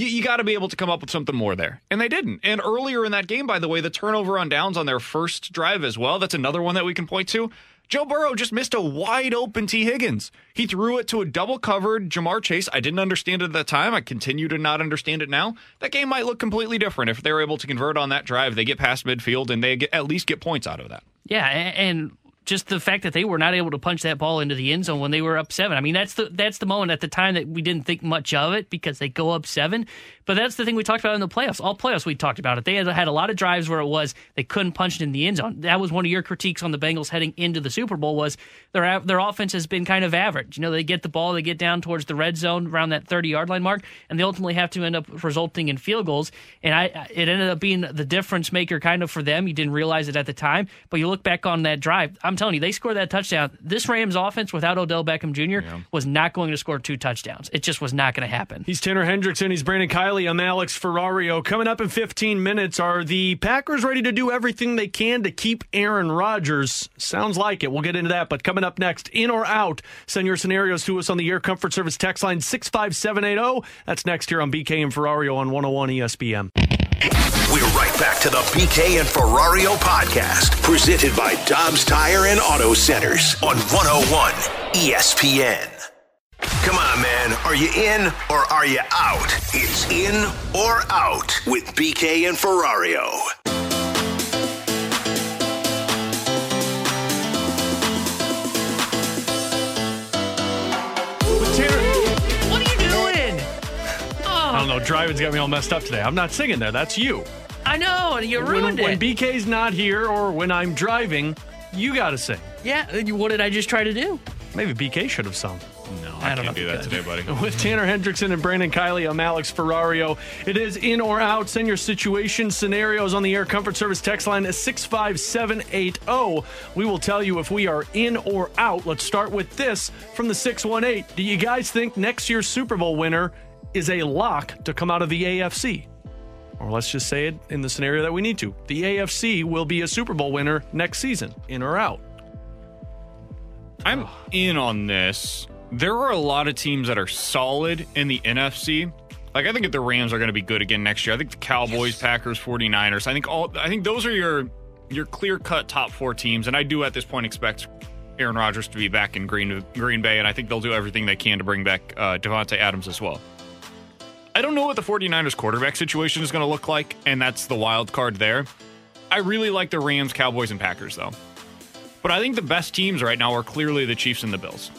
you, you got to be able to come up with something more there, and they didn't. And earlier in that game, by the way, the turnover on downs on their first drive as well. That's another one that we can point to. Joe Burrow just missed a wide open Tee Higgins. He threw it to a double covered Ja'Marr Chase. I didn't understand it at the time. I continue to not understand it now. That game might look completely different if they're able to convert on that drive. They get past midfield and they get, at least get points out of that. Yeah, and just the fact that they were not able to punch that ball into the end zone when they were up seven. I mean, that's the that's the moment at the time that we didn't think much of it because they go up seven. But that's the thing we talked about in the playoffs. All playoffs we talked about it. They had, had a lot of drives where it was they couldn't punch it in the end zone. That was one of your critiques on the Bengals heading into the Super Bowl was their their offense has been kind of average. You know, they get the ball, they get down towards the red zone around that 30 yard line mark, and they ultimately have to end up resulting in field goals. And I it ended up being the difference maker kind of for them. You didn't realize it at the time, but you look back on that drive. I'm telling you, they scored that touchdown. This Rams offense without Odell Beckham Jr. was not going to score two touchdowns. It just was not going to happen. He's Tanner Hendrickson. He's Brandon Kiley. I'm Alex Ferrario. Coming up in 15 minutes, are the Packers ready to do everything they can to keep Aaron Rodgers? Sounds like it. We'll get into that. But coming up next, in or out, send your scenarios to us on the Air Comfort Service text line 65780. That's next here on BK and Ferrario on 101 ESPN. We're right back to the BK and Ferrario podcast, presented by Dobbs Tire and Auto Centers on 101 ESPN. Come on, man. Are you in or are you out? It's in or out with BK and Ferrario. What are you doing? I don't know. Driving's got me all messed up today. I'm not singing there. That's you. I know, and you When, ruined when it. BK's not here or when I'm driving, you got to sing. yeah, what did I just try to do? Maybe BK should have sung. I I, don't can't know do that you today, buddy. *laughs* With Tanner Hendrickson and Brandon Kiley, I'm Alex Ferrario. It is in or out. Send your situation scenarios on the Air Comfort Service text line at 65780. We will tell you if we are in or out. Let's start with this from the 618. Do you guys think next year's Super Bowl winner is a lock to come out of the AFC? Or let's just say it in the scenario that we need to. The AFC will be a Super Bowl winner next season, in or out. I'm in on this. There are a lot of teams that are solid in the NFC. Like I think that the Rams are going to be good again next year. I think the Cowboys, Packers, 49ers. I think all I think those are your your clear-cut top 4 teams and I do at this point expect Aaron Rodgers to be back in Green Green Bay and I think they'll do everything they can to bring back uh, Davante Adams as well. I don't know what the 49ers quarterback situation is going to look like and that's the wild card there. I really like the Rams, Cowboys and Packers though. But I think the best teams right now are clearly the Chiefs and the Bills.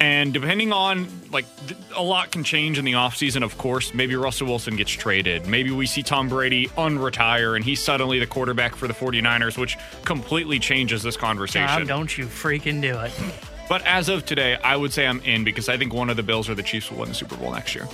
And depending on, like, th- a lot can change in the offseason, of course. Maybe Russell Wilson gets traded. Maybe we see Tom Brady unretire and he's suddenly the quarterback for the 49ers, which completely changes this conversation. Tom, don't you freaking do it. *laughs* But as of today, I would say I'm in because I think one of the Bills or the Chiefs will win the Super Bowl next year.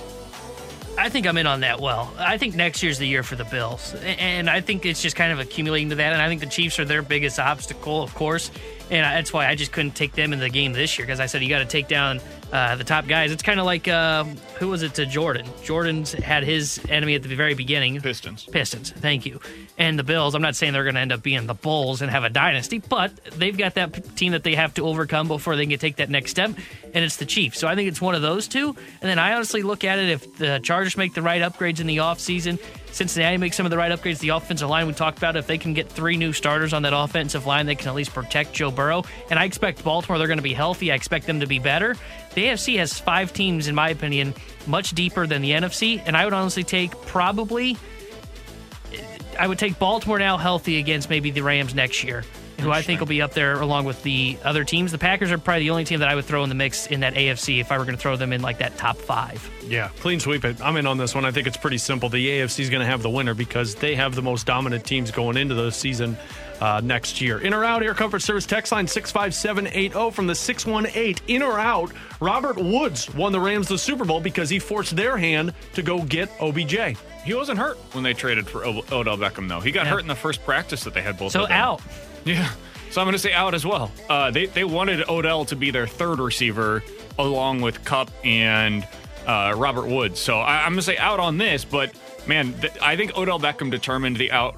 I think I'm in on that well. I think next year's the year for the Bills. And I think it's just kind of accumulating to that. And I think the Chiefs are their biggest obstacle, of course. And I- that's why I just couldn't take them in the game this year because I said you got to take down uh, the top guys. It's kind of like uh, who was it to Jordan? Jordan's had his enemy at the very beginning. Pistons. Pistons. Thank you. And the Bills. I'm not saying they're going to end up being the Bulls and have a dynasty, but they've got that team that they have to overcome before they can take that next step, and it's the Chiefs. So I think it's one of those two. And then I honestly look at it if the Chargers make the right upgrades in the offseason, Cincinnati makes some of the right upgrades. The offensive line we talked about, if they can get three new starters on that offensive line, they can at least protect Joe Burrow. And I expect Baltimore, they're going to be healthy. I expect them to be better. The AFC has five teams, in my opinion, much deeper than the NFC. And I would honestly take probably, I would take Baltimore now healthy against maybe the Rams next year. Who I think will be up there along with the other teams. The Packers are probably the only team that I would throw in the mix in that AFC if I were going to throw them in like that top five. Yeah, clean sweep it. I'm in on this one. I think it's pretty simple. The AFC is going to have the winner because they have the most dominant teams going into the season uh, next year. In or out, Air Comfort Service text line 65780 from the 618. In or out, Robert Woods won the Rams the Super Bowl because he forced their hand to go get OBJ. He wasn't hurt when they traded for Odell Beckham, though. He got Yeah. hurt in the first practice that they had both So of them. out. *laughs* Yeah. So I'm going to say out as well. Uh, they, they wanted Odell to be their third receiver along with Kupp and uh, Robert Woods. So I, I'm going to say out on this, but man, th- I think Odell Beckham determined the out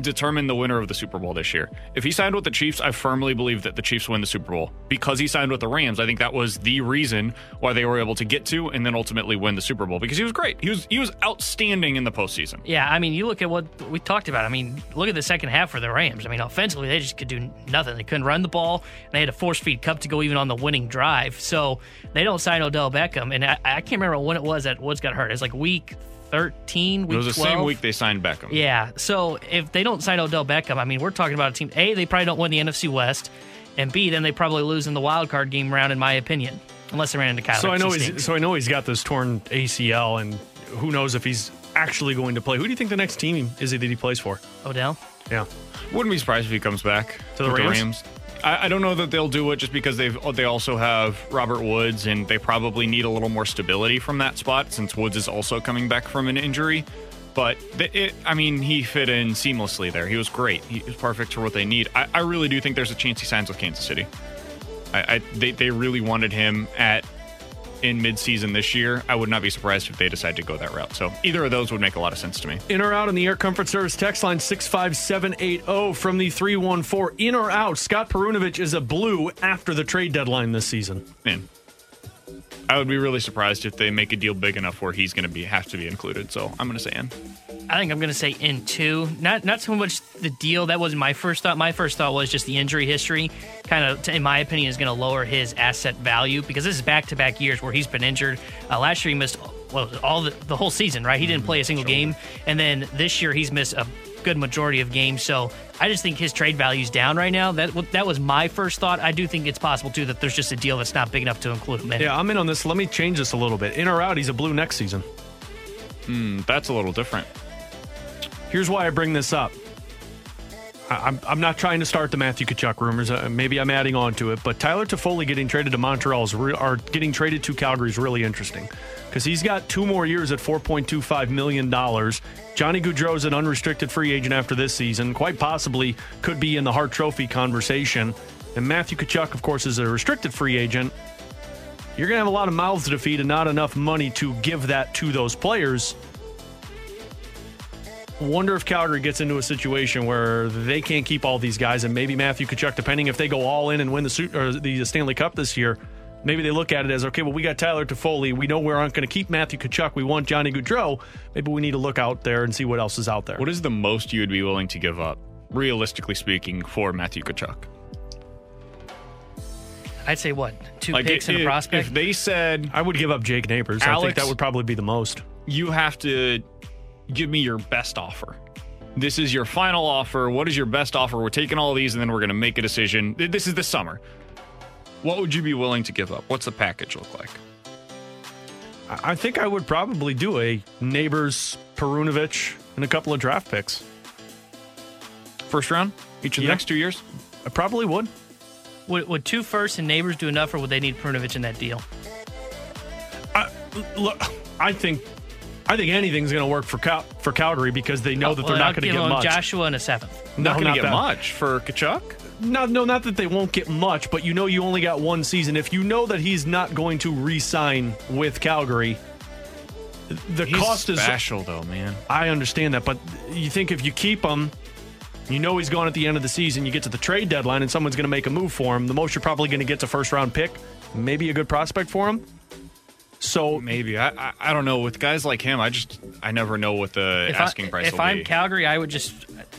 determined the winner of the Super Bowl this year. If he signed with the Chiefs, I firmly believe that the Chiefs win the Super Bowl. Because he signed with the Rams, I think that was the reason why they were able to get to and then ultimately win the Super Bowl because he was great. He was he was outstanding in the postseason. Yeah, I mean, you look at what we talked about. I mean, look at the second half for the Rams. I mean, offensively, they just could do nothing. They couldn't run the ball. And they had to force feed Kupp to go even on the winning drive. So they don't sign Odell Beckham. And I, I can't remember when it was that Woods got hurt. It's like week 13, week It was the 12. same week they signed Beckham. Yeah. So if they don't sign Odell Beckham, I mean, we're talking about a team. A, they probably don't win the NFC West, and B, then they probably lose in the wild card game round, in my opinion, unless they ran into Kyler. So I know He he's stinks. so I know he's got this torn ACL, and who knows if he's actually going to play. Who do you think the next team is it that he plays for? Odell. Yeah, Wouldn't be surprised if he comes back To the with Rams? I, I don't know that they'll do it just because they've oh, they also have Robert Woods and they probably need a little more stability from that spot since Woods is also coming back from an injury. But the, it, I mean, he fit in seamlessly there. He was great. He was perfect for what they need. I, I really do think there's a chance he signs with Kansas City. I, I they, they really wanted him at in midseason this year. I would not be surprised if they decide to go that route. So either of those would make a lot of sense to me. in or out on the Air Comfort Service text line six five seven eight zero from the three one four. In or out, Scott Perunovich is a blue after the trade deadline this season. in. I would be really surprised if they make a deal big enough where he's going to be have to be included. So I'm going to say in. I think I'm going to say in two. Not not so much the deal. That wasn't my first thought. My first thought was just the injury history. Kind of, in my opinion, is going to lower his asset value because this is back to back years where he's been injured. Uh, last year he missed well all the, the whole season. Right, he didn't play a single game, and then this year he's missed a good majority of games. So I just think his trade value's down right now. That that was my first thought. I do think it's possible too that there's just a deal that's not big enough to include him in. Yeah, I'm in on this. Let me change this a little bit. In or out, he's a blue next season. Hmm, that's a little different. Here's why I bring this up. I- I'm, I'm not trying to start the Matthew Tkachuk rumors. Uh, maybe I'm adding on to it, but Tyler Toffoli getting traded to Montreal is re- or getting traded to Calgary is really interesting because he's got two more years at 4.25 million dollars. Johnny Gaudreau's an unrestricted free agent after this season, quite possibly could be in the Hart Trophy conversation. And Matthew Tkachuk, of course, is a restricted free agent. You're going to have a lot of mouths to feed and not enough money to give that to those players. Wonder if Calgary gets into a situation where they can't keep all these guys, and maybe Matthew Tkachuk, depending if they go all in and win the the Stanley Cup this year, maybe they look at it as okay. Well, we got Tyler Toffoli. We know we aren't going to keep Matthew Tkachuk. We want Johnny Gaudreau. Maybe we need to look out there and see what else is out there. What is the most you would be willing to give up, realistically speaking, for Matthew Tkachuk? I'd say what two Like, picks and a prospect. If they said I would give up Jake Neighbors. I think that would probably be the most. you have to give me your best offer. This is your final offer. What is your best offer? We're taking all these and then we're going to make a decision. This is the summer. What would you be willing to give up? What's the package look like? I I think I would probably do a Neighbors, Perunovich, and a couple of draft picks. First round? Each of the Yeah. next two years? I probably would. Would, would two firsts and neighbors do enough, or would they need Perunovich in that deal? Look, I think I think anything's going to work for Cal- for Calgary because they know oh, that they're Well, not going to get much. Joshua and a seventh. Not going to get that. much for Tkachuk? Not no, not that they won't get much, but you know you only got one season. If you know that he's not going to re-sign with Calgary, the He's cost is special though, man. I understand that, but you think if you keep him, you know he's gone at the end of the season. You get to the trade deadline, and someone's going to make a move for him. The most you're probably going to get is a first round pick, maybe a good prospect for him. So maybe I, I I don't know with guys like him. I just I never know what the If, asking I, price if will I'm be. Calgary, I would just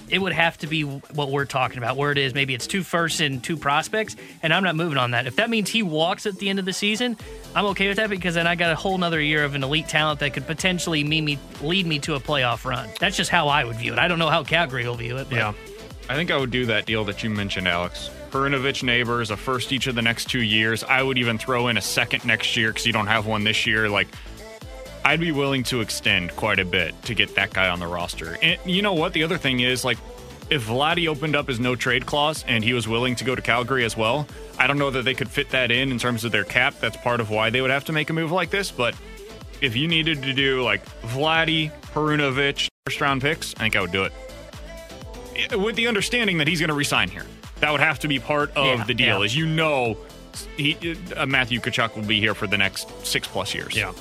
it would have to be what we're talking about, where it is maybe it's two firsts and two prospects, and I'm not moving on that. If that means he walks at the end of the season, I'm okay with that because then I got a whole nother year of an elite talent that could potentially me, me lead me to a playoff run. That's just how I would view it. I don't know how Calgary will view it. But yeah, I think I would do that deal that you mentioned, Alex. Perunovich neighbors, a first each of the next two years. I would even throw in a second next year because you don't have one this year. Like, I'd be willing to extend quite a bit to get that guy on the roster. And you know what? The other thing is, like, if Vladdy opened up his no trade clause and he was willing to go to Calgary as well, I don't know that they could fit that in in terms of their cap. That's part of why they would have to make a move like this. But if you needed to do like Vladdy, Perunovich, first round picks, I think I would do it eh, with the understanding that he's going to resign here. That would have to be part of Yeah, the deal, yeah. as you know. He, uh, Matthew Tkachuk will be here for the next six plus years. Yeah.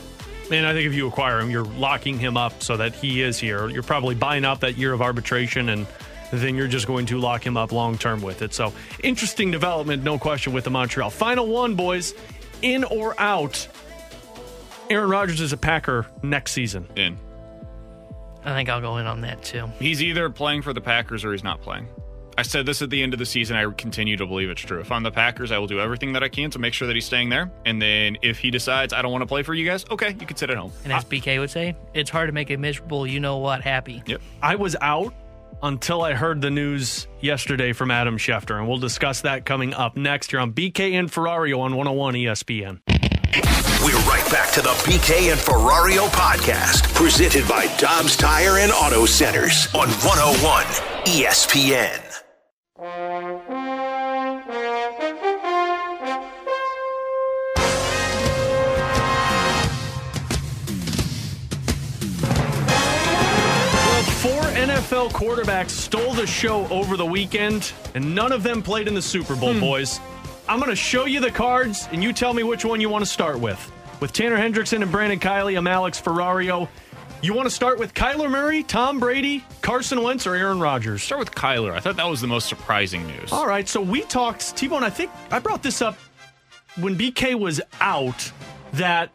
And I think if you acquire him, you're locking him up so that he is here. You're probably buying out that year of arbitration, and then you're just going to lock him up long term with it. So interesting development, no question, with the Montreal. Final one, boys. In or out? Aaron Rodgers is a Packer next season. In. I think I'll go in on that too. He's either playing for the Packers or he's not playing. I said this at the end of the season. I continue to believe it's true. If I'm the Packers, I will do everything that I can to make sure that he's staying there. And then if he decides I don't want to play for you guys, okay, you can sit at home. And as BK would say, it's hard to make a miserable, you know what, happy. Yep. I was out until I heard the news yesterday from Adam Schefter, and we'll discuss that coming up next here on BK and Ferrario on 101 ESPN. We're right back to the BK and Ferrario podcast, presented by Dobbs Tire and Auto Centers on 101 ESPN. NFL quarterbacks stole the show over the weekend, and none of them played in the Super Bowl, hmm. boys. I'm going to show you the cards, and you tell me which one you want to start with. With Tanner Hendrickson and Brandon Kiley, I'm Alex Ferrario. You want to start with Kyler Murray, Tom Brady, Carson Wentz, or Aaron Rodgers? Start with Kyler. I thought that was the most surprising news. All right, so we talked, T Bone, I think I brought this up when BK was out that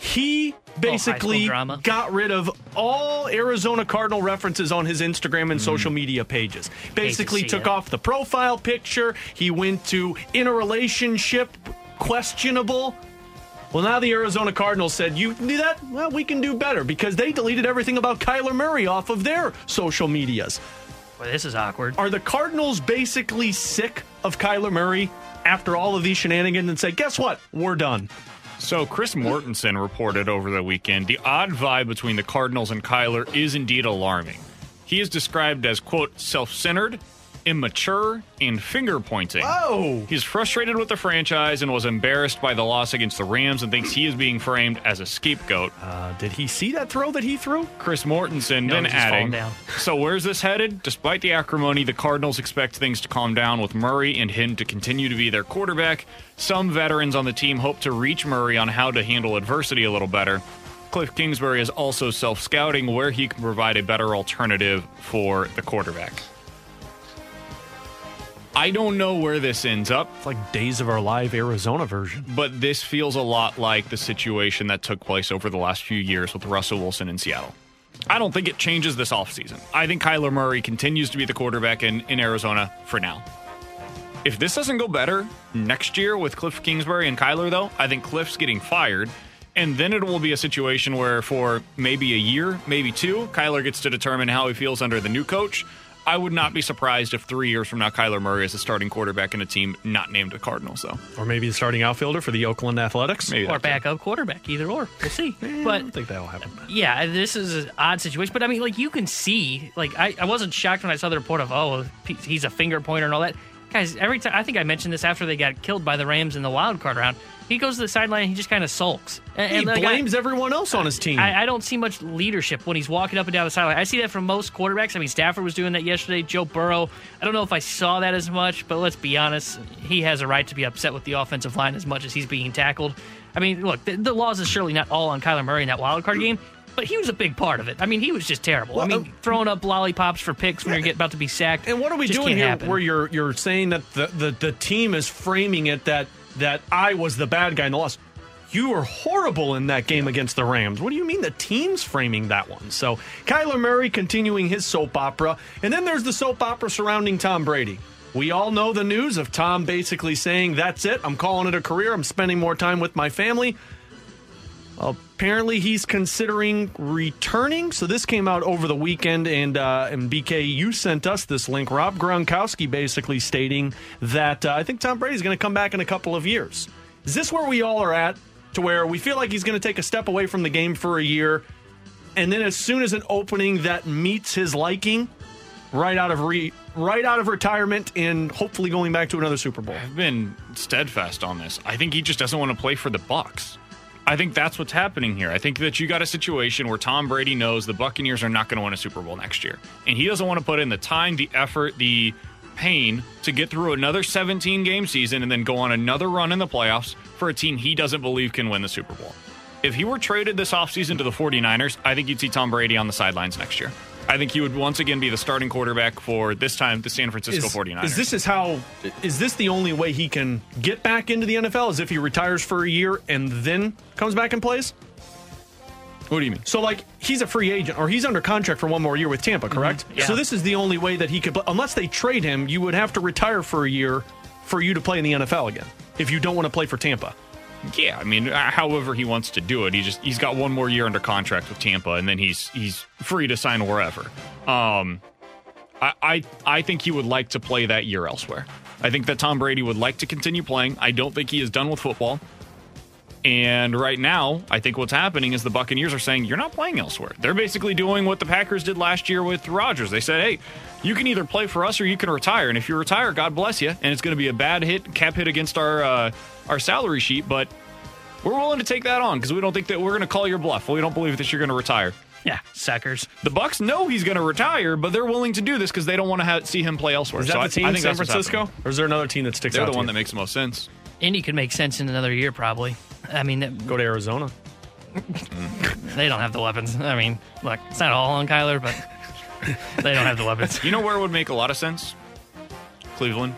he oh, basically drama. got rid of all Arizona Cardinal references on his Instagram and mm. social media pages. Basically, see took it. off the profile picture. He went to in a relationship, questionable. Well, now the Arizona Cardinals said, You do that? Well, we can do better because they deleted everything about Kyler Murray off of their social medias. Well, this is awkward. Are the Cardinals basically sick of Kyler Murray after all of these shenanigans and say, guess what? We're done. So Chris Mortensen reported over the weekend the odd vibe between the Cardinals and Kyler is indeed alarming. He is described as quote self-centered, immature, and finger pointing. Oh, He's frustrated with the franchise and was embarrassed by the loss against the Rams and thinks he is being framed as a scapegoat. Uh, did he see that throw that he threw? Chris Mortensen No, then he's just falling adding. *laughs* So where's this headed? Despite the acrimony, the Cardinals expect things to calm down with Murray and him to continue to be their quarterback. Some veterans on the team hope to reach Murray on how to handle adversity a little better. Kliff Kingsbury is also self scouting where he can provide a better alternative for the quarterback. I don't know where this ends up. It's like Days of Our Live Arizona version. But this feels a lot like the situation that took place over the last few years with Russell Wilson in Seattle. I don't think it changes this offseason. I think Kyler Murray continues to be the quarterback in, in Arizona for now. If this doesn't go better next year with Kliff Kingsbury and Kyler, though, I think Kliff's getting fired. And then it will be a situation where, for maybe a year, maybe two, Kyler gets to determine how he feels under the new coach. I would not be surprised if three years from now, Kyler Murray is a starting quarterback in a team not named the Cardinals, though. Or maybe the starting outfielder for the Oakland Athletics. Maybe Or that too. backup quarterback, either or. We'll see. But I but don't think that'll happen. yeah, this is an odd situation. But I mean, like you can see, like I, I wasn't shocked when I saw the report of oh he's a finger pointer and all that. Guys, every time I think I mentioned this after they got killed by the Rams in the wild card round. He goes to the sideline he just kind of sulks. And, He and, blames everyone else on his team. I, I don't see much leadership when he's walking up and down the sideline. I see that from most quarterbacks. I mean, Stafford was doing that yesterday. Joe Burrow. I don't know if I saw that as much, but let's be honest. He has a right to be upset with the offensive line as much as he's being tackled. I mean, look, the, the laws is surely not all on Kyler Murray in that wild card game. But he was a big part of it. I mean, he was just terrible. I mean, uh, throwing up lollipops for picks when you're getting about to be sacked. And what are we doing here happen. where you're you're saying that the, the, the team is framing it that that I was the bad guy in the loss? You were horrible in that game against the Rams. What do you mean the team's framing that one? So Kyler Murray continuing his soap opera. And then there's the soap opera surrounding Tom Brady. We all know the news of Tom basically saying, That's it. I'm calling it a career. I'm spending more time with my family. Apparently, he's considering returning. So this came out over the weekend, and uh, and BK, you sent us this link. Rob Gronkowski basically stating that uh, I think Tom Brady's going to come back in a couple of years. Is this where we all are at? To where we feel like he's going to take a step away from the game for a year, and then as soon as an opening that meets his liking, right out of re right out of retirement, and hopefully going back to another Super Bowl. I've been steadfast on this. I think he just doesn't want to play for the Bucs. I think that's what's happening here. I think that you got a situation where Tom Brady knows the Buccaneers are not going to win a Super Bowl next year. And he doesn't want to put in the time, the effort, the pain to get through another 17 game season and then go on another run in the playoffs for a team he doesn't believe can win the Super Bowl. If he were traded this offseason to the 49ers, I think you'd see Tom Brady on the sidelines next year. I think he would once again be the starting quarterback for this time the San Francisco is, 49ers. Is this is how is this the only way he can get back into the NFL? Is if he retires for a year and then comes back and plays? What do you mean? So like he's a free agent or he's under contract for one more year with Tampa, mm-hmm. correct? Yeah. So this is the only way that he could unless they trade him, you would have to retire for a year for you to play in the NFL again if you don't want to play for Tampa. Yeah, I mean, uh, however he wants to do it, he just he's got one more year under contract with Tampa, and then he's he's free to sign wherever. Um, I I, I think he would like to play that year elsewhere. I think that Tom Brady would like to continue playing. I don't think he is done with football. And right now, I think what's happening is the Buccaneers are saying you're not playing elsewhere. They're basically doing what the Packers did last year with Rodgers. They said, "Hey, you can either play for us or you can retire. And if you retire, God bless you. And it's going to be a bad hit, cap hit against our uh, our salary sheet, but we're willing to take that on because we don't think that we're going to call your bluff. We don't believe that you're going to retire." Yeah, suckers. The Bucs know he's going to retire, but they're willing to do this because they don't want to ha- see him play elsewhere. Is that So the team, I think San Francisco, or is there another team that sticks They're out? the one you? that makes the most sense. Indy could make sense in another year, probably. I mean, that, Go to Arizona. *laughs* they don't have the weapons. I mean, look, it's not all on Kyler, but *laughs* they don't have the weapons. You know where it would make a lot of sense? Cleveland.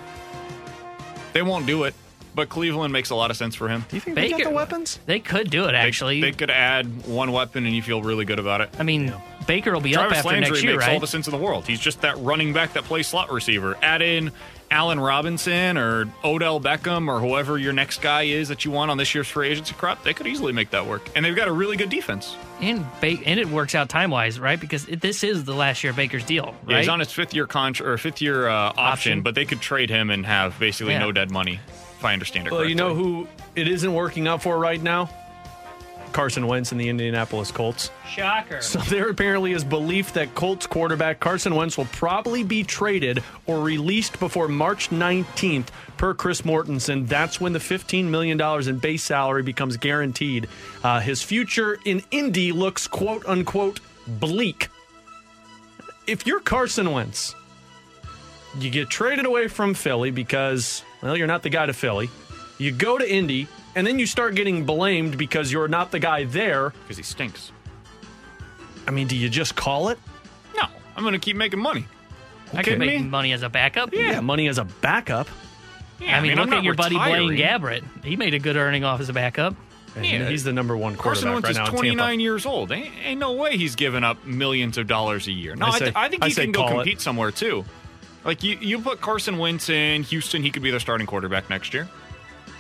They won't do it, but Cleveland makes a lot of sense for him. Do you think they got the weapons? They could do it, actually. They could add one weapon and you feel really good about it. I mean, Baker will be Travis up after Landry next year, makes right? all the sense in the world. He's just that running back that plays slot receiver. Add in Allen Robinson or Odell Beckham or whoever your next guy is that you want on this year's free agency crop. They could easily make that work. And they've got a really good defense. and ba- and it works out time wise, right? Because it, this is the last year of Baker's deal, Yeah, he's on his fifth year contract or fifth year uh, option, Option. but they could trade him and have basically Yeah. no dead money, if I understand it Well, correctly. you know who it isn't working out for right now? Carson Wentz and the Indianapolis Colts. Shocker. So there apparently is belief that Colts quarterback Carson Wentz will probably be traded or released before March 19th, per Chris Mortensen. That's when the $15 million in base salary becomes guaranteed. Uh, his future in Indy looks quote unquote bleak. If you're Carson Wentz, you get traded away from Philly because, well, you're not the guy to Philly. You go to Indy, and then you start getting blamed because you're not the guy there. Because he stinks. I mean, do you just call it? No, I'm going to keep making money. I could kidding make me? money as a backup. Yeah, money as a backup. Yeah, I mean, I mean, I'm look at not your buddy. Blaine Gabbert. He made a good earning off as a backup. And Yeah. he's the number one Carson quarterback Wentz right is now in 29 Tampa. years old. Ain't, ain't no way he's giving up millions of dollars a year. No, I I, th- I think he say can go call it. compete somewhere too. Like you, you put Carson Wentz in Houston, he could be their starting quarterback next year.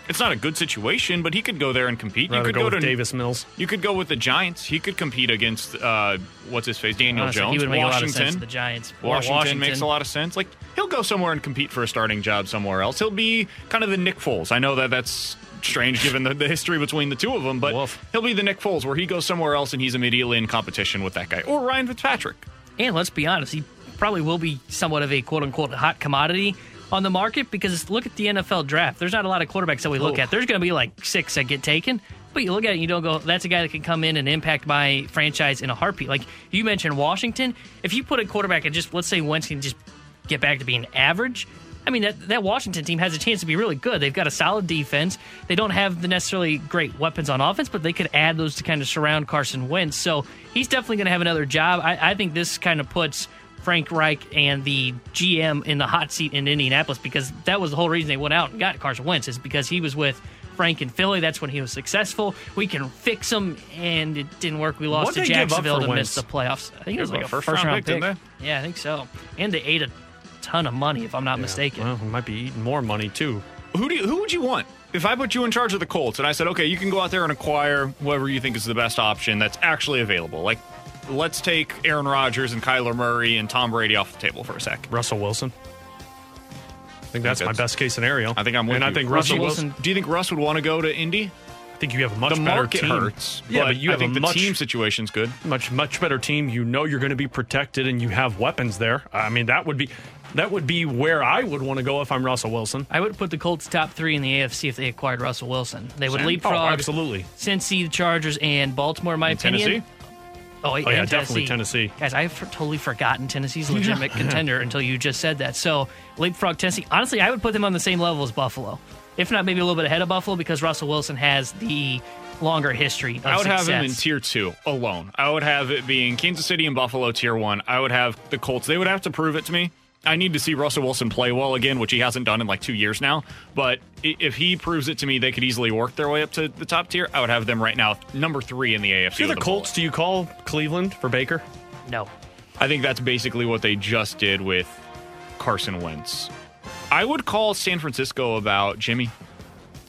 It's not a good situation, but he could go there and compete. Rather you could go go, with to Davis Mills. You could go with the Giants. He could compete against uh, what's his face, Daniel Honestly, Jones. he would make a lot of Washington. sense the Giants. Washington, Washington. makes a lot of sense. Like he'll go somewhere and compete for a starting job somewhere else. He'll be kind of the Nick Foles. I know that that's strange given the, the history between the two of them, but he'll be the Nick Foles where he goes somewhere else and he's immediately in competition with that guy or Ryan Fitzpatrick. And let's be honest, he probably will be somewhat of a quote unquote hot commodity on the market because look at the NFL draft. There's not a lot of quarterbacks that we look Oh. at. There's going to be like six that get taken. But you look at it and you don't go, that's a guy that can come in and impact my franchise in a heartbeat. Like you mentioned Washington. If you put a quarterback and just, let's say Wentz can just get back to being average, I mean, that, that Washington team has a chance to be really good. They've got a solid defense. They don't have the necessarily great weapons on offense, but they could add those to kind of surround Carson Wentz. So he's definitely going to have another job. I, I think this kind of puts Frank Reich and the GM in the hot seat in Indianapolis because that was the whole reason they went out and got Carson Wentz is because he was with Frank in Philly. That's when he was successful. We can fix him, and it didn't work. We lost to they give up Jacksonville to miss the playoffs. I think it was Give like a a first first, round round pick, pick. didn't Yeah, I think so. And they ate a ton of money, if I'm not mistaken. Well, we might be eating more money too. Who do you, who would you want? If I put you in charge of the Colts and I said, okay, you can go out there and acquire whoever you think is the best option that's actually available. Like, let's take Aaron Rodgers and Kyler Murray and Tom Brady off the table for a sec. Russell Wilson. I think that's my that's- best case scenario. I think I'm with and you. I think Russell Russell Wilson. Wilson. Do you think Russ would want to go to Indy? I think you have a much the better market team. hurts. Yeah, but, but you I have think a the much team situation's good. much much better team. You know you're going to be protected, and you have weapons there. I mean, that would be that would be where I would want to go if I'm Russell Wilson. I would put the Colts top three in the AFC if they acquired Russell Wilson. They would Same. leapfrog Oh, absolutely. Cincy, the Chargers, and Baltimore, in my And opinion. Tennessee? Oh, Oh, yeah, and definitely Tennessee. Guys, I've for- totally forgotten Tennessee's a *laughs* legitimate contender until you just said that. So, leapfrog Tennessee. Honestly, I would put them on the same level as Buffalo. If not, maybe a little bit ahead of Buffalo because Russell Wilson has the longer history of I would have him in tier two alone. I would have it being Kansas City and Buffalo tier one. I would have the Colts. They would have to prove it to me. I need to see Russell Wilson play well again, which he hasn't done in like two years now. But if he proves it to me, they could easily work their way up to the top tier. I would have them right now, number three in the AFC. If you're the with Colts, bullet. do you call Cleveland for Baker? No. I think that's basically what they just did with Carson Wentz. I would call San Francisco about Jimmy.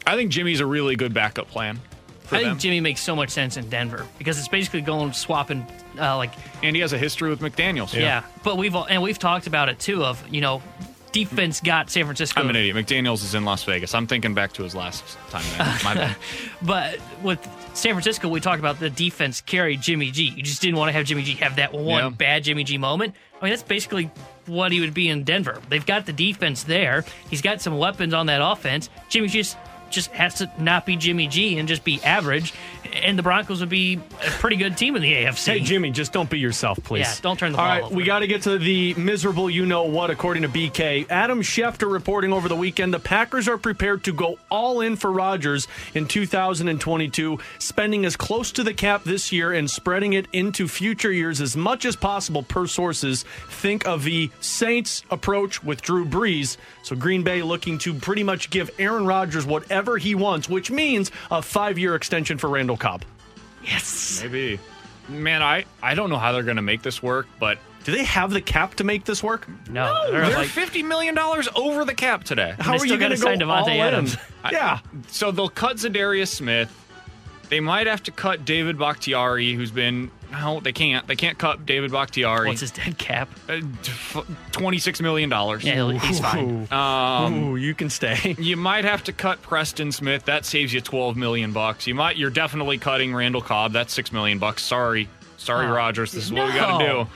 I think Jimmy's a really good backup plan. For I think them. Jimmy makes so much sense in Denver because it's basically going swapping uh, like and he has a history with McDaniels. yeah. But we've all, and we've talked about it too. Of you know, defense got San Francisco. I'm an idiot. McDaniels is in Las Vegas. I'm thinking back to his last time there. My bad. *laughs* But with San Francisco, we talked about the defense carried Jimmy G. You just didn't want to have Jimmy G have that one Yeah. bad Jimmy G moment. I mean, that's basically what he would be in Denver. They've got the defense there. He's got some weapons on that offense. Jimmy just just has to not be Jimmy G and just be average, and the Broncos would be a pretty good team in the AFC. Hey, Jimmy, just don't be yourself, please. Yeah, don't turn the All ball right, over. we got to get to the miserable you know what, according to BK. Adam Schefter reporting over the weekend the Packers are prepared to go all in for Rodgers in 2022, spending as close to the cap this year and spreading it into future years as much as possible, per sources. Think of the Saints' approach with Drew Brees. So Green Bay looking to pretty much give Aaron Rodgers whatever he wants, which means a five year extension for Randall Cobb. Yes. Maybe. Man, I, I don't know how they're going to make this work, but. Do they have the cap to make this work? No, They're, they're like- $50 million over the cap today. How are you going to go sign all Davante in? Adams. Yeah. So they'll cut Za'Darius Smith. They might have to cut David Bakhtiari, who's been. No, they can't. They can't cut David Bakhtiari. What's his dead cap? Uh, $26 million. Yeah, he's fine. Um, Ooh, you can stay. *laughs* You might have to cut Preston Smith. That saves you twelve million bucks. You might. You're definitely cutting Randall Cobb. That's six million bucks. Sorry, sorry, Oh, Rodgers. This is what we got to do.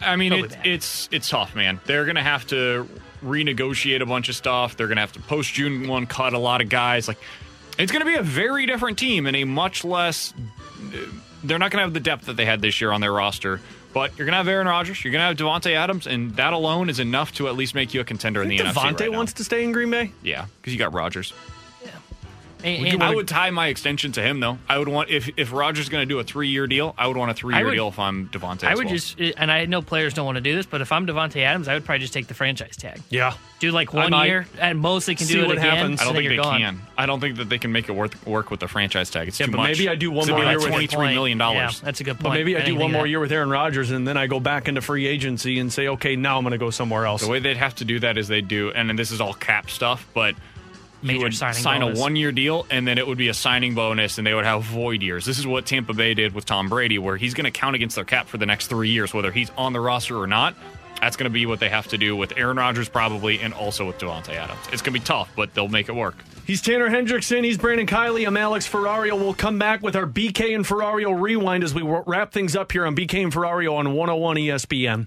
I mean, it, it's it's tough, man. They're gonna have to renegotiate a bunch of stuff. They're gonna have to post June one cut a lot of guys. Like, it's gonna be a very different team and a much less. They're not gonna have the depth that they had this year on their roster. But you're gonna have Aaron Rodgers. You're gonna have Davante Adams, and that alone is enough to at least make you a contender in the NFC. Davante right now. wants to stay in Green Bay. Yeah, because you got Rodgers. And- Would and- I would tie my extension to him though. I would want if if Rodgers going to do a three year deal, I would want a three year deal if I'm Davante. Adams. I would well. just, and I know players don't want to do this, but if I'm Davante Adams, I would probably just take the franchise tag. Yeah. Do like one might. year, at most they can See do it what again. happens. I don't and then think they gone. can. I don't think that they can make it work work with the franchise tag. It's Yeah, too but much. maybe I do one It's more year with twenty three million Yeah, that's a good point. But maybe I do one more that. year with Aaron Rodgers, and then I go back into free agency and say, okay, now I'm going to go somewhere else. The way they'd have to do that is they do, and then this is all cap stuff, but. Major you would signing sign bonus. a one-year deal, and then it would be a signing bonus, and they would have void years. This is what Tampa Bay did with Tom Brady, where he's going to count against their cap for the next three years, whether he's on the roster or not. That's going to be what they have to do with Aaron Rodgers, probably, and also with Davante Adams. It's going to be tough, but they'll make it work. He's Tanner Hendrickson. He's Brandon Kiley. I'm Alex Ferrario. We'll come back with our BK and Ferrario rewind as we wrap things up here on BK and Ferrario on 101 ESPN.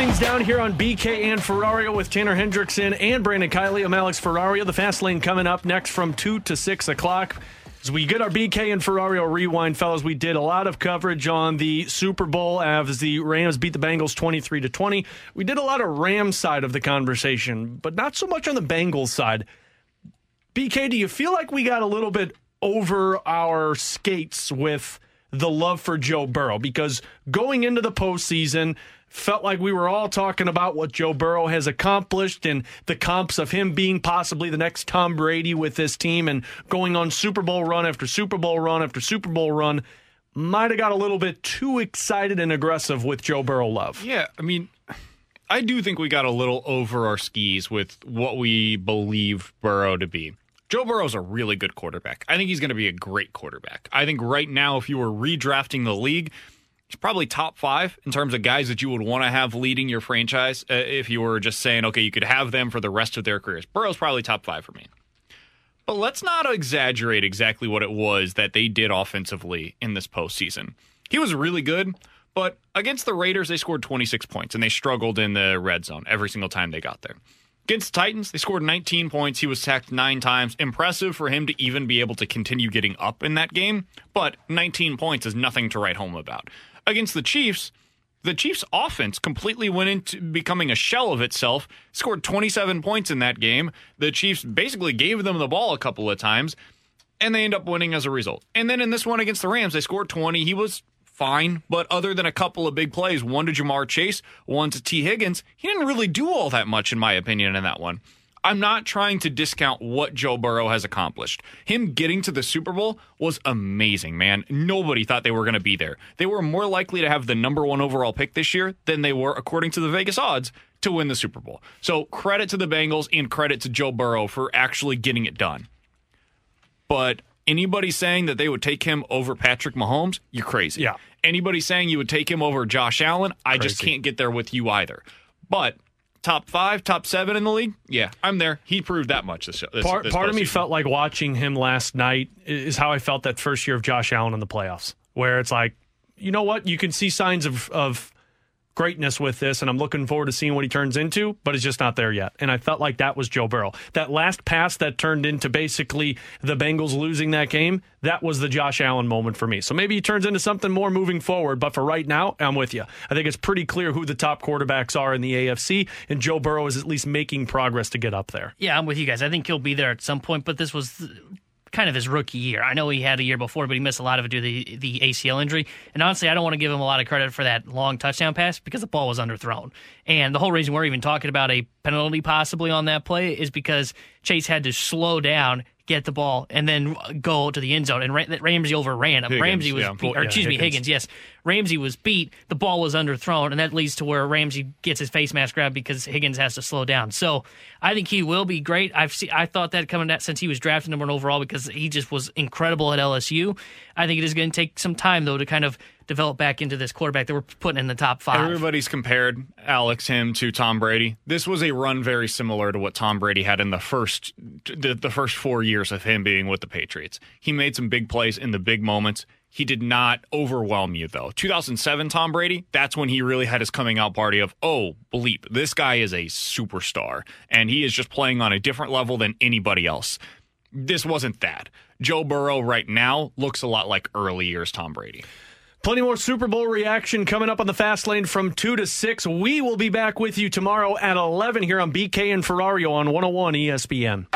Things down here on BK and Ferrario with Tanner Hendrickson and Brandon Kiley. I'm Alex Ferrario. The fast lane coming up next from 2 to 6 o'clock. As we get our BK and Ferrario rewind, fellas, we did a lot of coverage on the Super Bowl as the Rams beat the Bengals 23 to 20. We did a lot of Rams side of the conversation, but not so much on the Bengals side. BK, do you feel like we got a little bit over our skates with the love for Joe Burrow? Because going into the postseason, felt like we were all talking about what Joe Burrow has accomplished and the comps of him being possibly the next Tom Brady with this team and going on Super Bowl run after Super Bowl run after Super Bowl run. Might have got a little bit too excited and aggressive with Joe Burrow love. Yeah, I mean, I do think we got a little over our skis with what we believed Burrow to be. Joe Burrow's a really good quarterback. I think he's going to be a great quarterback. I think right now, if you were redrafting the league, probably top five in terms of guys that you would want to have leading your franchise. Uh, if you were just saying, okay, you could have them for the rest of their careers. Burrow's probably top five for me. But let's not exaggerate exactly what it was that they did offensively in this postseason. He was really good, but against the Raiders, they scored 26 points and they struggled in the red zone every single time they got there. Against the Titans, they scored 19 points. He was sacked nine times. Impressive for him to even be able to continue getting up in that game, but 19 points is nothing to write home about. Against the Chiefs, the Chiefs' offense completely went into becoming a shell of itself, scored 27 points in that game. The Chiefs basically gave them the ball a couple of times, and they end up winning as a result. And then in this one against the Rams, they scored 20. He was fine, but other than a couple of big plays, one to Ja'Marr Chase, one to Tee Higgins, he didn't really do all that much, in my opinion, in that one. I'm not trying to discount what Joe Burrow has accomplished. Him getting to the Super Bowl was amazing, man. Nobody thought they were going to be there. They were more likely to have the number one overall pick this year than they were, according to the Vegas odds, to win the Super Bowl. So credit to the Bengals and credit to Joe Burrow for actually getting it done. But anybody saying that they would take him over Patrick Mahomes, you're crazy. Yeah. Anybody saying you would take him over Josh Allen, I just can't get there with you either. But top five, top seven in the league, yeah, I'm there. He proved that much this, this Part, this part of me felt like watching him last night is how I felt that first year of Josh Allen in the playoffs, where it's like, you know what, you can see signs of of greatness with this, and I'm looking forward to seeing what he turns into, but it's just not there yet. And I felt like that was Joe Burrow. That last pass that turned into basically the Bengals losing that game, that was the Josh Allen moment for me. So maybe he turns into something more moving forward, but for right now, I'm with you. I think it's pretty clear who the top quarterbacks are in the AFC, and Joe Burrow is at least making progress to get up there. Yeah, I'm with you guys. I think he'll be there at some point, but this was kind of his rookie year. I know he had a year before, but he missed a lot of it due to the, the ACL injury. And honestly, I don't want to give him a lot of credit for that long touchdown pass because the ball was underthrown. And the whole reason we're even talking about a penalty possibly on that play is because Chase had to slow down. Get the ball and then go to the end zone, and Ra- Ramsey overran him. Higgins, Ramsey was, yeah. beat, or Yeah, excuse me, Higgins. Higgins. Yes, Ramsey was beat. The ball was underthrown, and that leads to where Ramsey gets his face mask grabbed because Higgins has to slow down. So I think he will be great. I've seen, I thought that coming out since he was drafted number one overall because he just was incredible at LSU. I think it is going to take some time though to kind of develop back into this quarterback that we're putting in the top five. Everybody's compared Alex him to Tom Brady. This was a run very similar to what Tom Brady had in the first the, the first 4 years of him being with the Patriots. He made some big plays in the big moments. He did not overwhelm you though. 2007 Tom Brady, that's when he really had his coming out party of, "Oh, bleep, this guy is a superstar and he is just playing on a different level than anybody else." This wasn't that. Joe Burrow right now looks a lot like early years Tom Brady. Plenty more Super Bowl reaction coming up on the fast lane from 2 to 6. We will be back with you tomorrow at 11 here on BK and Ferrario on 101 ESPN.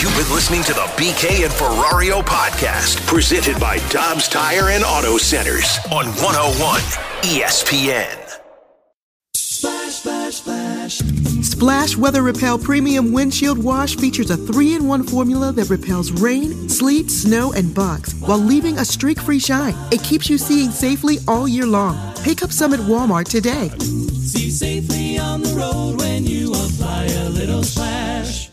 You've been listening to the BK and Ferrario podcast, presented by Dobbs Tire and Auto Centers on 101 ESPN. Splash, splash. Splash Weather Repel Premium Windshield Wash features a three in one formula that repels rain, sleet, snow, and bugs while leaving a streak free shine. It keeps you seeing safely all year long. Pick up some at Walmart today. See safely on the road when you apply a little splash.